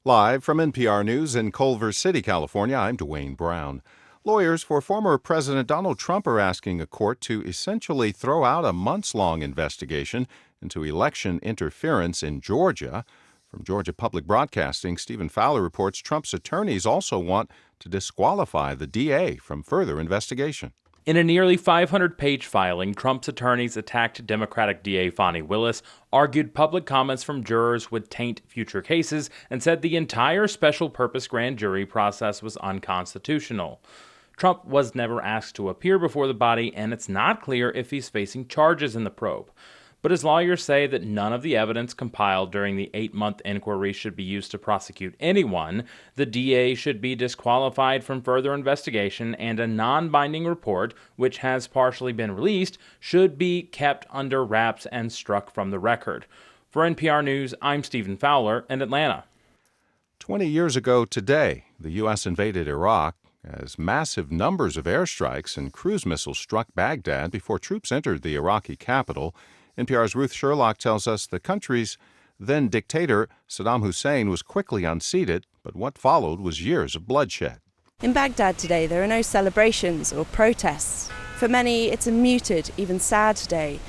Live from NPR News in Culver City, California, I'm Dwane Brown. Lawyers for former President Donald Trump are asking a court to essentially throw out a months long investigation into election interference in Georgia. From Georgia Public Broadcasting, Stephen Fowler reports Trump's attorneys also want to disqualify the DA from further investigation.
In a nearly 500 page filing, Trump's attorneys attacked Democratic DA Fani Willis, argued public comments from jurors would taint future cases, and said the entire special purpose grand jury process was unconstitutional. Trump was never asked to appear before the body, and it's not clear if he's facing charges in the probe but his lawyers say that none of the evidence compiled during the eight month inquiry should be used to prosecute anyone. The DA should be disqualified from further investigation, and a non binding report, which has partially been released, should be kept under wraps and struck from the record. For NPR News, I'm Stephen Fowler in Atlanta.
20 years ago today, the U.S. invaded Iraq as massive numbers of airstrikes and cruise missiles struck Baghdad before troops entered the Iraqi capital. NPR's Ruth Sherlock tells us the country's then dictator, Saddam Hussein, was quickly unseated, but what followed was years of bloodshed.
In Baghdad today, there are no celebrations or protests. For many, it's a muted, even sad day.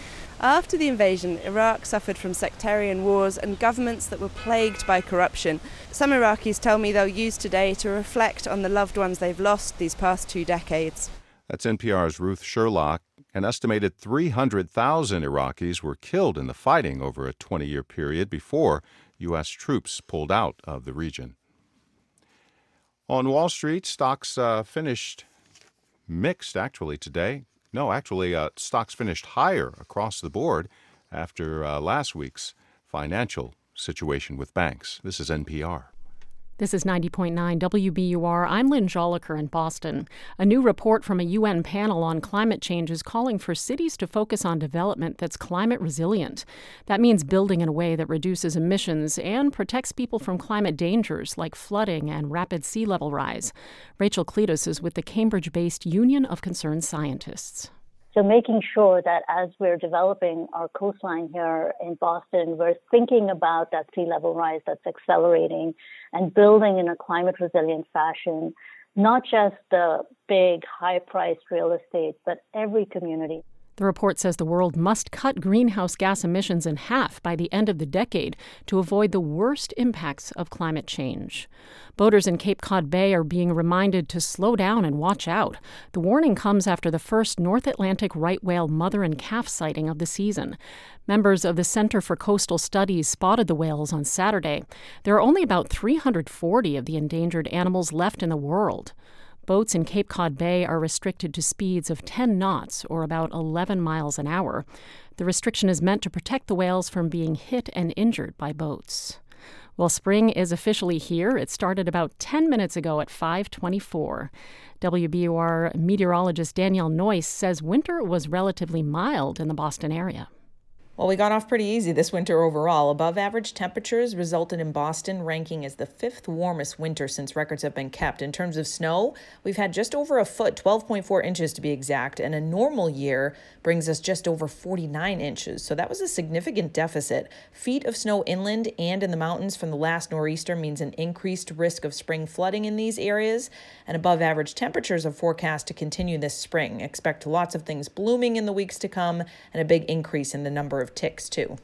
After the invasion, Iraq suffered from sectarian wars and governments that were plagued by corruption. Some Iraqis tell me they'll use today to reflect on the loved ones they've lost these past two decades.
That's NPR's Ruth Sherlock. An estimated 300,000 Iraqis were killed in the fighting over a 20 year period before U.S. troops pulled out of the region. On Wall Street, stocks uh, finished mixed actually today. No, actually, uh, stocks finished higher across the board after uh, last week's financial situation with banks. This is NPR.
This is 90.9 WBUR. I'm Lynn Jolicoeur in Boston. A new report from a UN panel on climate change is calling for cities to focus on development that's climate resilient. That means building in a way that reduces emissions and protects people from climate dangers like flooding and rapid sea level rise. Rachel Cleetus is with the Cambridge based Union of Concerned Scientists.
So making sure that as we're developing our coastline here in Boston, we're thinking about that sea level rise that's accelerating and building in a climate resilient fashion, not just the big high priced real estate, but every community.
The report says the world must cut greenhouse gas emissions in half by the end of the decade to avoid the worst impacts of climate change. Boaters in Cape Cod Bay are being reminded to slow down and watch out. The warning comes after the first North Atlantic right whale mother and calf sighting of the season. Members of the Center for Coastal Studies spotted the whales on Saturday. There are only about 340 of the endangered animals left in the world. Boats in Cape Cod Bay are restricted to speeds of 10 knots, or about 11 miles an hour. The restriction is meant to protect the whales from being hit and injured by boats. Well, spring is officially here. It started about 10 minutes ago at 524. WBUR meteorologist Danielle Noyes says winter was relatively mild in the Boston area.
Well, we got off pretty easy this winter overall. Above average temperatures resulted in Boston ranking as the fifth warmest winter since records have been kept. In terms of snow, we've had just over a foot, 12.4 inches to be exact, and a normal year brings us just over 49 inches. So that was a significant deficit. Feet of snow inland and in the mountains from the last nor'easter means an increased risk of spring flooding in these areas, and above average temperatures are forecast to continue this spring. Expect lots of things blooming in the weeks to come and a big increase in the number of of ticks, too.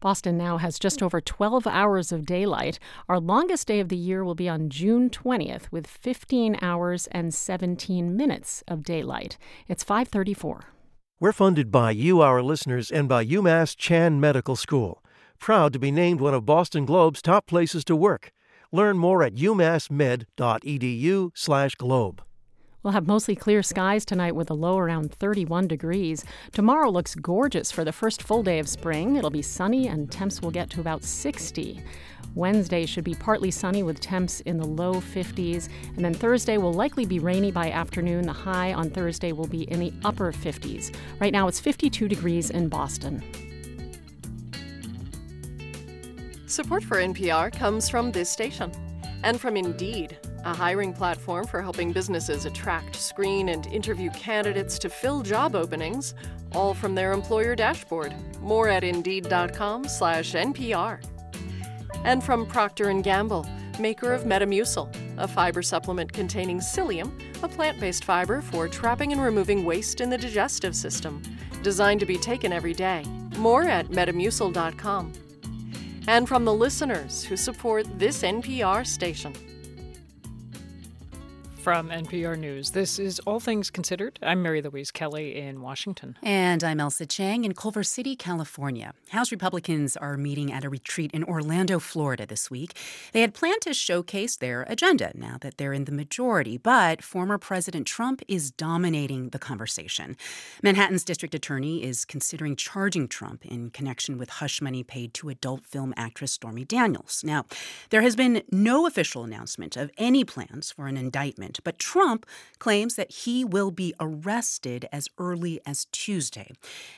Boston now has just over 12 hours of daylight. Our longest day of the year will be on June 20th with 15 hours and 17 minutes of daylight. It's 534.
We're funded by you, our listeners, and by UMass Chan Medical School. Proud to be named one of Boston Globe's top places to work. Learn more at umassmed.edu/globe.
We'll have mostly clear skies tonight with a low around 31 degrees. Tomorrow looks gorgeous for the first full day of spring. It'll be sunny and temps will get to about 60. Wednesday should be partly sunny with temps in the low 50s. And then Thursday will likely be rainy by afternoon. The high on Thursday will be in the upper 50s. Right now it's 52 degrees in Boston.
Support for NPR comes from this station and from Indeed a hiring platform for helping businesses attract, screen, and interview candidates to fill job openings, all from their employer dashboard. More at indeed.com/npr. And from Procter & Gamble, maker of Metamucil, a fiber supplement containing psyllium, a plant-based fiber for trapping and removing waste in the digestive system, designed to be taken every day. More at metamucil.com. And from the listeners who support this NPR station.
From NPR News, this is All Things Considered. I'm Mary Louise Kelly in Washington.
And I'm Ailsa Chang in Culver City, California. House Republicans are meeting at a retreat in Orlando, Florida this week. They had planned to showcase their agenda now that they're in the majority, but former President Trump is dominating the conversation. Manhattan's district attorney is considering charging Trump in connection with hush money paid to adult film actress Stormy Daniels. Now, there has been no official announcement of any plans for an indictment but Trump claims that he will be arrested as early as Tuesday.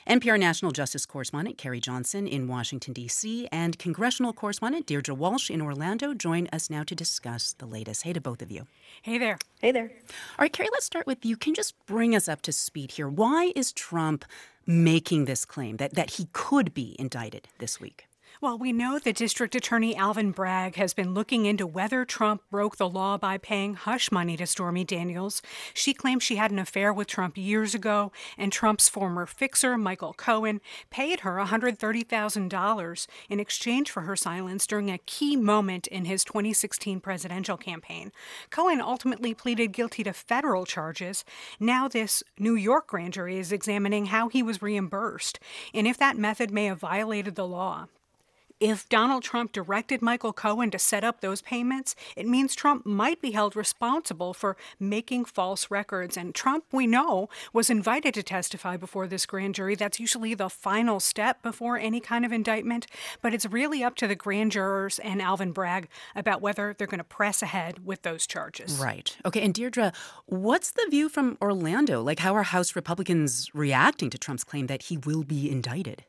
NPR National Justice Correspondent Carrie Johnson in Washington, D.C., and Congressional Correspondent Deirdre Walsh in Orlando join us now to discuss the latest. Hey to both of you.
Hey there.
Hey there.
All right, Carrie, let's start with you. Can you just bring us up to speed here? Why is Trump making this claim that, that he could be indicted this week?
Well, we know that District Attorney Alvin Bragg has been looking into whether Trump broke the law by paying hush money to Stormy Daniels. She claims she had an affair with Trump years ago, and Trump's former fixer, Michael Cohen, paid her $130,000 in exchange for her silence during a key moment in his 2016 presidential campaign. Cohen ultimately pleaded guilty to federal charges. Now, this New York grand jury is examining how he was reimbursed and if that method may have violated the law. If Donald Trump directed Michael Cohen to set up those payments, it means Trump might be held responsible for making false records. And Trump, we know, was invited to testify before this grand jury. That's usually the final step before any kind of indictment. But it's really up to the grand jurors and Alvin Bragg about whether they're going to press ahead with those charges.
Right. Okay. And Deirdre, what's the view from Orlando? Like, how are House Republicans reacting to Trump's claim that he will be indicted?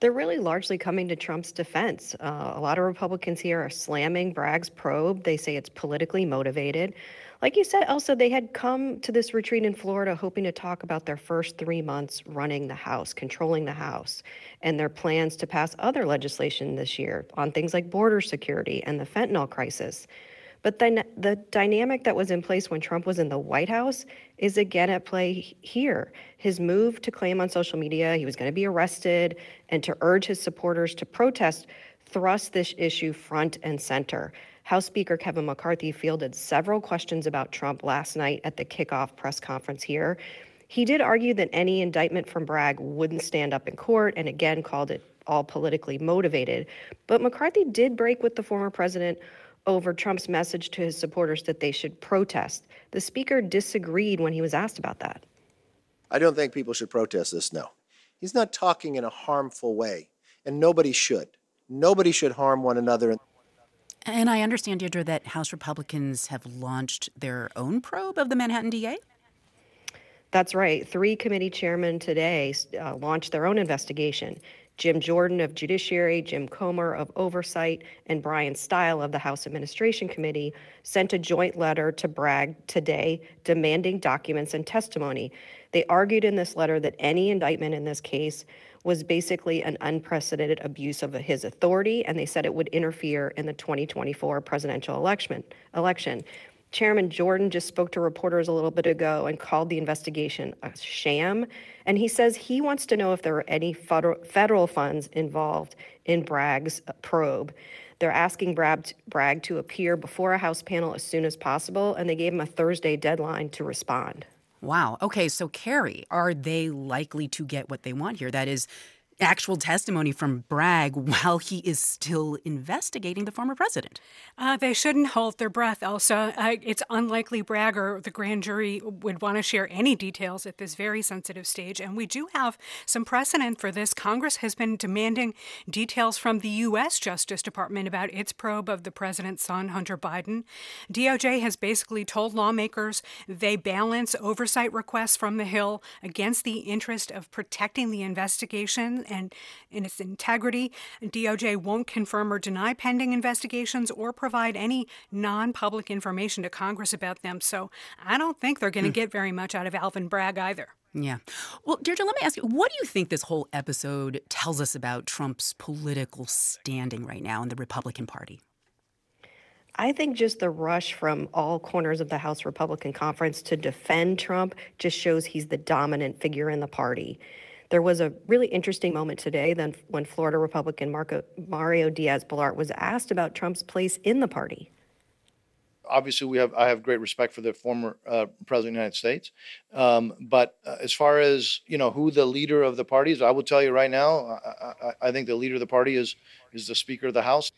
They're really largely coming to Trump's defense. Uh, a lot of Republicans here are slamming Bragg's probe. They say it's politically motivated. Like you said, Ailsa, they had come to this retreat in Florida hoping to talk about their first three months running the House, controlling the House, and their plans to pass other legislation this year on things like border security and the fentanyl crisis. But then the dynamic that was in place when Trump was in the White House is again at play here. His move to claim on social media he was going to be arrested and to urge his supporters to protest thrust this issue front and center. House Speaker Kevin McCarthy fielded several questions about Trump last night at the kickoff press conference here. He did argue that any indictment from Bragg wouldn't stand up in court and again called it all politically motivated. But McCarthy did break with the former president over Trump's message to his supporters that they should protest. The speaker disagreed when he was asked about that.
I don't think people should protest this, no. He's not talking in a harmful way, and nobody should. Nobody should harm one another.
And I understand, Deirdre, that House Republicans have launched their own probe of the Manhattan DA?
That's right. Three committee chairmen today uh, launched their own investigation. Jim Jordan of Judiciary, Jim Comer of Oversight, and Brian Steil of the House Administration Committee sent a joint letter to Bragg today demanding documents and testimony. They argued in this letter that any indictment in this case was basically an unprecedented abuse of his authority, and they said it would interfere in the 2024 presidential election. Election. Chairman Jordan just spoke to reporters a little bit ago and called the investigation a sham. And he says he wants to know if there are any federal, funds involved in Bragg's uh, probe. They're asking Bragg to appear before a House panel as soon as possible, and they gave him a Thursday deadline to respond.
Wow. Okay, so Carrie, are they likely to get what they want here? That is, actual testimony from Bragg while he is still investigating the former president.
Uh, they shouldn't hold their breath, Ailsa. Uh, it's unlikely Bragg or the grand jury would want to share any details at this very sensitive stage. And we do have some precedent for this. Congress has been demanding details from the U.S. Justice Department about its probe of the president's son, Hunter Biden. DOJ has basically told lawmakers they balance oversight requests from the Hill against the interest of protecting the investigation and in its integrity. DOJ won't confirm or deny pending investigations or provide any non public information to Congress about them. So I don't think they're going to mm. get very much out of Alvin Bragg either.
Yeah. Well, Deirdre, let me ask you, what do you think this whole episode tells us about Trump's political standing right now in the Republican Party?
I think just the rush from all corners of the House Republican Conference to defend Trump just shows he's the dominant figure in the party. There was a really interesting moment today then when Florida Republican Marco, Mario Diaz-Balart was asked about Trump's place in the party.
Obviously, we have I have great respect for the former uh, president of the United States, um, but uh, as far as you know, who the leader of the party is, I will tell you right now, I, I, I think the leader of the party is is the Speaker of the House.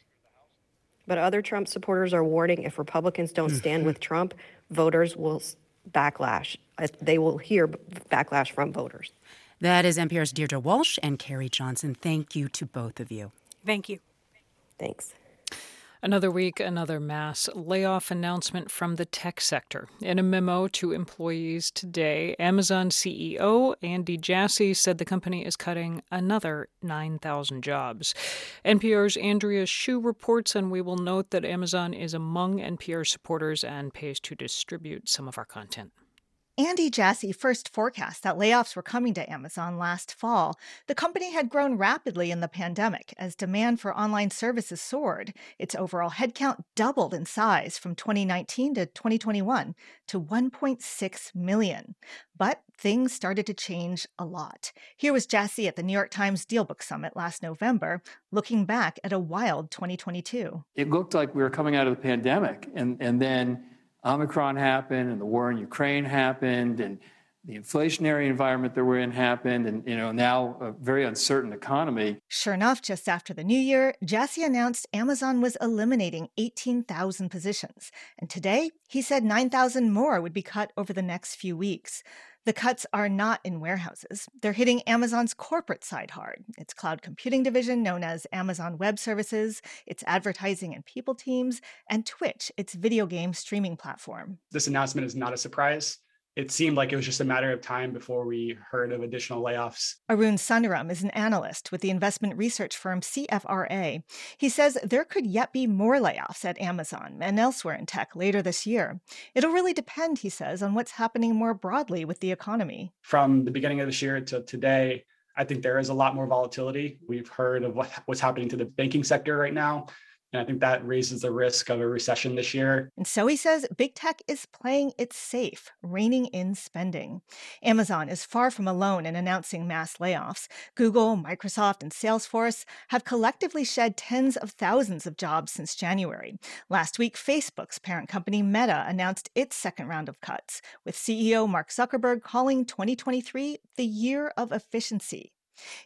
But other Trump supporters are warning if Republicans don't stand with Trump, voters will backlash. They will hear backlash from voters.
That is NPR's Deirdre Walsh and Carrie Johnson. Thank you to both of you.
Thank you.
Thanks.
Another week, another mass layoff announcement from the tech sector. In a memo to employees today, Amazon CEO Andy Jassy said the company is cutting another 9,000 jobs. NPR's Andrea Hsu reports, and we will note that Amazon is among NPR supporters and pays to distribute some of our content.
Andy Jassy first forecast that layoffs were coming to Amazon last fall. The company had grown rapidly in the pandemic as demand for online services soared. Its overall headcount doubled in size from 2019 to 2021 to 1.6 million. But things started to change a lot. Here was Jassy at the New York Times Dealbook Summit last November, looking back at a wild 2022.
It looked like we were coming out of the pandemic, and, and then Omicron happened and the war in Ukraine happened and the inflationary environment that we're in happened and you know now a very uncertain economy.
Sure enough just after the new year jassy announced amazon was eliminating 18000 positions. And today he said 9000 more would be cut over the next few weeks the cuts are not in warehouses. They're hitting Amazon's corporate side hard. Its cloud computing division, known as Amazon Web Services, its advertising and people teams, and Twitch, its video game streaming platform.
This announcement is not a surprise.
It seemed like it was just a matter of time before we heard of additional layoffs.
Arun Sundaram is an analyst with the investment research firm CFRA. He says there could yet be more layoffs at Amazon and elsewhere in tech later this year. It'll really depend, he says, on what's happening more broadly with the economy.
From the beginning of this year to today, I think there is a lot more volatility. We've heard of what, what's happening to the banking sector right now. And I think that raises the risk of a recession this year.
And so he says big tech is playing it safe, reining in spending. Amazon is far from alone in announcing mass layoffs. Google, Microsoft, and Salesforce have collectively shed tens of thousands of jobs since January. Last week, Facebook's parent company Meta announced its second round of cuts, with CEO Mark Zuckerberg calling 2023 the year of efficiency.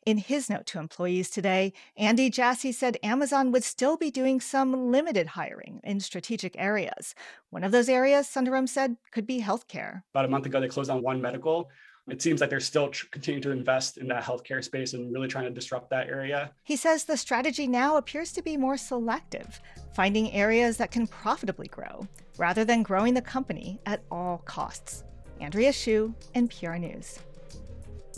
In his note to employees today, Andy Jassy said Amazon would still be doing some limited hiring in strategic areas. One of those areas, Sundaram said, could be healthcare.
About a month ago, they closed on One Medical. It seems like they're still tr- continuing to invest in that healthcare space and really trying to disrupt that area.
He says the strategy now appears to be more selective, finding areas that can profitably grow, rather than growing the company at all costs. Andrea Hsu, NPR News.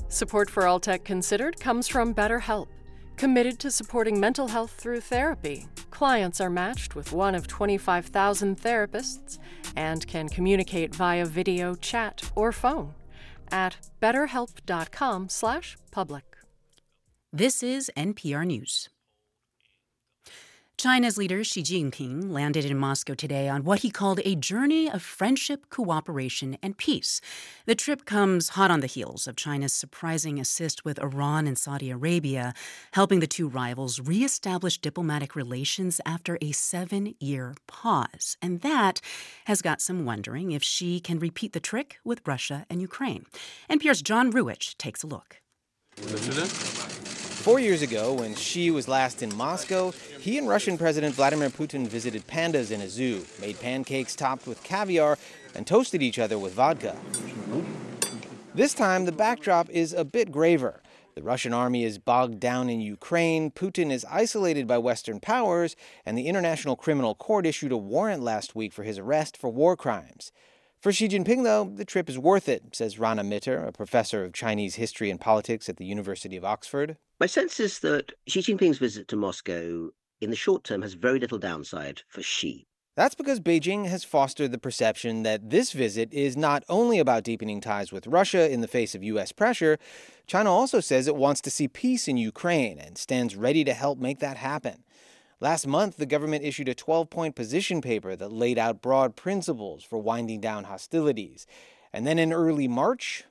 Support for All Tech Considered comes from BetterHelp. Committed to supporting mental health through therapy, clients are matched with one of 25,000 therapists and can communicate via video, chat, or phone at betterhelp.com/public.
This is NPR News. China's leader Xi Jinping landed in Moscow today on what he called a journey of friendship, cooperation, and peace. The trip comes hot on the heels of China's surprising assist with Iran and Saudi Arabia, helping the two rivals reestablish diplomatic relations after a seven year pause. And that has got some wondering if Xi can repeat the trick with Russia and Ukraine. And NPR's John Ruwitch takes a look.
Four years ago, when Xi was last in Moscow, he and Russian President Vladimir Putin visited pandas in a zoo, made pancakes topped with caviar, and toasted each other with vodka. This time, the backdrop is a bit graver. The Russian army is bogged down in Ukraine, Putin is isolated by Western powers, and the International Criminal Court issued a warrant last week for his arrest for war crimes. For Xi Jinping, though, the trip is worth it, says Rana Mitter, a professor of Chinese history and politics at the University of Oxford.
My sense is that Xi Jinping's visit to Moscow in the short term has very little downside for Xi.
That's because Beijing has fostered the perception that this visit is not only about deepening ties with Russia in the face of U.S. pressure, China also says it wants to see peace in Ukraine and stands ready to help make that happen. Last month, the government issued a 12 point position paper that laid out broad principles for winding down hostilities. And then in early March,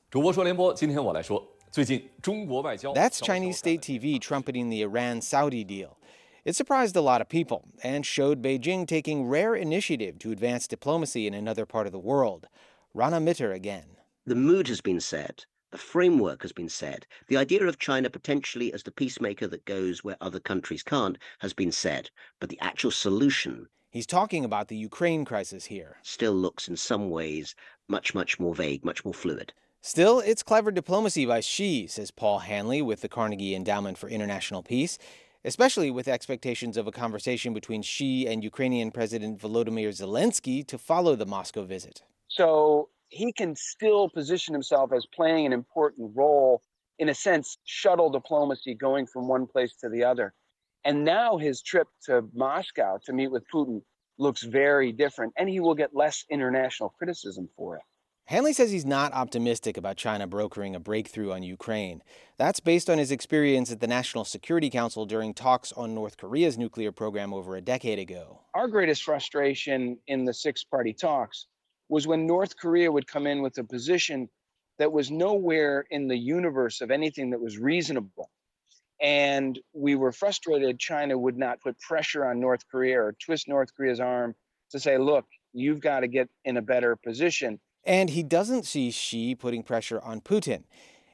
that's Chinese state TV trumpeting the Iran Saudi deal. It surprised a lot of people and showed Beijing taking rare initiative to advance diplomacy in another part of the world. Rana Mitter again.
The mood has been set. The framework has been set. The idea of China potentially as the peacemaker that goes where other countries can't has been set. But the actual solution.
He's talking about the Ukraine crisis here.
Still looks in some ways much, much more vague, much more fluid.
Still, it's clever diplomacy by Xi, says Paul Haenle with the Carnegie Endowment for International Peace, especially with expectations of a conversation between Xi and Ukrainian President Volodymyr Zelensky to follow the Moscow visit.
So he can still position himself as playing an important role, in a sense, shuttle diplomacy going from one place to the other. And now his trip to Moscow to meet with Putin looks very different, and he will get less international criticism for it.
Haenle says he's not optimistic about China brokering a breakthrough on Ukraine. That's based on his experience at the National Security Council during talks on North Korea's nuclear program over a decade ago.
Our greatest frustration in the six party talks was when North Korea would come in with a position that was nowhere in the universe of anything that was reasonable. And we were frustrated China would not put pressure on North Korea or twist North Korea's arm to say, look, you've got to get in a better position.
And he doesn't see Xi putting pressure on Putin.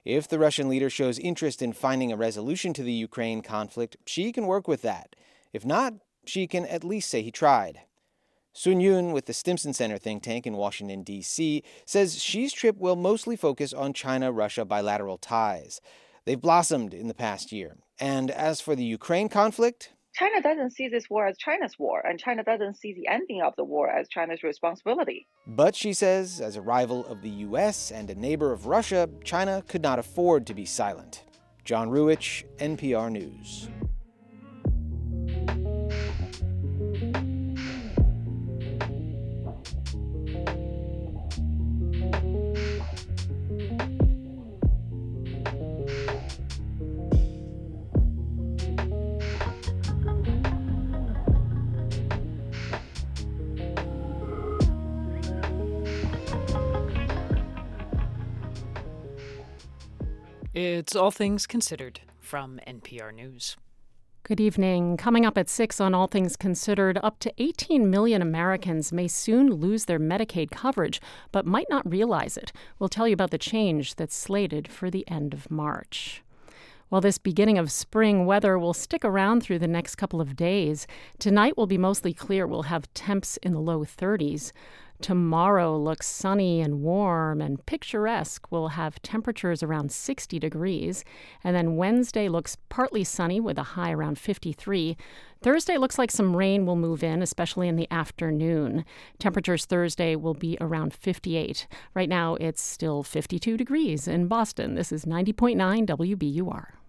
If the Russian leader shows interest in finding a resolution to the Ukraine conflict, Xi can work with that. If not, Xi can at least say he tried. Sun Yun with the Stimson Center think tank in Washington, D.C., says Xi's trip will mostly focus on China Russia bilateral ties. They've blossomed in the past year. And as for the Ukraine conflict,
China doesn't see this war as China's war, and China doesn't see the ending of the war as China's responsibility.
But she says, as a rival of the US and a neighbor of Russia, China could not afford to be silent. John Ruwitch, NPR News.
It's All Things Considered from NPR News.
Good evening. Coming up at 6 on All Things Considered, up to 18 million Americans may soon lose their Medicaid coverage, but might not realize it. We'll tell you about the change that's slated for the end of March. While this beginning of spring weather will stick around through the next couple of days, tonight will be mostly clear. We'll have temps in the low 30s. Tomorrow looks sunny and warm and picturesque. We'll have temperatures around 60 degrees. And then Wednesday looks partly sunny with a high around 53. Thursday looks like some rain will move in, especially in the afternoon. Temperatures Thursday will be around 58. Right now it's still 52 degrees in Boston. This is 90.9 WBUR.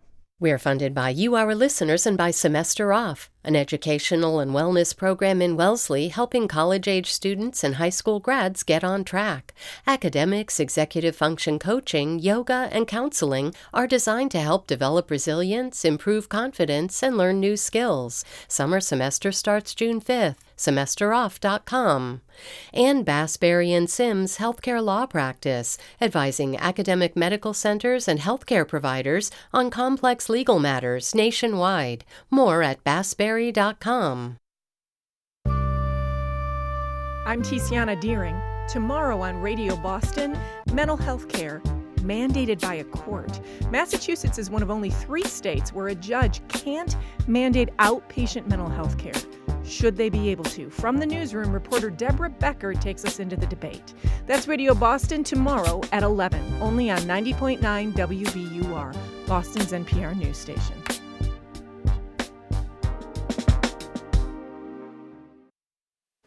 We're funded by you, our listeners, and by Semester Off, an educational and wellness program in Wellesley helping college age students and high school grads get on track. Academics, executive function coaching, yoga, and counseling are designed to help develop resilience, improve confidence, and learn new skills. Summer semester starts June 5th semesteroff.com, and Bassberry and Sims Healthcare Law Practice, advising academic medical centers and healthcare providers on complex legal matters nationwide. More at bassberry.com.
I'm Tiziana Dearing. Tomorrow on Radio Boston, mental health care mandated by a court. Massachusetts is one of only three states where a judge can't mandate outpatient mental health care should they be able to? From the newsroom, reporter Deborah Becker takes us into the debate. That's Radio Boston tomorrow at 11, only on 90.9 WBUR, Boston's NPR news station.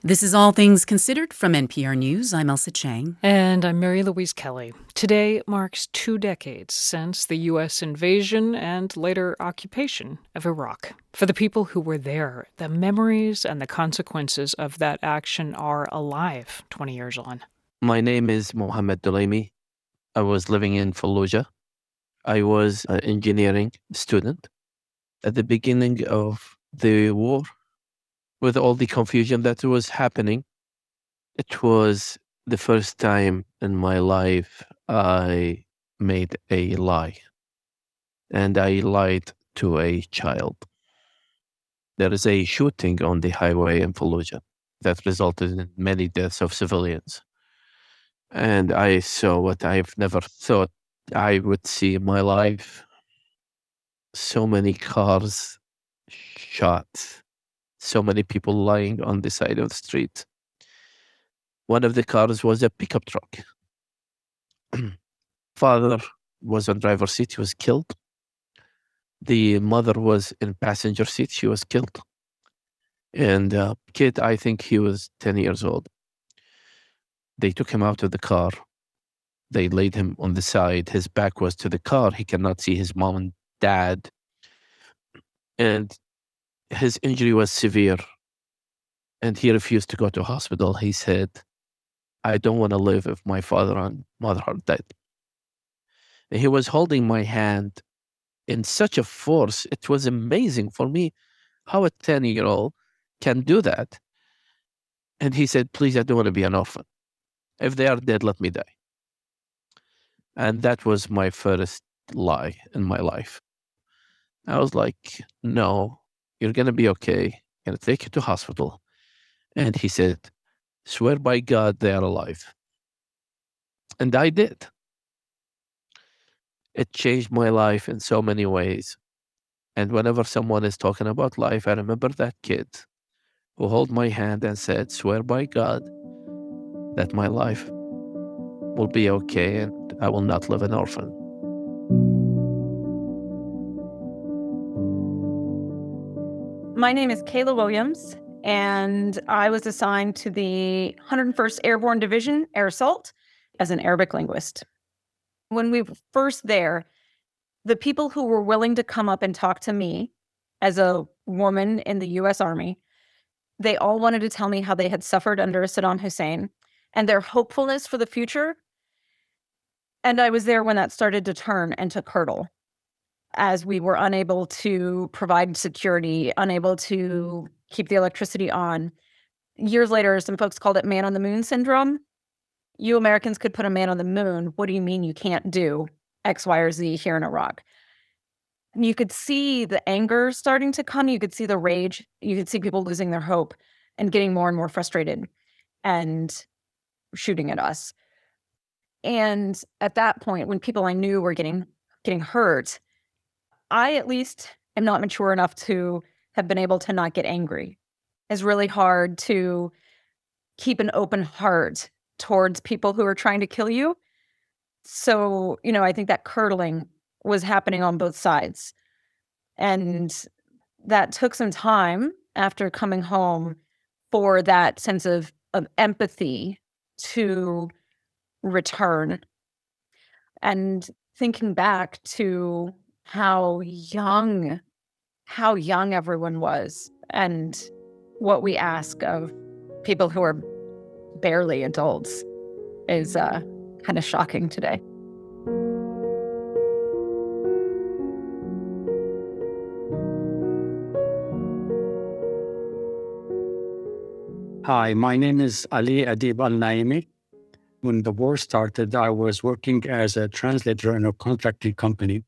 This is All Things Considered from NPR News. I'm Ailsa Chang.
And I'm Mary Louise Kelly. Today marks two decades since the U.S. invasion and later occupation of Iraq. For the people who were there, the memories and the consequences of that action are alive 20 years on.
My name is Mohammed Dulaimi. I was living in Fallujah. I was an engineering student. At the beginning of the war, with all the confusion that was happening. It was the first time in my life I made a lie. And I lied to a child. There is a shooting on the highway in Fallujah that resulted in many deaths of civilians. And I saw what I've never thought I would see in my life. So many cars shot so many people lying on the side of the street. One of the cars was a pickup truck. Father was on driver's seat, he was killed. The mother was in passenger seat, she was killed. And uh, kid, I think he was 10 years old. They took him out of the car. They laid him on the side. His back was to the car. He cannot see his mom and dad. And his injury was severe and he refused to go to hospital. He said, I don't want to live if my father and mother are dead. And he was holding my hand in such a force. It was amazing for me how a 10 year old can do that. And he said, Please, I don't want to be an orphan. If they are dead, let me die. And that was my first lie in my life. I was like, No, you're going to be okay. I'm going to take you to hospital. And he said, Swear by God they are alive. And I did. It changed my life in so many ways. And whenever someone is talking about life, I remember that kid who held my hand and said, Swear by God that my life will be okay and I will not live an orphan.
My name is Kayla Williams, and I was assigned to the 101st Airborne Division, Air Assault, as an Arabic linguist. When we were first there, the people who were willing to come up and talk to me as a woman in the US Army, they all wanted to tell me how they had suffered under Saddam Hussein and their hopefulness for the future. And I was there when that started to turn and to curdle as we were unable to provide security, unable to keep the electricity on. Years later, some folks called it man on the moon syndrome. You Americans could put a man on the moon. What do you mean you can't do X, Y, or Z here in Iraq? And you could see the anger starting to come. You could see the rage. You could see people losing their hope and getting more and more frustrated and shooting at us. And at that point, when people I knew were getting getting hurt, I at least am not mature enough to have been able to not get angry. It's really hard to keep an open heart towards people who are trying to kill you. So, you know, I think that curdling was happening on both sides. And that took some time after coming home for that sense of, of empathy to return. And thinking back to how young, how young everyone was, and what we ask of people who are barely adults is uh, kind of shocking today.
Hi, my name is Ali Adib Al Naimi. When the war started, I was working as a translator in a contracting company.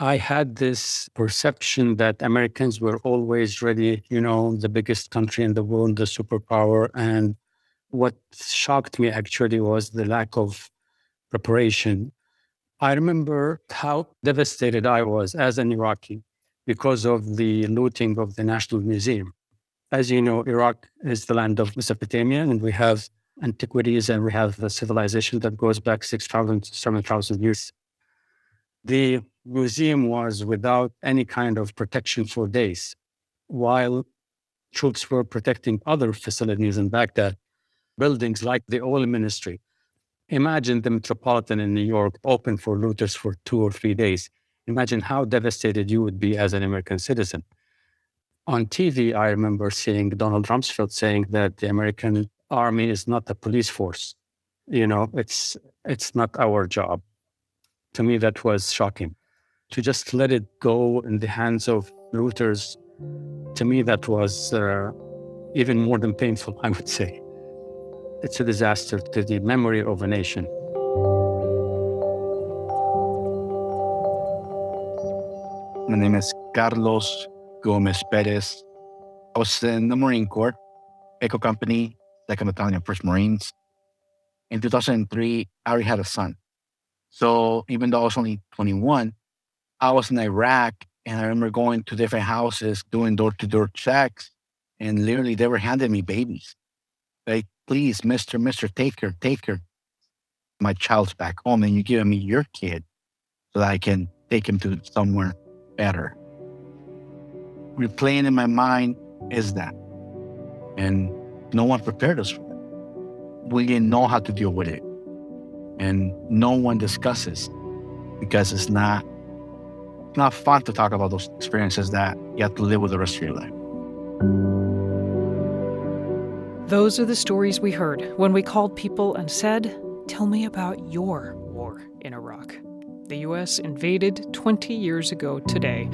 I had this perception that Americans were always ready, you know, the biggest country in the world, the superpower. And what shocked me actually was the lack of preparation. I remember how devastated I was as an Iraqi because of the looting of the National Museum. As you know, Iraq is the land of Mesopotamia, and we have antiquities and we have a civilization that goes back 6,000 to 7,000 years. The museum was without any kind of protection for days, while troops were protecting other facilities in Baghdad, buildings like the oil ministry. Imagine the Metropolitan in New York open for looters for two or three days. Imagine how devastated you would be as an American citizen on TV, I remember seeing Donald Rumsfeld saying that the American army is not a police force. You know, it's it's not our job. To me, that was shocking. To just let it go in the hands of looters, to me, that was uh, even more than painful. I would say, it's a disaster to the memory of a nation.
My name is Carlos Gomez Perez. I was in the Marine Corps, Echo Company, Second Battalion, First Marines. In 2003, I already had a son. So even though I was only 21, I was in Iraq and I remember going to different houses, doing door to door checks, and literally they were handing me babies. Like, please, Mr. Mr. Take her, take her. My child's back home and you're giving me your kid so that I can take him to somewhere better replaying in my mind is that. And no one prepared us for it. We didn't know how to deal with it. And no one discusses because it's not it's not fun to talk about those experiences that you have to live with the rest of your life.
Those are the stories we heard when we called people and said, Tell me about your war in Iraq. The U.S. invaded 20 years ago today.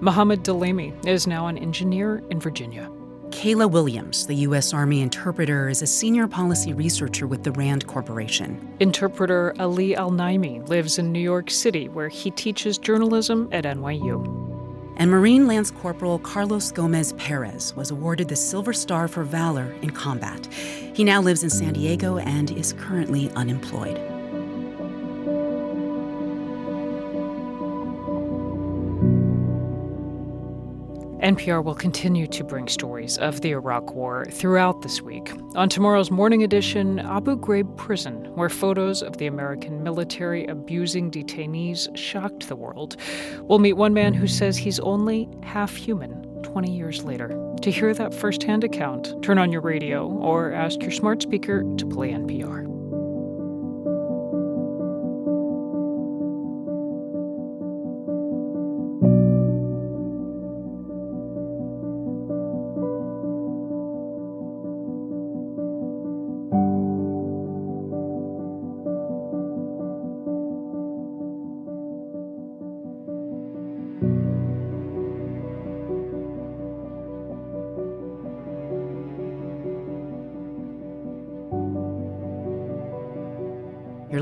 Mohammed Dulaimi is now an engineer in Virginia.
Kayla Williams, the U.S. Army interpreter, is a senior policy researcher with the RAND Corporation.
Interpreter Ali Al Naimi lives in New York City, where he teaches journalism at NYU.
And Marine Lance Corporal Carlos Gomez Perez was awarded the Silver Star for Valor in combat. He now lives in San Diego and is currently unemployed.
NPR will continue to bring stories of the Iraq War throughout this week. On tomorrow's morning edition, Abu Ghraib prison, where photos of the American military abusing detainees shocked the world. We'll meet one man who says he's only half human. 20 years later. To hear that firsthand account, turn on your radio or ask your smart speaker to play NPR.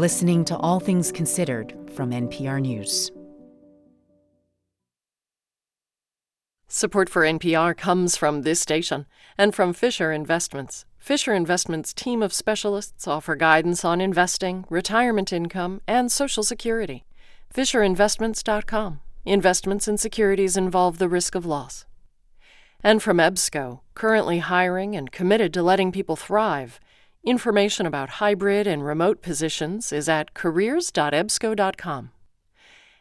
Listening to All Things Considered from NPR News.
Support for NPR comes from this station and from Fisher Investments. Fisher Investments' team of specialists offer guidance on investing, retirement income, and Social Security. FisherInvestments.com. Investments in securities involve the risk of loss. And from EBSCO, currently hiring and committed to letting people thrive. Information about hybrid and remote positions is at careers.ebsco.com.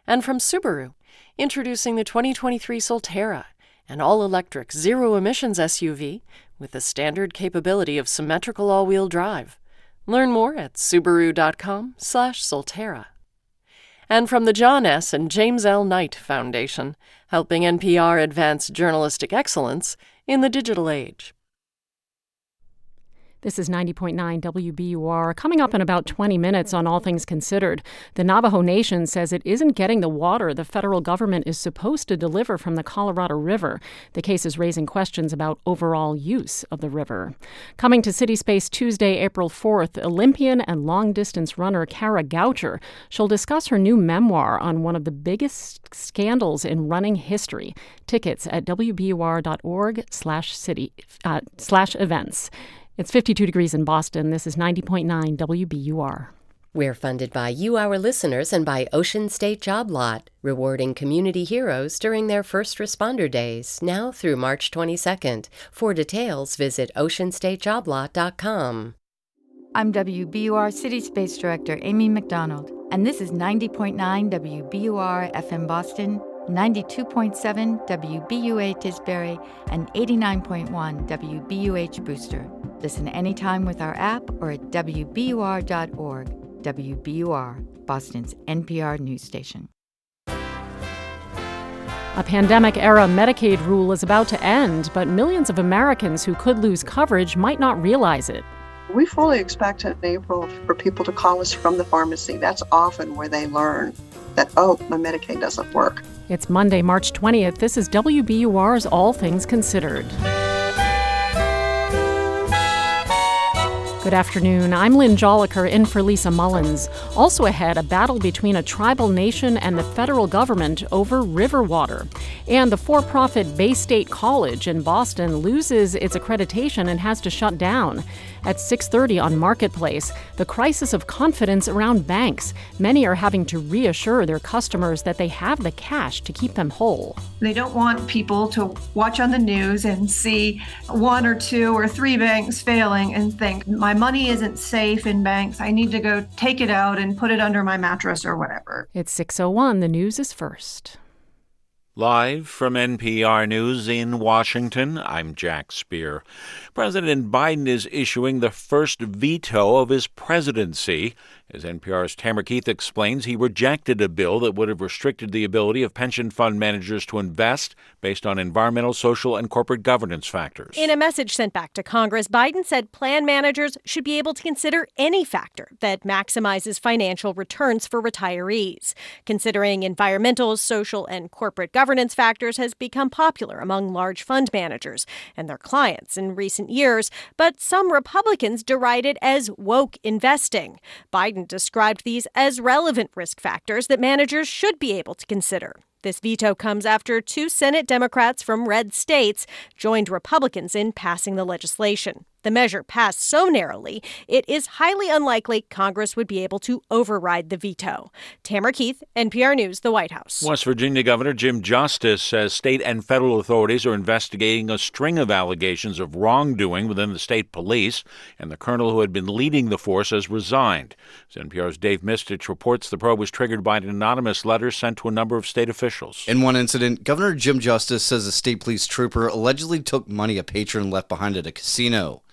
And from Subaru, introducing the 2023 Solterra, an all-electric zero-emissions SUV with the standard capability of symmetrical all-wheel drive. Learn more at subaru.com/slash Solterra. And from the John S. and James L. Knight Foundation, helping NPR advance journalistic excellence in the digital age.
This is 90.9 WBUR. Coming up in about 20 minutes on All Things Considered, the Navajo Nation says it isn't getting the water the federal government is supposed to deliver from the Colorado River. The case is raising questions about overall use of the river. Coming to City Space Tuesday, April 4th, Olympian and long distance runner Kara Goucher. She'll discuss her new memoir on one of the biggest scandals in running history. Tickets at wbur.org slash city uh, slash events. It's 52 degrees in Boston. This is 90.9 WBUR.
We're funded by you, our listeners, and by Ocean State Job Lot, rewarding community heroes during their first responder days, now through March 22nd. For details, visit oceanstatejoblot.com.
I'm WBUR City Space Director Amy McDonald, and this is 90.9 WBUR FM Boston 92.7 WBUA Tisbury, and 89.1 WBUH Brewster. Listen anytime with our app or at WBUR.org. WBUR, Boston's NPR news station.
A pandemic era Medicaid rule is about to end, but millions of Americans who could lose coverage might not realize it.
We fully expect in April for people to call us from the pharmacy. That's often where they learn that, oh, my Medicaid doesn't work.
It's Monday, March 20th. This is WBUR's All Things Considered. Good afternoon. I'm Lynn Jolicoeur in for Lisa Mullins. Also ahead, a battle between a tribal nation and the federal government over river water. And the for-profit Bay State College in Boston loses its accreditation and has to shut down. At 6:30 on Marketplace, the crisis of confidence around banks. Many are having to reassure their customers that they have the cash to keep them whole.
They don't want people to watch on the news and see one or two or three banks failing and think my money isn't safe in banks. I need to go take it out and put it under my mattress or whatever.
It's 6:01. The news is first.
Live from NPR News in Washington, I'm Jack Speer. President Biden is issuing the first veto of his presidency. As NPR's Tamara Keith explains, he rejected a bill that would have restricted the ability of pension fund managers to invest based on environmental, social, and corporate governance factors.
In a message sent back to Congress, Biden said plan managers should be able to consider any factor that maximizes financial returns for retirees. Considering environmental, social, and corporate governance factors has become popular among large fund managers and their clients in recent years, but some Republicans deride it as woke investing. Biden described these as relevant risk factors that managers should be able to consider. This veto comes after two Senate Democrats from red states joined Republicans in passing the legislation. The measure passed so narrowly, it is highly unlikely Congress would be able to override the veto. Tamara Keith, NPR News, the White House.
West Virginia Governor Jim Justice says state and federal authorities are investigating a string of allegations of wrongdoing within the state police, and the colonel who had been leading the force has resigned. As NPR's Dave Mistich reports, the probe was triggered by an anonymous letter sent to a number of state officials.
In one incident, Governor Jim Justice says a state police trooper allegedly took money a patron left behind at a casino.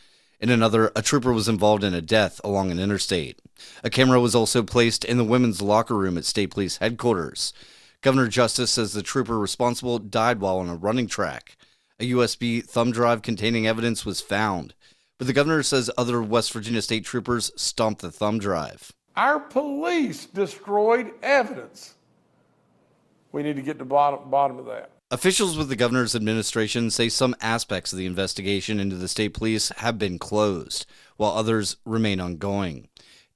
In another, a trooper was involved in a death along an interstate. A camera was also placed in the women's locker room at state police headquarters. Governor Justice says the trooper responsible died while on a running track. A USB thumb drive containing evidence was found, but the governor says other West Virginia state troopers stomped the thumb drive.
Our police destroyed evidence. We need to get to the bottom, bottom of that.
Officials with the governor's administration say some aspects of the investigation into the state police have been closed, while others remain ongoing.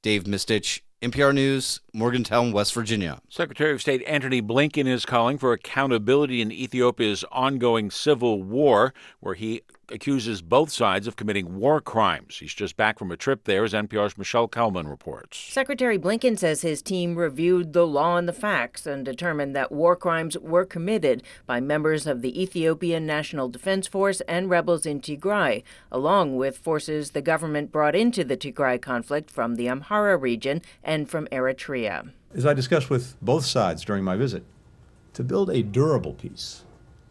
Dave Mistich, NPR News, Morgantown, West Virginia.
Secretary of State Antony Blinken is calling for accountability in Ethiopia's ongoing civil war, where he accuses both sides of committing war crimes. He's just back from a trip there, as NPR's Michele Kelemen reports.
Secretary Blinken says his team reviewed the law and the facts and determined that war crimes were committed by members of the Ethiopian National Defense Force and rebels in Tigray, along with forces the government brought into the Tigray conflict from the Amhara region and from Eritrea.
As I discussed with both sides during my visit, to build a durable peace,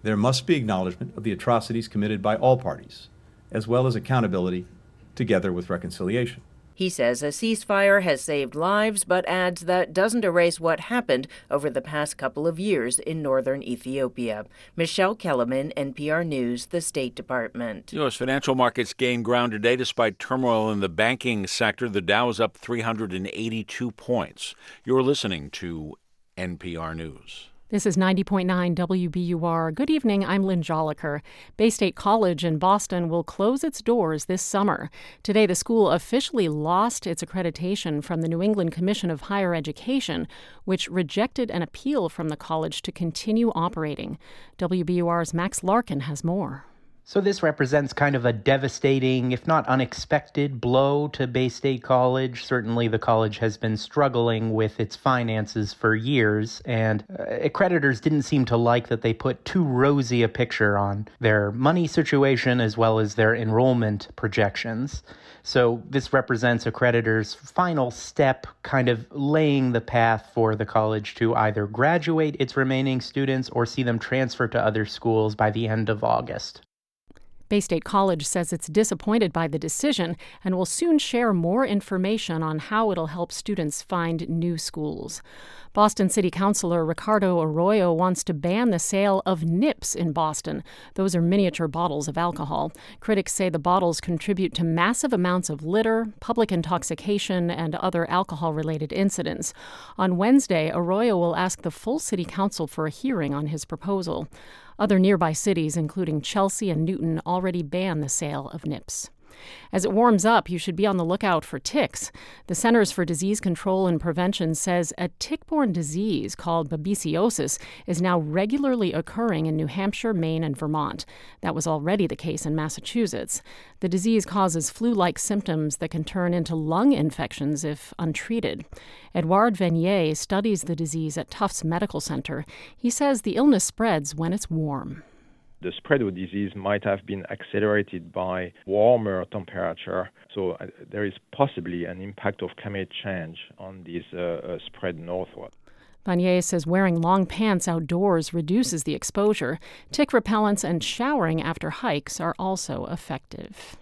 there must be acknowledgement of the atrocities committed by all parties, as well as accountability, together with reconciliation.
He says a ceasefire has saved lives, but adds that doesn't erase what happened over the past couple of years in northern Ethiopia. Michele Kelemen, NPR News, the State Department.
U.S. financial markets gained ground today despite turmoil in the banking sector. The Dow is up 382 points. You're listening to NPR News.
This is 90.9 WBUR. Good evening. I'm Lynn Jolicoeur. Bay State College in Boston will close its doors this summer. Today, the school officially lost its accreditation from the New England Commission of Higher Education, which rejected an appeal from the college to continue operating. WBUR's Max Larkin has more.
So, this represents kind of a devastating, if not unexpected, blow to Bay State College. Certainly, the college has been struggling with its finances for years, and uh, creditors didn't seem to like that they put too rosy a picture on their money situation as well as their enrollment projections. So, this represents a creditor's final step, kind of laying the path for the college to either graduate its remaining students or see them transfer to other schools by the end of August.
Bay State College says it's disappointed by the decision and will soon share more information on how it'll help students find new schools. Boston City Councilor Ricardo Arroyo wants to ban the sale of nips in Boston. Those are miniature bottles of alcohol. Critics say the bottles contribute to massive amounts of litter, public intoxication, and other alcohol related incidents. On Wednesday, Arroyo will ask the full City Council for a hearing on his proposal. Other nearby cities, including Chelsea and Newton, already ban the sale of nips. As it warms up, you should be on the lookout for ticks. The Centers for Disease Control and Prevention says a tick borne disease called babesiosis is now regularly occurring in New Hampshire, Maine, and Vermont. That was already the case in Massachusetts. The disease causes flu like symptoms that can turn into lung infections if untreated. Edouard Vannier studies the disease at Tufts Medical Center. He says the illness spreads when it's warm
the spread of disease might have been accelerated by warmer temperature. So uh, there is possibly an impact of climate change on this uh, uh, spread northward.
Vannier says wearing long pants outdoors reduces the exposure. Tick repellents and showering after hikes are also effective.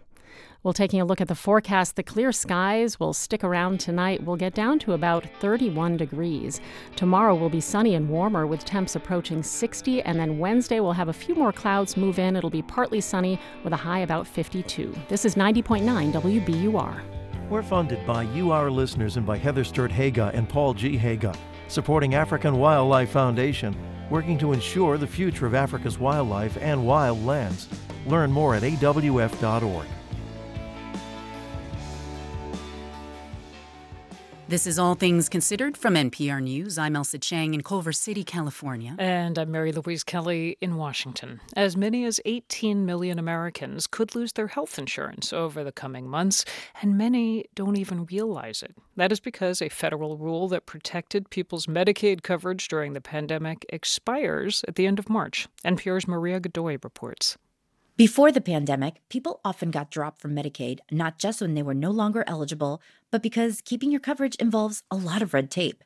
Well, taking a look at the forecast, the clear skies will stick around tonight. We'll get down to about 31 degrees. Tomorrow will be sunny and warmer with temps approaching 60, and then Wednesday we'll have a few more clouds move in. It'll be partly sunny with a high about 52. This is 90.9 WBUR.
We're funded by you, our listeners, and by Heather Sturt Haaga and Paul G. Haaga, supporting African Wildlife Foundation, working to ensure the future of Africa's wildlife and wild lands. Learn more at awf.org.
This is All Things Considered from NPR News. I'm Ailsa Chang in Culver City, California.
And I'm Mary Louise Kelly in Washington. As many as 18 million Americans could lose their health insurance over the coming months, and many don't even realize it. That is because a federal rule that protected people's Medicaid coverage during the pandemic expires at the end of March. NPR's Maria Godoy reports.
Before the pandemic, people often got dropped from Medicaid, not just when they were no longer eligible, but because keeping your coverage involves a lot of red tape.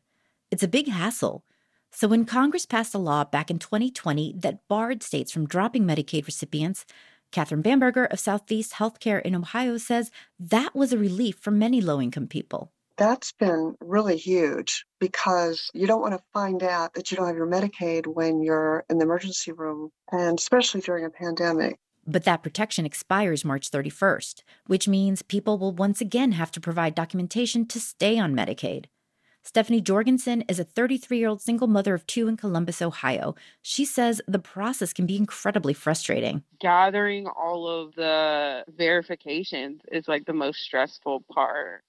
It's a big hassle. So when Congress passed a law back in 2020 that barred states from dropping Medicaid recipients, Catherine Bamberger of Southeast Healthcare in Ohio says that was a relief for many low income people.
That's been really huge because you don't want to find out that you don't have your Medicaid when you're in the emergency room, and especially during a pandemic.
But that protection expires March 31st, which means people will once again have to provide documentation to stay on Medicaid. Stephanie Jorgensen is a 33 year old single mother of two in Columbus, Ohio. She says the process can be incredibly frustrating.
Gathering all of the verifications is like the most stressful part.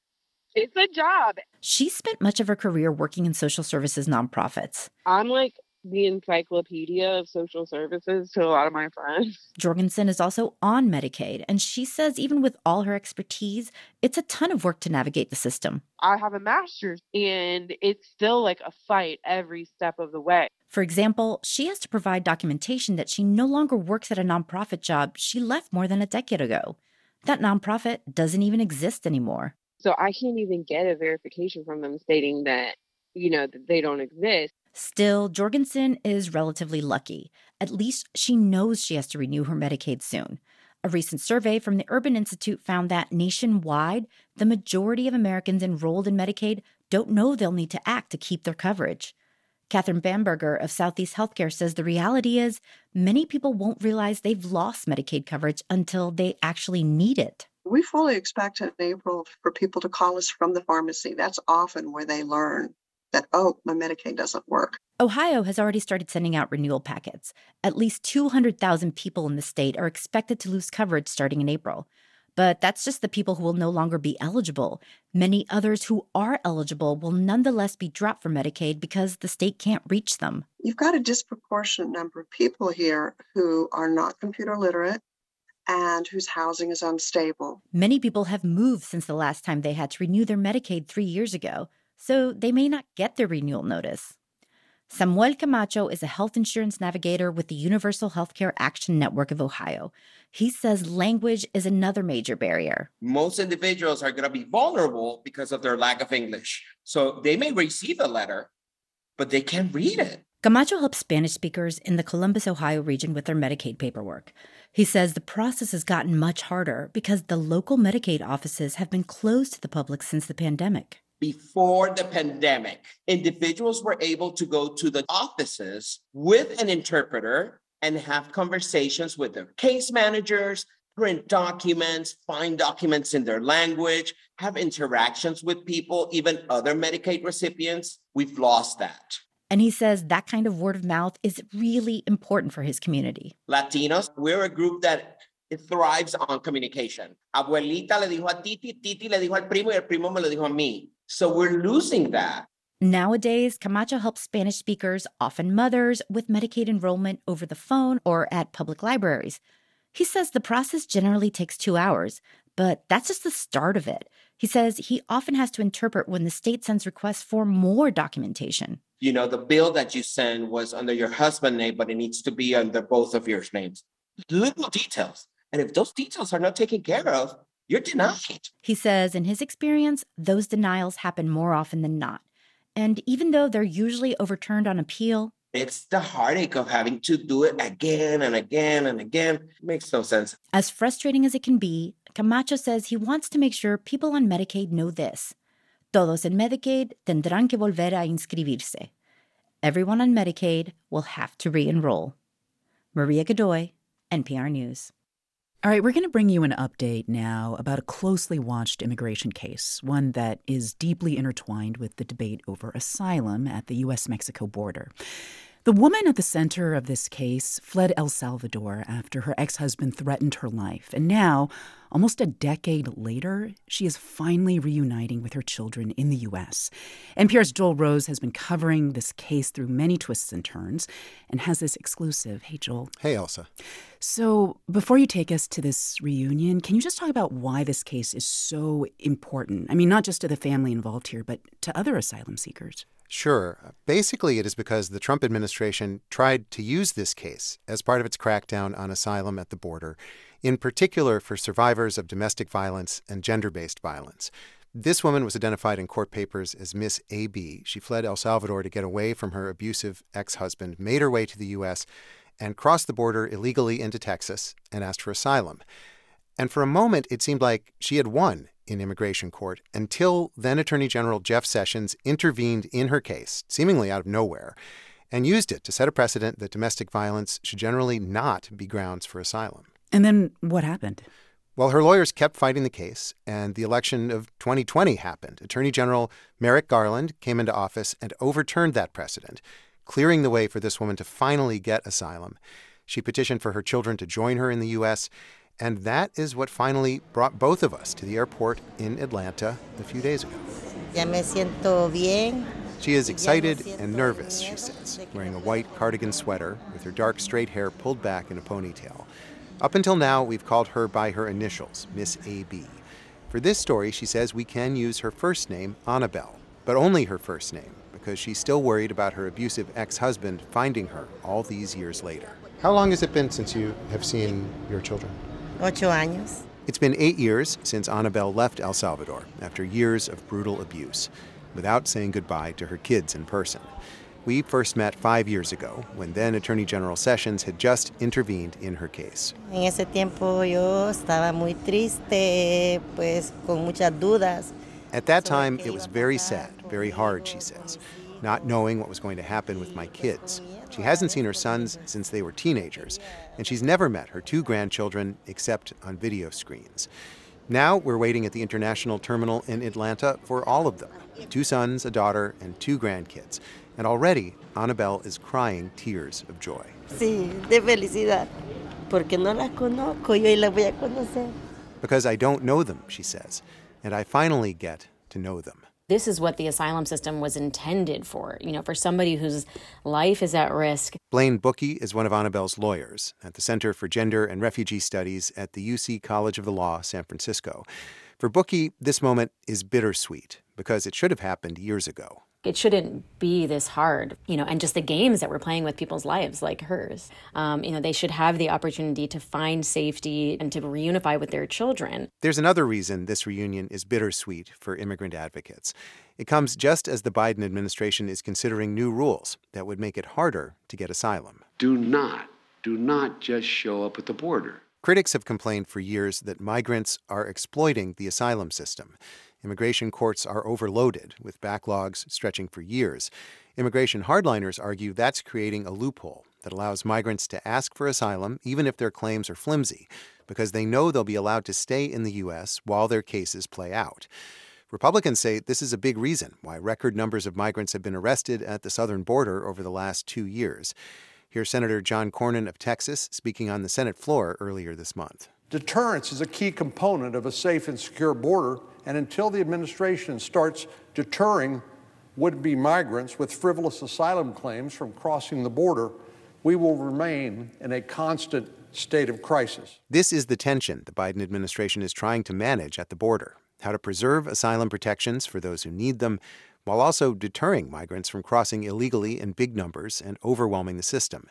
It's a job.
She spent much of her career working in social services nonprofits.
I'm like the encyclopedia of social services to a lot of my friends.
Jorgensen is also on Medicaid, and she says even with all her expertise, it's a ton of work to navigate the system.
I have a master's, and it's still like a fight every step of the way.
For example, she has to provide documentation that she no longer works at a nonprofit job she left more than a decade ago. That nonprofit doesn't even exist anymore.
So I can't even get a verification from them stating that, you know, that they don't exist.
Still, Jorgensen is relatively lucky. At least she knows she has to renew her Medicaid soon. A recent survey from the Urban Institute found that nationwide, the majority of Americans enrolled in Medicaid don't know they'll need to act to keep their coverage. Catherine Bamberger of Southeast Healthcare says the reality is many people won't realize they've lost Medicaid coverage until they actually need it.
We fully expect in April for people to call us from the pharmacy. That's often where they learn that, oh, my Medicaid doesn't work.
Ohio has already started sending out renewal packets. At least 200,000 people in the state are expected to lose coverage starting in April. But that's just the people who will no longer be eligible. Many others who are eligible will nonetheless be dropped from Medicaid because the state can't reach them.
You've got a disproportionate number of people here who are not computer literate and whose housing is unstable.
Many people have moved since the last time they had to renew their Medicaid three years ago so they may not get their renewal notice. Samuel Camacho is a health insurance navigator with the Universal Healthcare Action Network of Ohio. He says language is another major barrier.
Most individuals are going to be vulnerable because of their lack of English. So they may receive a letter, but they can't read it.
Camacho helps Spanish speakers in the Columbus, Ohio region with their Medicaid paperwork. He says the process has gotten much harder because the local Medicaid offices have been closed to the public since the pandemic
before the pandemic, individuals were able to go to the offices with an interpreter and have conversations with their case managers, print documents, find documents in their language, have interactions with people, even other Medicaid recipients. We've lost that.
And he says that kind of word of mouth is really important for his community.
Latinos, we're a group that thrives on communication. Abuelita le dijo a Titi, Titi le dijo al primo, y el primo me lo dijo a mí. So we're losing that.
Nowadays, Camacho helps Spanish speakers, often mothers, with Medicaid enrollment over the phone or at public libraries. He says the process generally takes two hours, but that's just the start of it. He says he often has to interpret when the state sends requests for more documentation.
You know, the bill that you send was under your husband's name, but it needs to be under both of your names. Little details. And if those details are not taken care of, you're denied.
He says, in his experience, those denials happen more often than not. And even though they're usually overturned on appeal,
it's the heartache of having to do it again and again and again. It makes no sense.
As frustrating as it can be, Camacho says he wants to make sure people on Medicaid know this. Todos en Medicaid tendrán que volver a inscribirse. Everyone on Medicaid will have to re enroll. Maria Godoy, NPR News.
All right, we're going to bring you an update now about a closely watched immigration case, one that is deeply intertwined with the debate over asylum at the U.S. Mexico border. The woman at the center of this case fled El Salvador after her ex husband threatened her life, and now Almost a decade later, she is finally reuniting with her children in the U.S. NPR's Joel Rose has been covering this case through many twists and turns and has this exclusive. Hey, Joel.
Hey, Ailsa.
So, before you take us to this reunion, can you just talk about why this case is so important? I mean, not just to the family involved here, but to other asylum seekers.
Sure. Basically, it is because the Trump administration tried to use this case as part of its crackdown on asylum at the border in particular for survivors of domestic violence and gender based violence. This woman was identified in court papers as Miss AB. She fled El Salvador to get away from her abusive ex husband, made her way to the U.S., and crossed the border illegally into Texas and asked for asylum. And for a moment, it seemed like she had won in immigration court until then Attorney General Jeff Sessions intervened in her case, seemingly out of nowhere, and used it to set a precedent that domestic violence should generally not be grounds for asylum.
And then what happened?
Well, her lawyers kept fighting the case, and the election of 2020 happened. Attorney General Merrick Garland came into office and overturned that precedent, clearing the way for this woman to finally get asylum. She petitioned for her children to join her in the U.S., and that is what finally brought both of us to the airport in Atlanta a few days ago.
Ya me siento bien.
She is excited and nervous, she says, wearing a white cardigan sweater with her dark straight hair pulled back in a ponytail. Up until now, we've called her by her initials, Miss AB. For this story, she says we can use her first name, Annabelle, but only her first name, because she's still worried about her abusive ex husband finding her all these years later. How long has it been since you have seen your children?
Ocho años.
It's been eight years since Annabelle left El Salvador after years of brutal abuse, without saying goodbye to her kids in person. We first met five years ago when then Attorney General Sessions had just intervened in her case.
En ese tiempo yo estaba muy triste, pues con muchas dudas.
At that time, it was very sad, very hard, she says, not knowing what was going to happen with my kids. She hasn't seen her sons since they were teenagers, and she's never met her two grandchildren except on video screens. Now we're waiting at the international terminal in Atlanta for all of them two sons, a daughter, and two grandkids. And already, Annabelle is crying tears of joy.
Sí, de felicidad. Porque no las conozco, yo las voy a conocer.
Because I don't know them, she says, and I finally get to know them.
This is what the asylum system was intended for, you know, for somebody whose life is at risk.
Blaine Bookey is one of Annabelle's lawyers at the Center for Gender and Refugee Studies at the UC College of the Law, San Francisco. For Bookey, this moment is bittersweet because it should have happened years ago
it shouldn't be this hard, you know, and just the games that we're playing with people's lives like hers. Um, you know, they should have the opportunity to find safety and to reunify with their children.
There's another reason this reunion is bittersweet for immigrant advocates. It comes just as the Biden administration is considering new rules that would make it harder to get asylum.
Do not, do not just show up at the border.
Critics have complained for years that migrants are exploiting the asylum system. Immigration courts are overloaded, with backlogs stretching for years. Immigration hardliners argue that's creating a loophole that allows migrants to ask for asylum even if their claims are flimsy, because they know they'll be allowed to stay in the U.S. while their cases play out. Republicans say this is a big reason why record numbers of migrants have been arrested at the southern border over the last two years. Here's Senator John Cornyn of Texas speaking on the Senate floor earlier this month.
Deterrence is a key component of a safe and secure border and until the administration starts deterring would be migrants with frivolous asylum claims from crossing the border, we will remain in a constant state of crisis.
This is the tension the Biden administration is trying to manage at the border how to preserve asylum protections for those who need them while also deterring migrants from crossing illegally in big numbers and overwhelming the system.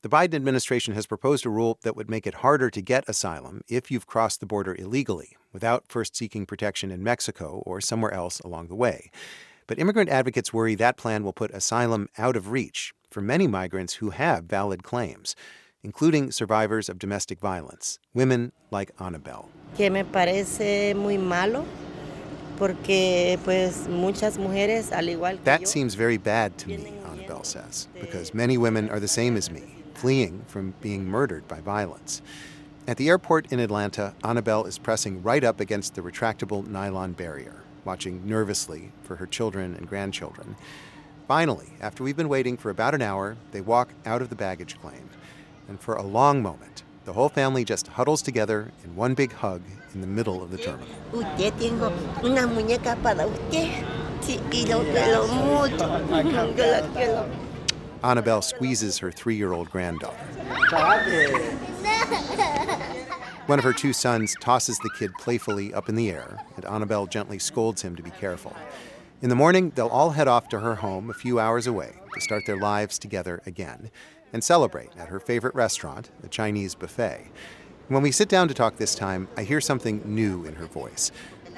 The Biden administration has proposed a rule that would make it harder to get asylum if you've crossed the border illegally without first seeking protection in Mexico or somewhere else along the way. But immigrant advocates worry that plan will put asylum out of reach for many migrants who have valid claims, including survivors of domestic violence, women like Annabelle.
Que me parece muy malo. Porque, pues, muchas mujeres, al igual que
that seems very bad to me, Annabelle says, because many women are the same as me fleeing from being murdered by violence. At the airport in Atlanta, Annabelle is pressing right up against the retractable nylon barrier, watching nervously for her children and grandchildren. Finally, after we've been waiting for about an hour, they walk out of the baggage claim. And for a long moment, the whole family just huddles together in one big hug in the middle of the terminal. Annabelle squeezes her three year old granddaughter. One of her two sons tosses the kid playfully up in the air, and Annabelle gently scolds him to be careful. In the morning, they'll all head off to her home a few hours away to start their lives together again and celebrate at her favorite restaurant, the Chinese buffet. When we sit down to talk this time, I hear something new in her voice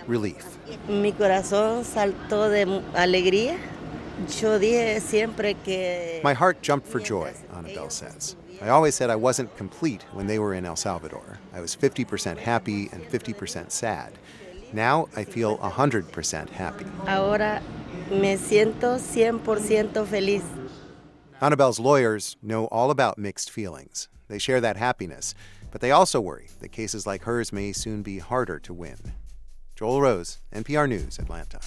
relief.
Mi corazón saltó de alegría. Yo dije siempre que.
My heart jumped for joy, Annabelle says. I always said I wasn't complete when they were in El Salvador. I was 50% happy and 50% sad. Now I feel 100% happy.
Ahora me siento 100% feliz.
Annabelle's lawyers know all about mixed feelings. They share that happiness, but they also worry that cases like hers may soon be harder to win. Joel Rose, NPR News, Atlanta.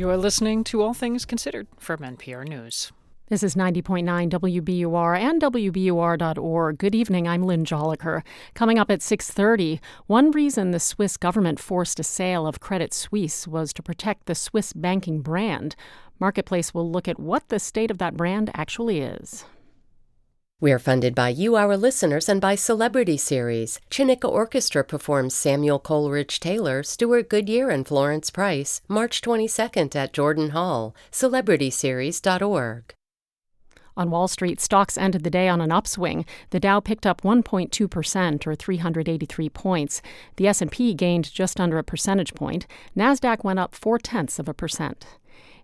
You're listening to All Things Considered from NPR News.
This is 90.9 WBUR and WBUR.org. Good evening. I'm Lynn Jolicoeur. Coming up at 6:30, one reason the Swiss government forced a sale of Credit Suisse was to protect the Swiss banking brand. Marketplace will look at what the state of that brand actually is.
We are funded by you, our listeners, and by Celebrity Series. Chineke Orchestra performs Samuel Coleridge Taylor, Stewart Goodyear, and Florence Price, March 22nd at Jordan Hall. CelebritySeries.org.
On Wall Street, stocks ended the day on an upswing. The Dow picked up 1.2% or 383 points. The S&P gained just under a percentage point. Nasdaq went up 4 tenths of a percent.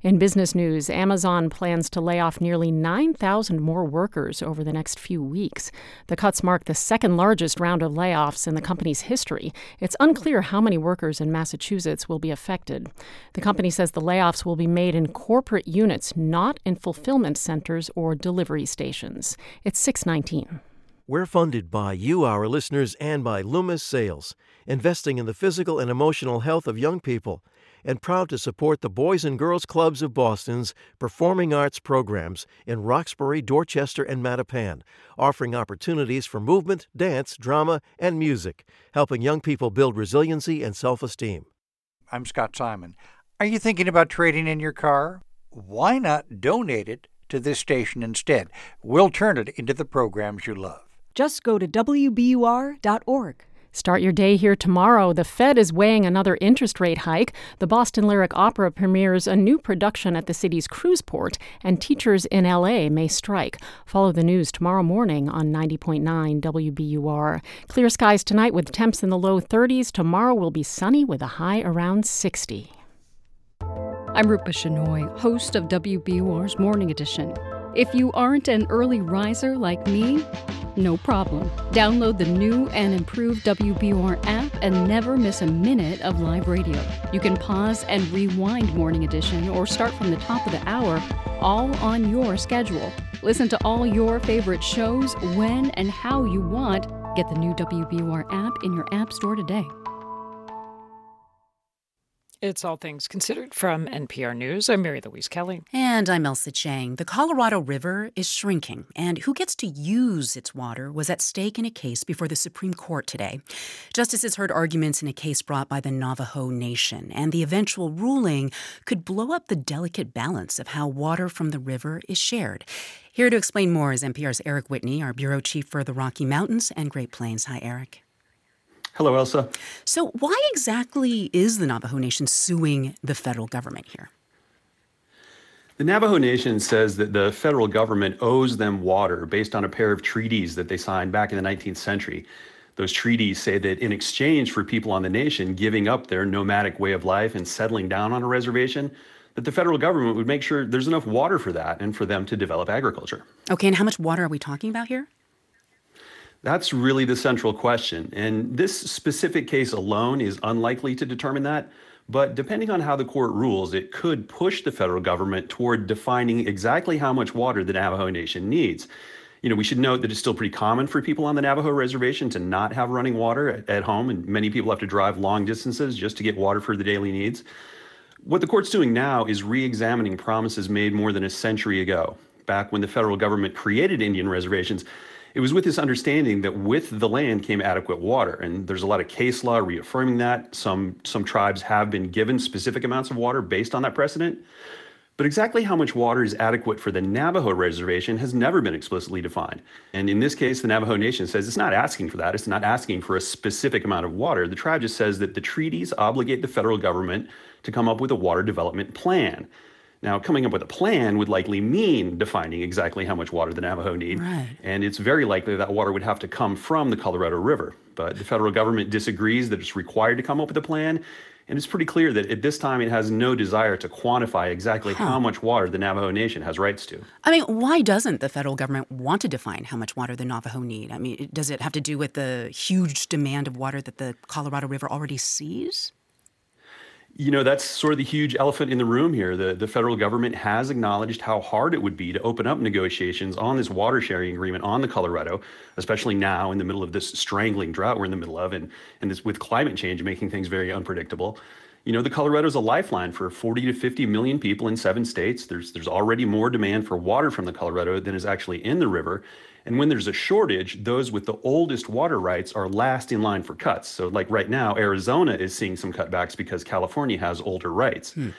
In business news, Amazon plans to lay off nearly 9,000 more workers over the next few weeks. The cuts mark the second largest round of layoffs in the company's history. It's unclear how many workers in Massachusetts will be affected. The company says the layoffs will be made in corporate units, not in fulfillment centers or delivery stations. It's 619.
We're funded by you, our listeners, and by Loomis Sayles, investing in the physical and emotional health of young people and proud to support the Boys and Girls Clubs of Boston's performing arts programs in Roxbury, Dorchester, and Mattapan, offering opportunities for movement, dance, drama, and music, helping young people build resiliency and self esteem.
I'm Scott Simon. Are you thinking about trading in your car? Why not donate it to this station instead? We'll turn it into the programs you love.
Just go to WBUR.org.
Start your day here tomorrow. The Fed is weighing another interest rate hike. The Boston Lyric Opera premieres a new production at the city's cruise port, and teachers in LA may strike. Follow the news tomorrow morning on 90.9 WBUR. Clear skies tonight with temps in the low 30s. Tomorrow will be sunny with a high around 60.
I'm Rupa Shenoy, host of WBUR's Morning Edition. If you aren't an early riser like me, no problem. Download the new and improved WBUR app and never miss a minute of live radio. You can pause and rewind Morning Edition or start from the top of the hour, all on your schedule. Listen to all your favorite shows when and how you want. Get the new WBUR app in your App Store today.
It's All Things Considered from NPR News. I'm Mary Louise Kelly.
And I'm Ailsa Chang. The Colorado River is shrinking, and who gets to use its water was at stake in a case before the Supreme Court today. Justices heard arguments in a case brought by the Navajo Nation, and the eventual ruling could blow up the delicate balance of how water from the river is shared. Here to explain more is NPR's Eric Whitney, our bureau chief for the Rocky Mountains and Great Plains. Hi, Eric.
Hello, Ailsa.
So, why exactly is the Navajo Nation suing the federal government here?
The Navajo Nation says that the federal government owes them water based on a pair of treaties that they signed back in the 19th century. Those treaties say that in exchange for people on the nation giving up their nomadic way of life and settling down on a reservation, that the federal government would make sure there's enough water for that and for them to develop agriculture.
Okay, and how much water are we talking about here?
That's really the central question. And this specific case alone is unlikely to determine that. But depending on how the court rules, it could push the federal government toward defining exactly how much water the Navajo Nation needs. You know, we should note that it's still pretty common for people on the Navajo reservation to not have running water at, home, and many people have to drive long distances just to get water for the daily needs. What the court's doing now is re examining promises made more than a century ago, back when the federal government created Indian reservations it was with this understanding that with the land came adequate water. And there's a lot of case law reaffirming that. Some, some tribes have been given specific amounts of water based on that precedent. But exactly how much water is adequate for the Navajo reservation has never been explicitly defined. And in this case, the Navajo Nation says it's not asking for that. It's not asking for a specific amount of water. The tribe just says that the treaties obligate the federal government to come up with a water development plan. Now, coming up with a plan would likely mean defining exactly how much water the Navajo need.
Right.
And it's very likely that water would have to come from the Colorado River. But the federal government disagrees that it's required to come up with a plan. And it's pretty clear that at this time it has no desire to quantify exactly
Huh.
how much water the Navajo Nation has rights to.
I mean, why doesn't the federal government want to define how much water the Navajo need? I mean, does it have to do with the huge demand of water that the Colorado River already sees?
You know, that's sort of the huge elephant in the room here. The, the federal government has acknowledged how hard it would be to open up negotiations on this water sharing agreement on the Colorado, especially now in the middle of this strangling drought we're in the middle of, and, and this with climate change making things very unpredictable. You know, the Colorado is a lifeline for 40 to 50 million people in seven states. There's, there's already more demand for water from the Colorado than is actually in the river. And when there's a shortage, those with the oldest water rights are last in line for cuts. So, like right now, Arizona is seeing some cutbacks because California has older rights. Hmm.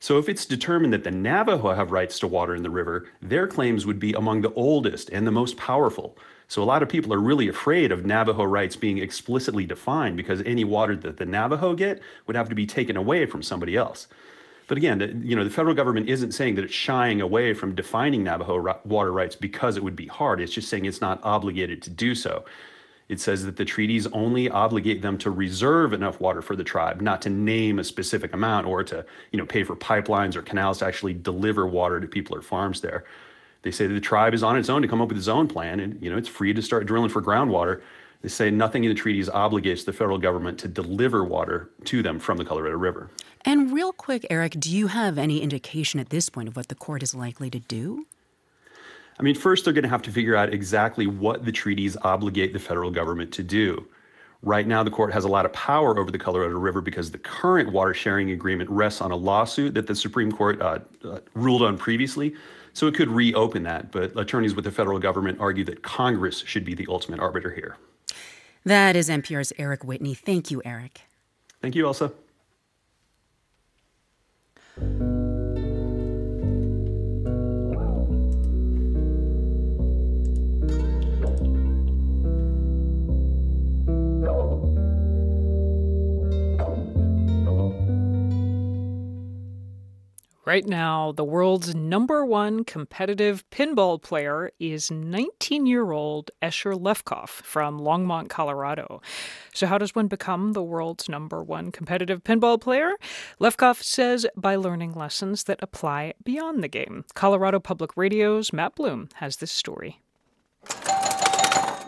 So, if it's determined that the Navajo have rights to water in the river, their claims would be among the oldest and the most powerful. So, a lot of people are really afraid of Navajo rights being explicitly defined because any water that the Navajo get would have to be taken away from somebody else. But again, you know, the federal government isn't saying that it's shying away from defining Navajo water rights because it would be hard. It's just saying it's not obligated to do so. It says that the treaties only obligate them to reserve enough water for the tribe, not to name a specific amount or to, you know, pay for pipelines or canals to actually deliver water to people or farms there. They say that the tribe is on its own to come up with its own plan, and you know it's free to start drilling for groundwater. They say nothing in the treaties obligates the federal government to deliver water to them from the Colorado River.
And real quick, Eric, do you have any indication at this point of what the court is likely to do?
I mean, first, they're going to have to figure out exactly what the treaties obligate the federal government to do. Right now, the court has a lot of power over the Colorado River because the current water sharing agreement rests on a lawsuit that the Supreme Court uh, uh, ruled on previously. So it could reopen that. But attorneys with the federal government argue that Congress should be the ultimate arbiter here.
That is NPR's Eric Whitney. Thank you, Eric.
Thank you, Ailsa. Thank you.
Right now, the world's number one competitive pinball player is 19 year old Escher Lefkoff from Longmont, Colorado. So, how does one become the world's number one competitive pinball player? Lefkoff says by learning lessons that apply beyond the game. Colorado Public Radio's Matt Bloom has this story.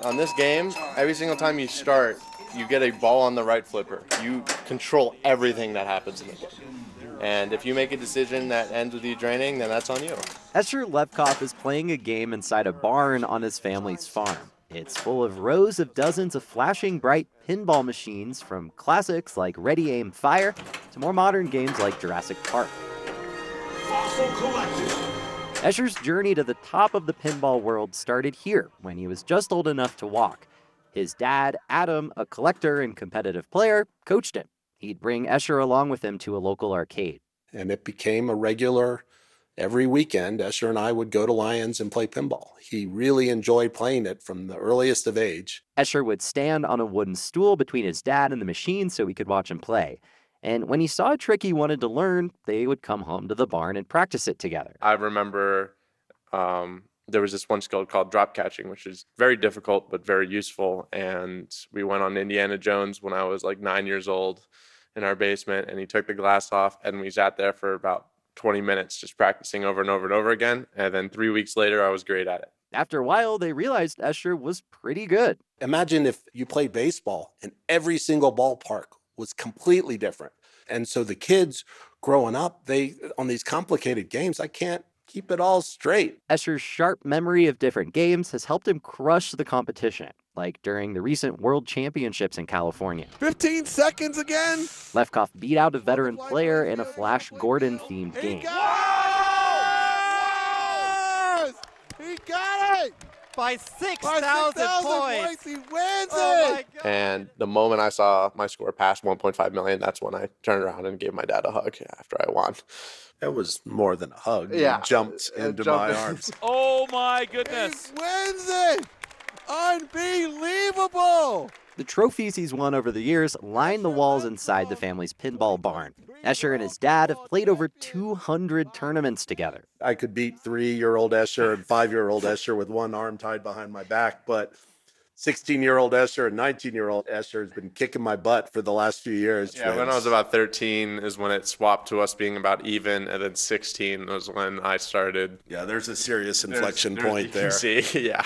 On this game, every single time you start, you get a ball on the right flipper. You control everything that happens in the game. And if you make a decision that ends with you draining, then that's on you.
Escher Lefkoff is playing a game inside a barn on his family's farm. It's full of rows of dozens of flashing bright pinball machines from classics like Ready Aim Fire to more modern games like Jurassic Park. Fossil collected. Escher's journey to the top of the pinball world started here when he was just old enough to walk. His dad, Adam, a collector and competitive player, coached him. He'd bring Escher along with him to a local arcade.
and it became a regular every weekend escher and i would go to lions and play pinball he really enjoyed playing it from the earliest of age
Escher would stand on a wooden stool between his dad and the machine so he could watch him play. And when he saw a trick he wanted to learn, they would come home to the barn and practice it together.
I remember um, there was this one skill called drop catching, which is very difficult but very useful. And we went on Indiana Jones when I was like nine years old in our basement, and he took the glass off, and we sat there for about 20 minutes just practicing over and over and over again. And then three weeks later, I was great at it.
After a while, they realized Escher was pretty good.
Imagine if you played baseball and every single ballpark was completely different. And so the kids growing up, they on these complicated games, I can't keep it all straight.
Escher's sharp memory of different games has helped him crush the competition, like during the recent World Championships in California.
15 seconds again.
Lefkoff beat out a veteran player in a Flash Gordon themed game.
He got it!
By 6,000
points.
points.
He wins
Oh
it!
And the moment I saw my score pass 1.5 million, that's when I turned around and gave my dad a hug after I won.
That was more than a hug. You
Yeah.
jumped
Uh,
into
jumped
my
in.
arms.
Oh my goodness.
Wins it! Unbelievable!
The trophies he's won over the years line the walls inside the family's pinball barn. Escher and his dad have played over 200 tournaments together.
I could beat three year old Escher and five year old Escher with one arm tied behind my back, but 16 year old Escher and 19 year old Escher has been kicking my butt for the last few years.
Yeah, when I was about 13 is when it swapped to us being about even, and then 16 was when I started.
Yeah, there's a serious inflection
there's-
point
you can
there.
See, yeah.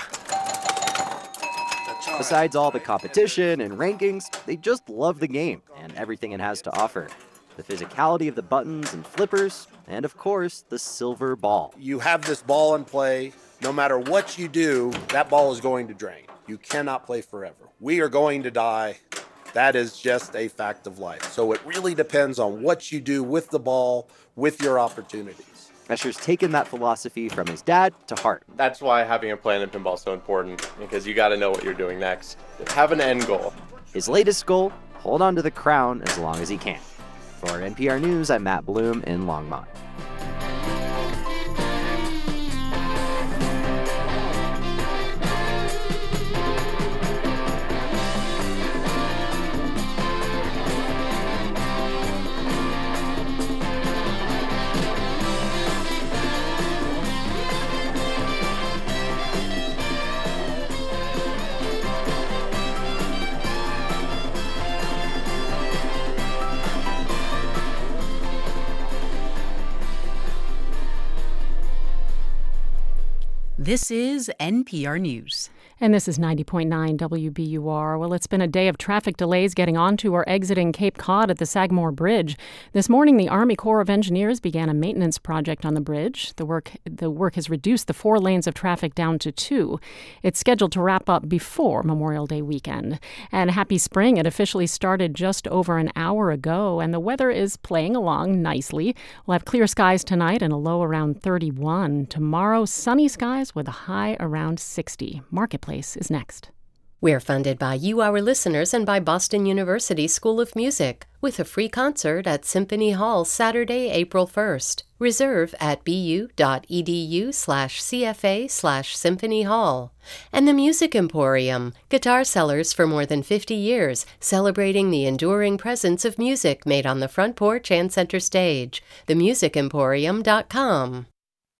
Besides all the competition and rankings, they just love the game and everything it has to offer. The physicality of the buttons and flippers, and of course, the silver ball.
You have this ball in play. No matter what you do, that ball is going to drain. You cannot play forever. We are going to die. That is just a fact of life. So it really depends on what you do with the ball, with your opportunities.
Escher's taken that philosophy from his dad to heart.
That's why having a plan in pinball is so important because you got to know what you're doing next. Have an end goal.
His latest goal hold on to the crown as long as he can. For NPR News, I'm Matt Bloom in Longmont.
This is NPR News.
And this is 90.9 WBUR. Well, it's been a day of traffic delays getting onto or exiting Cape Cod at the Sagamore Bridge. This morning, the Army Corps of Engineers began a maintenance project on the bridge. The work the work has reduced the four lanes of traffic down to two. It's scheduled to wrap up before Memorial Day weekend. And happy spring! It officially started just over an hour ago, and the weather is playing along nicely. We'll have clear skies tonight and a low around 31. Tomorrow, sunny skies with a high around 60. Marketplace is next.
We're funded by you, our listeners, and by Boston University School of Music, with a free concert at Symphony Hall Saturday, April 1st. Reserve at bu.edu slash CFA slash Symphony Hall. And the Music Emporium, guitar sellers for more than 50 years, celebrating the enduring presence of music made on the front porch and center stage. TheMusicEmporium.com.